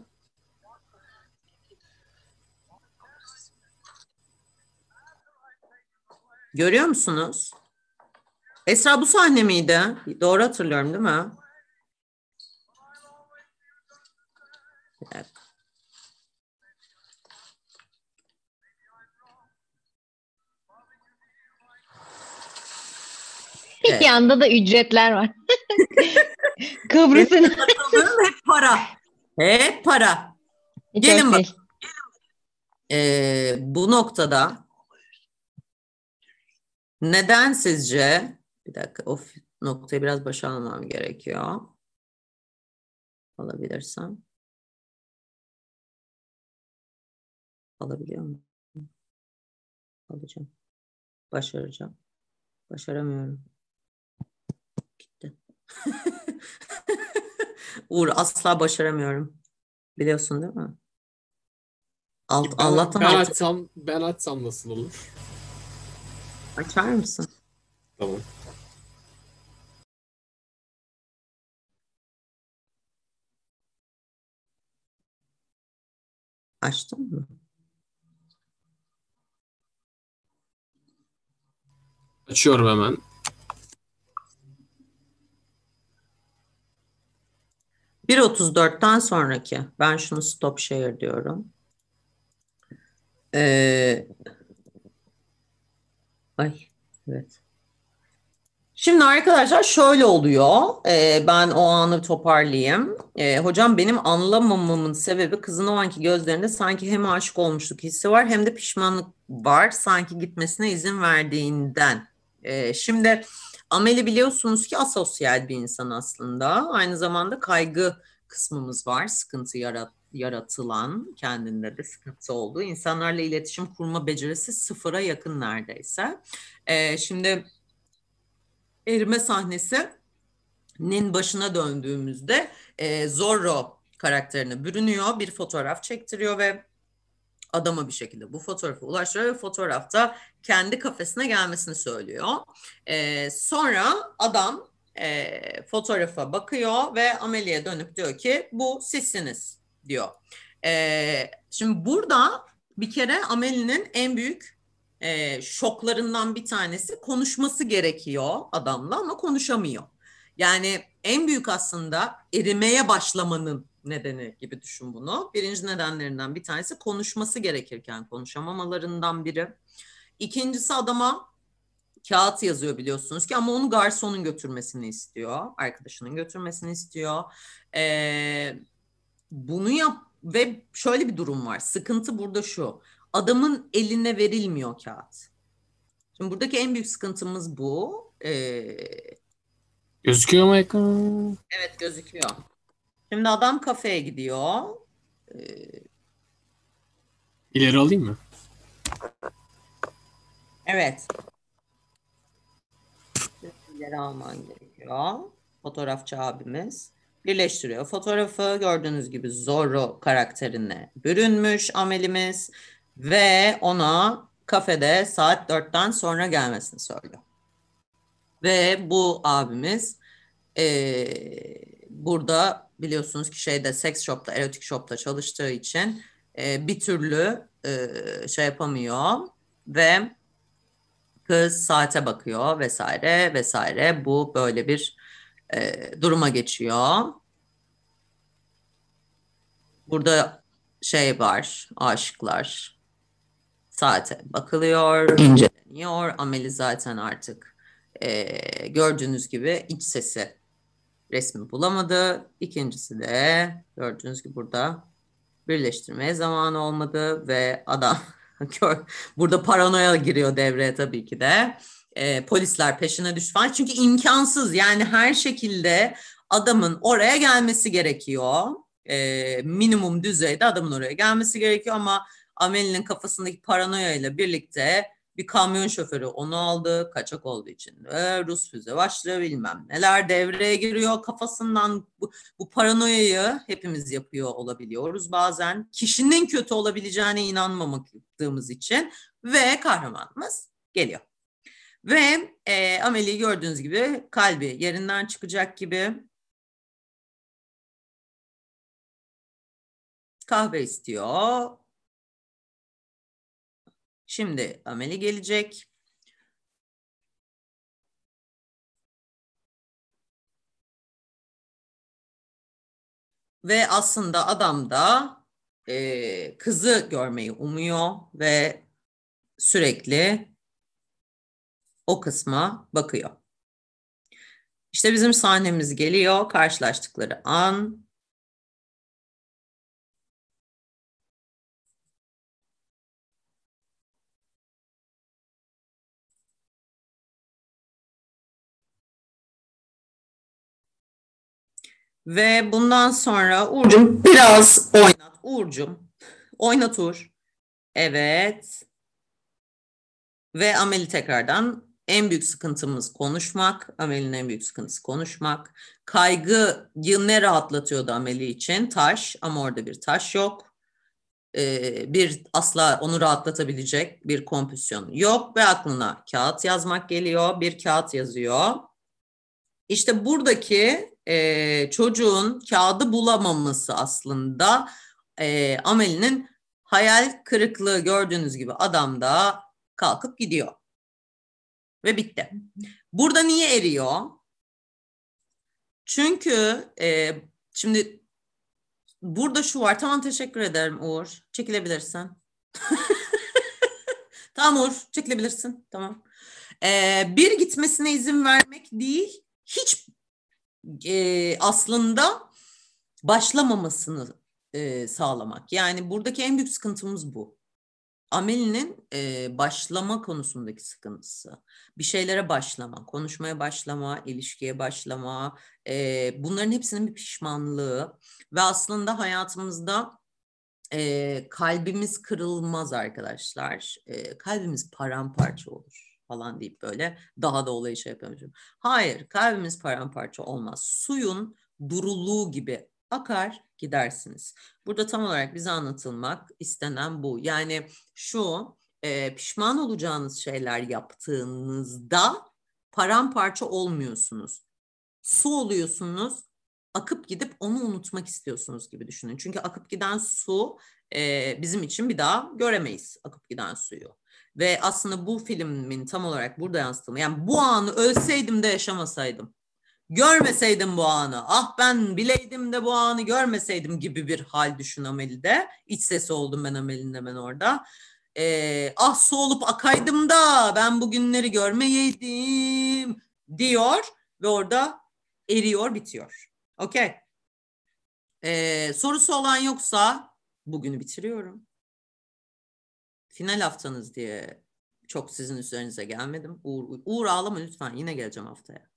Görüyor musunuz? Esra bu sahne miydi? Doğru hatırlıyorum değil mi? Bir dakika. Evet. Yanda da ücretler var. Kıbrıs'ın. hep para. Hep para. Hiç Gelin bak. Ee, bu noktada neden sizce bir dakika o noktayı biraz başa almam gerekiyor. Alabilirsem. Alabiliyor muyum? Alacağım. Başaracağım. Başaramıyorum. Gitti. Uğur asla başaramıyorum. Biliyorsun değil mi? Alt, Ben, Allah'tan ben alt- açsam, ben açsam nasıl olur? açar mısın? Tamam. Açtın mı? Açıyorum hemen. 1.34'ten sonraki. Ben şunu stop share diyorum. Ee, ay evet. Şimdi arkadaşlar şöyle oluyor. Ee, ben o anı toparlayayım. Ee, hocam benim anlamamamın sebebi kızın o anki gözlerinde sanki hem aşık olmuşluk hissi var hem de pişmanlık var. Sanki gitmesine izin verdiğinden. Ee, şimdi Ameli biliyorsunuz ki asosyal bir insan aslında. Aynı zamanda kaygı kısmımız var. Sıkıntı yarat yaratılan, kendinde de sıkıntı olduğu. insanlarla iletişim kurma becerisi sıfıra yakın neredeyse. Ee, şimdi erime sahnesinin başına döndüğümüzde e, Zorro karakterine bürünüyor, bir fotoğraf çektiriyor ve adama bir şekilde bu fotoğrafı ulaştırıyor ve fotoğrafta kendi kafesine gelmesini söylüyor. E, sonra adam e, fotoğrafa bakıyor ve Amelie'ye dönüp diyor ki bu sizsiniz diyor. E, şimdi burada bir kere Amelie'nin en büyük e, şoklarından bir tanesi konuşması gerekiyor adamla ama konuşamıyor. Yani en büyük aslında erimeye başlamanın nedeni gibi düşün bunu. Birinci nedenlerinden bir tanesi konuşması gerekirken konuşamamalarından biri. İkincisi adama kağıt yazıyor biliyorsunuz ki ama onu garsonun götürmesini istiyor. Arkadaşının götürmesini istiyor. Ee, bunu yap ve şöyle bir durum var. Sıkıntı burada şu adamın eline verilmiyor kağıt. Şimdi buradaki en büyük sıkıntımız bu. Ee, gözüküyor mu ekran? Evet gözüküyor. Şimdi adam kafeye gidiyor. Ee, İleri alayım mı? Evet. İleri alman gerekiyor. Fotoğrafçı abimiz birleştiriyor. Fotoğrafı gördüğünüz gibi Zorro karakterine bürünmüş amelimiz ve ona kafede saat dörtten sonra gelmesini söylüyor. Ve bu abimiz e, burada biliyorsunuz ki şeyde sex shop'ta, erotik shop'ta çalıştığı için e, bir türlü e, şey yapamıyor ve kız saate bakıyor vesaire vesaire. Bu böyle bir e, duruma geçiyor. Burada şey var, aşıklar, saate bakılıyor, inceleniyor. Ameli zaten artık e, gördüğünüz gibi iç sesi resmi bulamadı. İkincisi de gördüğünüz gibi burada birleştirmeye zaman olmadı ve adam burada paranoya giriyor devreye tabii ki de. E, polisler peşine düştü falan. Çünkü imkansız yani her şekilde adamın oraya gelmesi gerekiyor. E, minimum düzeyde adamın oraya gelmesi gerekiyor ama Amel'in kafasındaki paranoya ile birlikte bir kamyon şoförü onu aldı. Kaçak olduğu için de Rus füze başlığı bilmem neler devreye giriyor. Kafasından bu, bu paranoyayı hepimiz yapıyor olabiliyoruz bazen. Kişinin kötü olabileceğine inanmamadığımız için ve kahramanımız geliyor. Ve e, Amel'i gördüğünüz gibi kalbi yerinden çıkacak gibi kahve istiyor. Şimdi ameli gelecek. Ve aslında adam da e, kızı görmeyi umuyor ve sürekli o kısma bakıyor. İşte bizim sahnemiz geliyor. Karşılaştıkları an Ve bundan sonra Uğur'cum biraz oynat. Uğur'cum oynat Uğur. Evet. Ve Ameli tekrardan en büyük sıkıntımız konuşmak. Amel'in en büyük sıkıntısı konuşmak. Kaygıyı ne rahatlatıyordu Ameli için? Taş ama orada bir taş yok. Ee, bir asla onu rahatlatabilecek bir kompüsyon yok ve aklına kağıt yazmak geliyor. Bir kağıt yazıyor. İşte buradaki e, çocuğun kağıdı bulamaması aslında e, Amel'in hayal kırıklığı gördüğünüz gibi adam da kalkıp gidiyor. Ve bitti. Burada niye eriyor? Çünkü e, Şimdi burada şu var. Tamam teşekkür ederim Uğur. Çekilebilirsin. tamam Uğur çekilebilirsin. Tamam. Ee, bir gitmesine izin vermek değil hiç e, aslında başlamamasını e, sağlamak. Yani buradaki en büyük sıkıntımız bu. Amel'in e, başlama konusundaki sıkıntısı. Bir şeylere başlama, konuşmaya başlama, ilişkiye başlama. E, bunların hepsinin bir pişmanlığı. Ve aslında hayatımızda e, kalbimiz kırılmaz arkadaşlar. E, kalbimiz paramparça olur falan deyip böyle daha da olayı şey yapıyormuşum. Hayır kalbimiz paramparça olmaz. Suyun duruluğu gibi akar gidersiniz. Burada tam olarak bize anlatılmak istenen bu. Yani şu e, pişman olacağınız şeyler yaptığınızda paramparça olmuyorsunuz. Su oluyorsunuz, akıp gidip onu unutmak istiyorsunuz gibi düşünün. Çünkü akıp giden su e, bizim için bir daha göremeyiz akıp giden suyu. Ve aslında bu filmin tam olarak burada yansıtılma. Yani bu anı ölseydim de yaşamasaydım. Görmeseydim bu anı. Ah ben bileydim de bu anı görmeseydim gibi bir hal düşün Ameli'de. İç sesi oldum ben Ameli'nin hemen orada. Ee, ah su akaydım da ben bu günleri görmeyeydim diyor ve orada eriyor bitiyor. Okey. Ee, sorusu olan yoksa bugünü bitiriyorum. Final haftanız diye çok sizin üzerinize gelmedim. Uğur, Uğur ağlama lütfen yine geleceğim haftaya.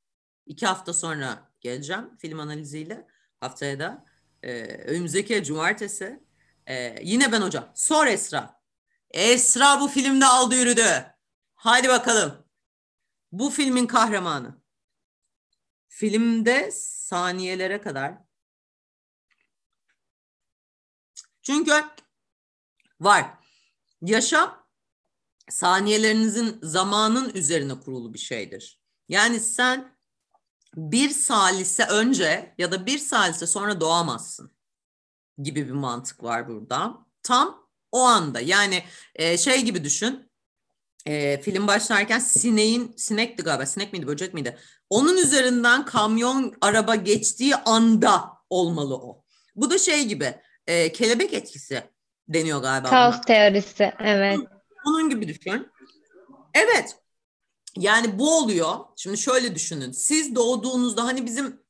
İki hafta sonra geleceğim film analiziyle. Haftaya da e, önümüzdeki cumartesi. E, yine ben hocam. Sor Esra. Esra bu filmde aldı yürüdü. Hadi bakalım. Bu filmin kahramanı. Filmde saniyelere kadar. Çünkü var. Yaşam saniyelerinizin zamanın üzerine kurulu bir şeydir. Yani sen bir salise önce ya da bir salise sonra doğamazsın gibi bir mantık var burada. Tam o anda yani e, şey gibi düşün e, film başlarken sineğin sinekti galiba sinek miydi böcek miydi onun üzerinden kamyon araba geçtiği anda olmalı o. Bu da şey gibi e, kelebek etkisi deniyor galiba. Kaos teorisi evet. Onun gibi düşün. Evet yani bu oluyor. Şimdi şöyle düşünün. Siz doğduğunuzda hani bizim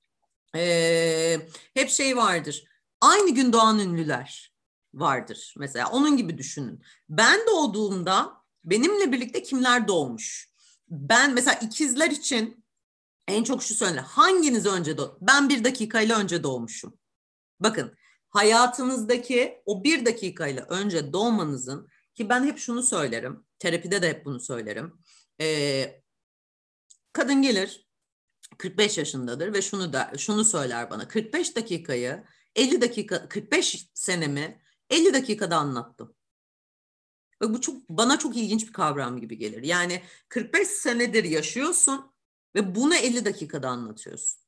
e, hep şey vardır. Aynı gün doğan ünlüler vardır mesela. Onun gibi düşünün. Ben doğduğumda benimle birlikte kimler doğmuş? Ben mesela ikizler için en çok şu söylenir. Hanginiz önce doğdu? Ben bir dakikayla önce doğmuşum. Bakın hayatınızdaki o bir dakikayla önce doğmanızın ki ben hep şunu söylerim. Terapide de hep bunu söylerim e, kadın gelir 45 yaşındadır ve şunu da şunu söyler bana 45 dakikayı 50 dakika 45 senemi 50 dakikada anlattım. Ve bu çok bana çok ilginç bir kavram gibi gelir. Yani 45 senedir yaşıyorsun ve bunu 50 dakikada anlatıyorsun.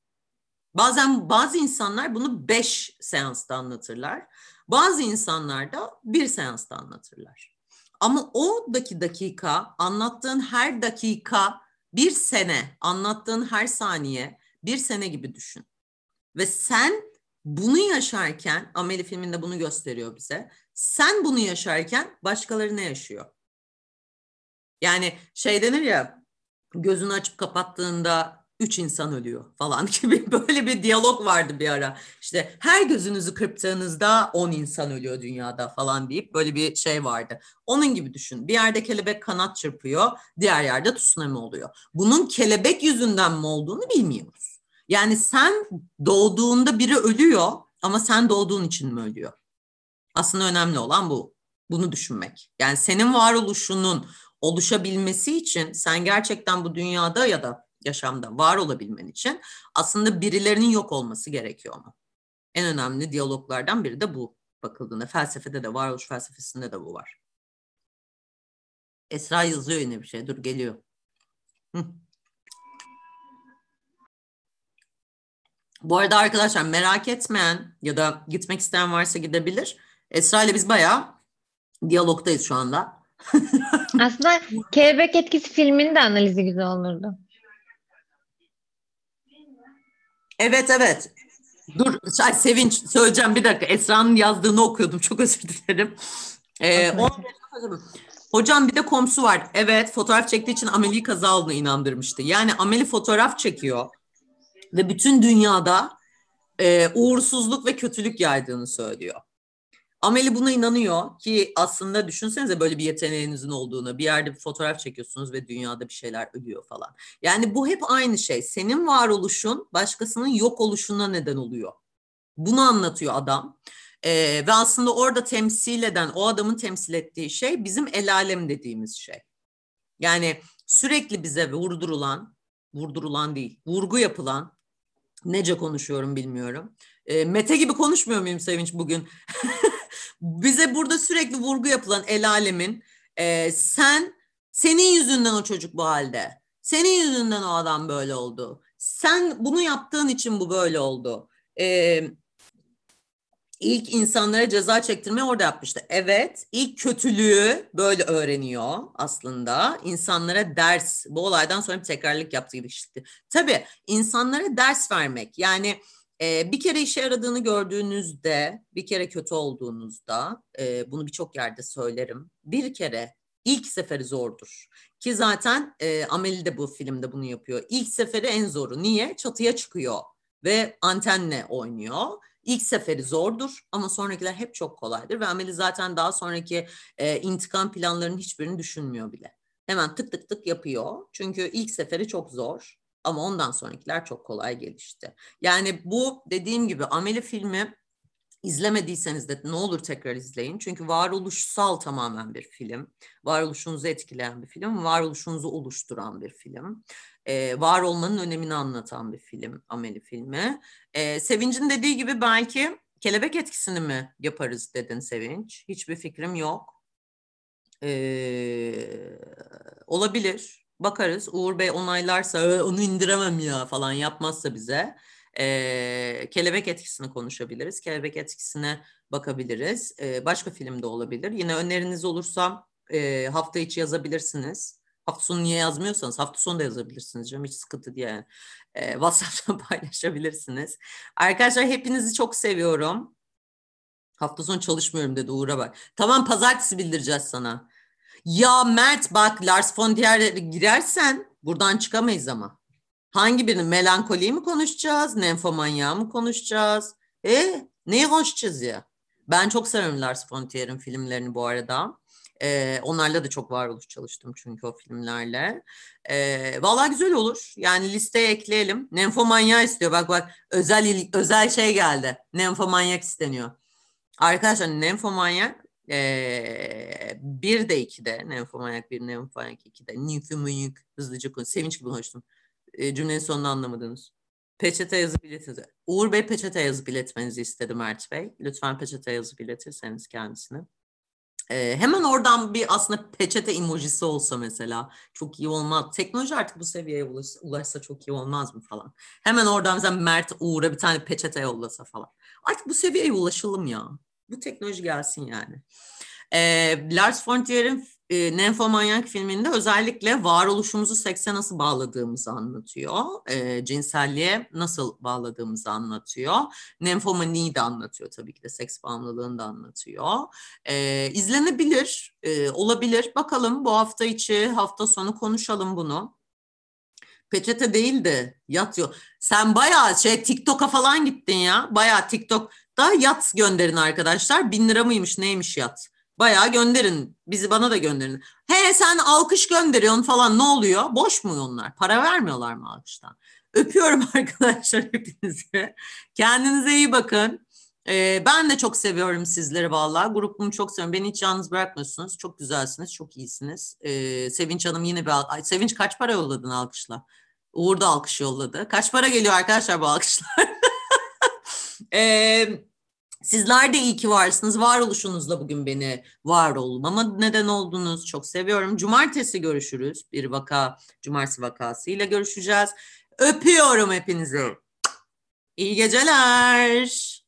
Bazen bazı insanlar bunu 5 seansta anlatırlar. Bazı insanlar da bir seansta anlatırlar. Ama oradaki dakika, anlattığın her dakika bir sene, anlattığın her saniye bir sene gibi düşün. Ve sen bunu yaşarken, Ameli filminde bunu gösteriyor bize. Sen bunu yaşarken başkaları ne yaşıyor? Yani şey denir ya, gözünü açıp kapattığında üç insan ölüyor falan gibi böyle bir diyalog vardı bir ara. İşte her gözünüzü kırptığınızda on insan ölüyor dünyada falan deyip böyle bir şey vardı. Onun gibi düşün. Bir yerde kelebek kanat çırpıyor, diğer yerde tsunami oluyor. Bunun kelebek yüzünden mi olduğunu bilmiyoruz. Yani sen doğduğunda biri ölüyor ama sen doğduğun için mi ölüyor? Aslında önemli olan bu. Bunu düşünmek. Yani senin varoluşunun oluşabilmesi için sen gerçekten bu dünyada ya da yaşamda var olabilmen için aslında birilerinin yok olması gerekiyor mu? En önemli diyaloglardan biri de bu bakıldığında. Felsefede de varoluş felsefesinde de bu var. Esra yazıyor yine bir şey. Dur geliyor. Bu arada arkadaşlar merak etmeyen ya da gitmek isteyen varsa gidebilir. Esra ile biz bayağı diyalogdayız şu anda. Aslında Kelebek Etkisi filminin de analizi güzel olurdu. Evet evet. Dur ay, Sevinç söyleyeceğim bir dakika. Esra'nın yazdığını okuyordum. Çok özür dilerim. Ee, Hocam bir de komşu var. Evet fotoğraf çektiği için Amel'i kaza olduğunu inandırmıştı. Yani Amel'i fotoğraf çekiyor ve bütün dünyada e, uğursuzluk ve kötülük yaydığını söylüyor. Ameli buna inanıyor ki aslında düşünsenize böyle bir yeteneğinizin olduğunu. Bir yerde bir fotoğraf çekiyorsunuz ve dünyada bir şeyler ölüyor falan. Yani bu hep aynı şey. Senin varoluşun başkasının yok oluşuna neden oluyor. Bunu anlatıyor adam. Ee, ve aslında orada temsil eden, o adamın temsil ettiği şey bizim el alem dediğimiz şey. Yani sürekli bize vurdurulan, vurdurulan değil, vurgu yapılan, nece konuşuyorum bilmiyorum. Ee, Mete gibi konuşmuyor muyum Sevinç bugün? bize burada sürekli vurgu yapılan el alemin e, sen senin yüzünden o çocuk bu halde. Senin yüzünden o adam böyle oldu. Sen bunu yaptığın için bu böyle oldu. Ee, ilk insanlara ceza çektirmeyi orada yapmıştı. Evet, ilk kötülüğü böyle öğreniyor aslında. İnsanlara ders, bu olaydan sonra bir tekrarlık yaptığı işte. Tabii insanlara ders vermek yani e, bir kere işe yaradığını gördüğünüzde, bir kere kötü olduğunuzda, e, bunu birçok yerde söylerim. Bir kere ilk seferi zordur. Ki zaten e, Ameli de bu filmde bunu yapıyor. İlk seferi en zoru. Niye? Çatıya çıkıyor ve antenle oynuyor. İlk seferi zordur ama sonrakiler hep çok kolaydır ve Ameli zaten daha sonraki e, intikam planlarının hiçbirini düşünmüyor bile. Hemen tık tık tık yapıyor. Çünkü ilk seferi çok zor ama ondan sonrakiler çok kolay gelişti. Yani bu dediğim gibi Ameli filmi izlemediyseniz de ne olur tekrar izleyin. Çünkü varoluşsal tamamen bir film. Varoluşunuzu etkileyen bir film, varoluşunuzu oluşturan bir film. Ee, var olmanın önemini anlatan bir film, Ameli filmi. Ee, Sevinç'in dediği gibi belki kelebek etkisini mi yaparız dedin Sevinç. Hiçbir fikrim yok. Ee, olabilir. Bakarız. Uğur Bey onaylarsa onu indiremem ya falan yapmazsa bize e, kelebek etkisini konuşabiliriz. Kelebek etkisine bakabiliriz. E, başka film de olabilir. Yine öneriniz olursa e, hafta içi yazabilirsiniz. Hafta sonu niye yazmıyorsanız hafta sonu da yazabilirsiniz canım hiç sıkıntı diye. E, WhatsApp'tan paylaşabilirsiniz. Arkadaşlar hepinizi çok seviyorum. Hafta sonu çalışmıyorum dedi Uğur'a bak. Tamam pazartesi bildireceğiz sana. Ya Mert bak Lars von Trier'e girersen buradan çıkamayız ama. Hangi birini? Melankoliyi mi konuşacağız? Nenfomanyağı mı konuşacağız? E neyi konuşacağız ya? Ben çok severim Lars von Trier'in filmlerini bu arada. Ee, onlarla da çok varoluş çalıştım çünkü o filmlerle. Ee, vallahi güzel olur. Yani listeye ekleyelim. Nenfomanyak istiyor. Bak bak özel özel şey geldi. Nenfomanyak isteniyor. Arkadaşlar Nenfomanyak ee, bir de iki de Nenfomanyak bir, Nenfomanyak iki de Ninfomanyak hızlıca konuş. Sevinç gibi konuştum e, cümlenin sonunu anlamadınız. Peçete yazıp iletiniz. Uğur Bey peçete yazıp iletmenizi istedi Mert Bey. Lütfen peçete yazıp iletirseniz kendisine. Ee, hemen oradan bir aslında peçete emojisi olsa mesela çok iyi olmaz. Teknoloji artık bu seviyeye ulaş, ulaşsa çok iyi olmaz mı falan. Hemen oradan mesela Mert Uğur'a bir tane peçete yollasa falan. Artık bu seviyeye ulaşalım ya. Bu teknoloji gelsin yani. Ee, Lars von Trier'in e, Nenfomanyak filminde özellikle varoluşumuzu sekse nasıl bağladığımızı anlatıyor. E, cinselliğe nasıl bağladığımızı anlatıyor. Nenfomaniyi de anlatıyor tabii ki de seks bağımlılığını da anlatıyor. E, izlenebilir, e, olabilir. Bakalım bu hafta içi, hafta sonu konuşalım bunu. Peçete değil de yatıyor. Sen bayağı şey TikTok'a falan gittin ya. Bayağı TikTok'ta yat gönderin arkadaşlar. Bin lira mıymış neymiş yat. Bayağı gönderin. Bizi bana da gönderin. He sen alkış gönderiyorsun falan ne oluyor? Boş mu onlar? Para vermiyorlar mı alkıştan? Öpüyorum arkadaşlar hepinizi. Kendinize iyi bakın. Ee, ben de çok seviyorum sizleri vallahi. Grubumu çok seviyorum. Beni hiç yalnız bırakmıyorsunuz. Çok güzelsiniz, çok iyisiniz. Ee, Sevinç Hanım yine bir... Ay, Sevinç kaç para yolladın alkışla? Uğur da alkış yolladı. Kaç para geliyor arkadaşlar bu alkışlar? Eee... Sizler de iyi ki varsınız. Varoluşunuzla bugün beni var olmama neden oldunuz. Çok seviyorum. Cumartesi görüşürüz. Bir vaka, cumartesi vakasıyla görüşeceğiz. Öpüyorum hepinizi. İyi geceler.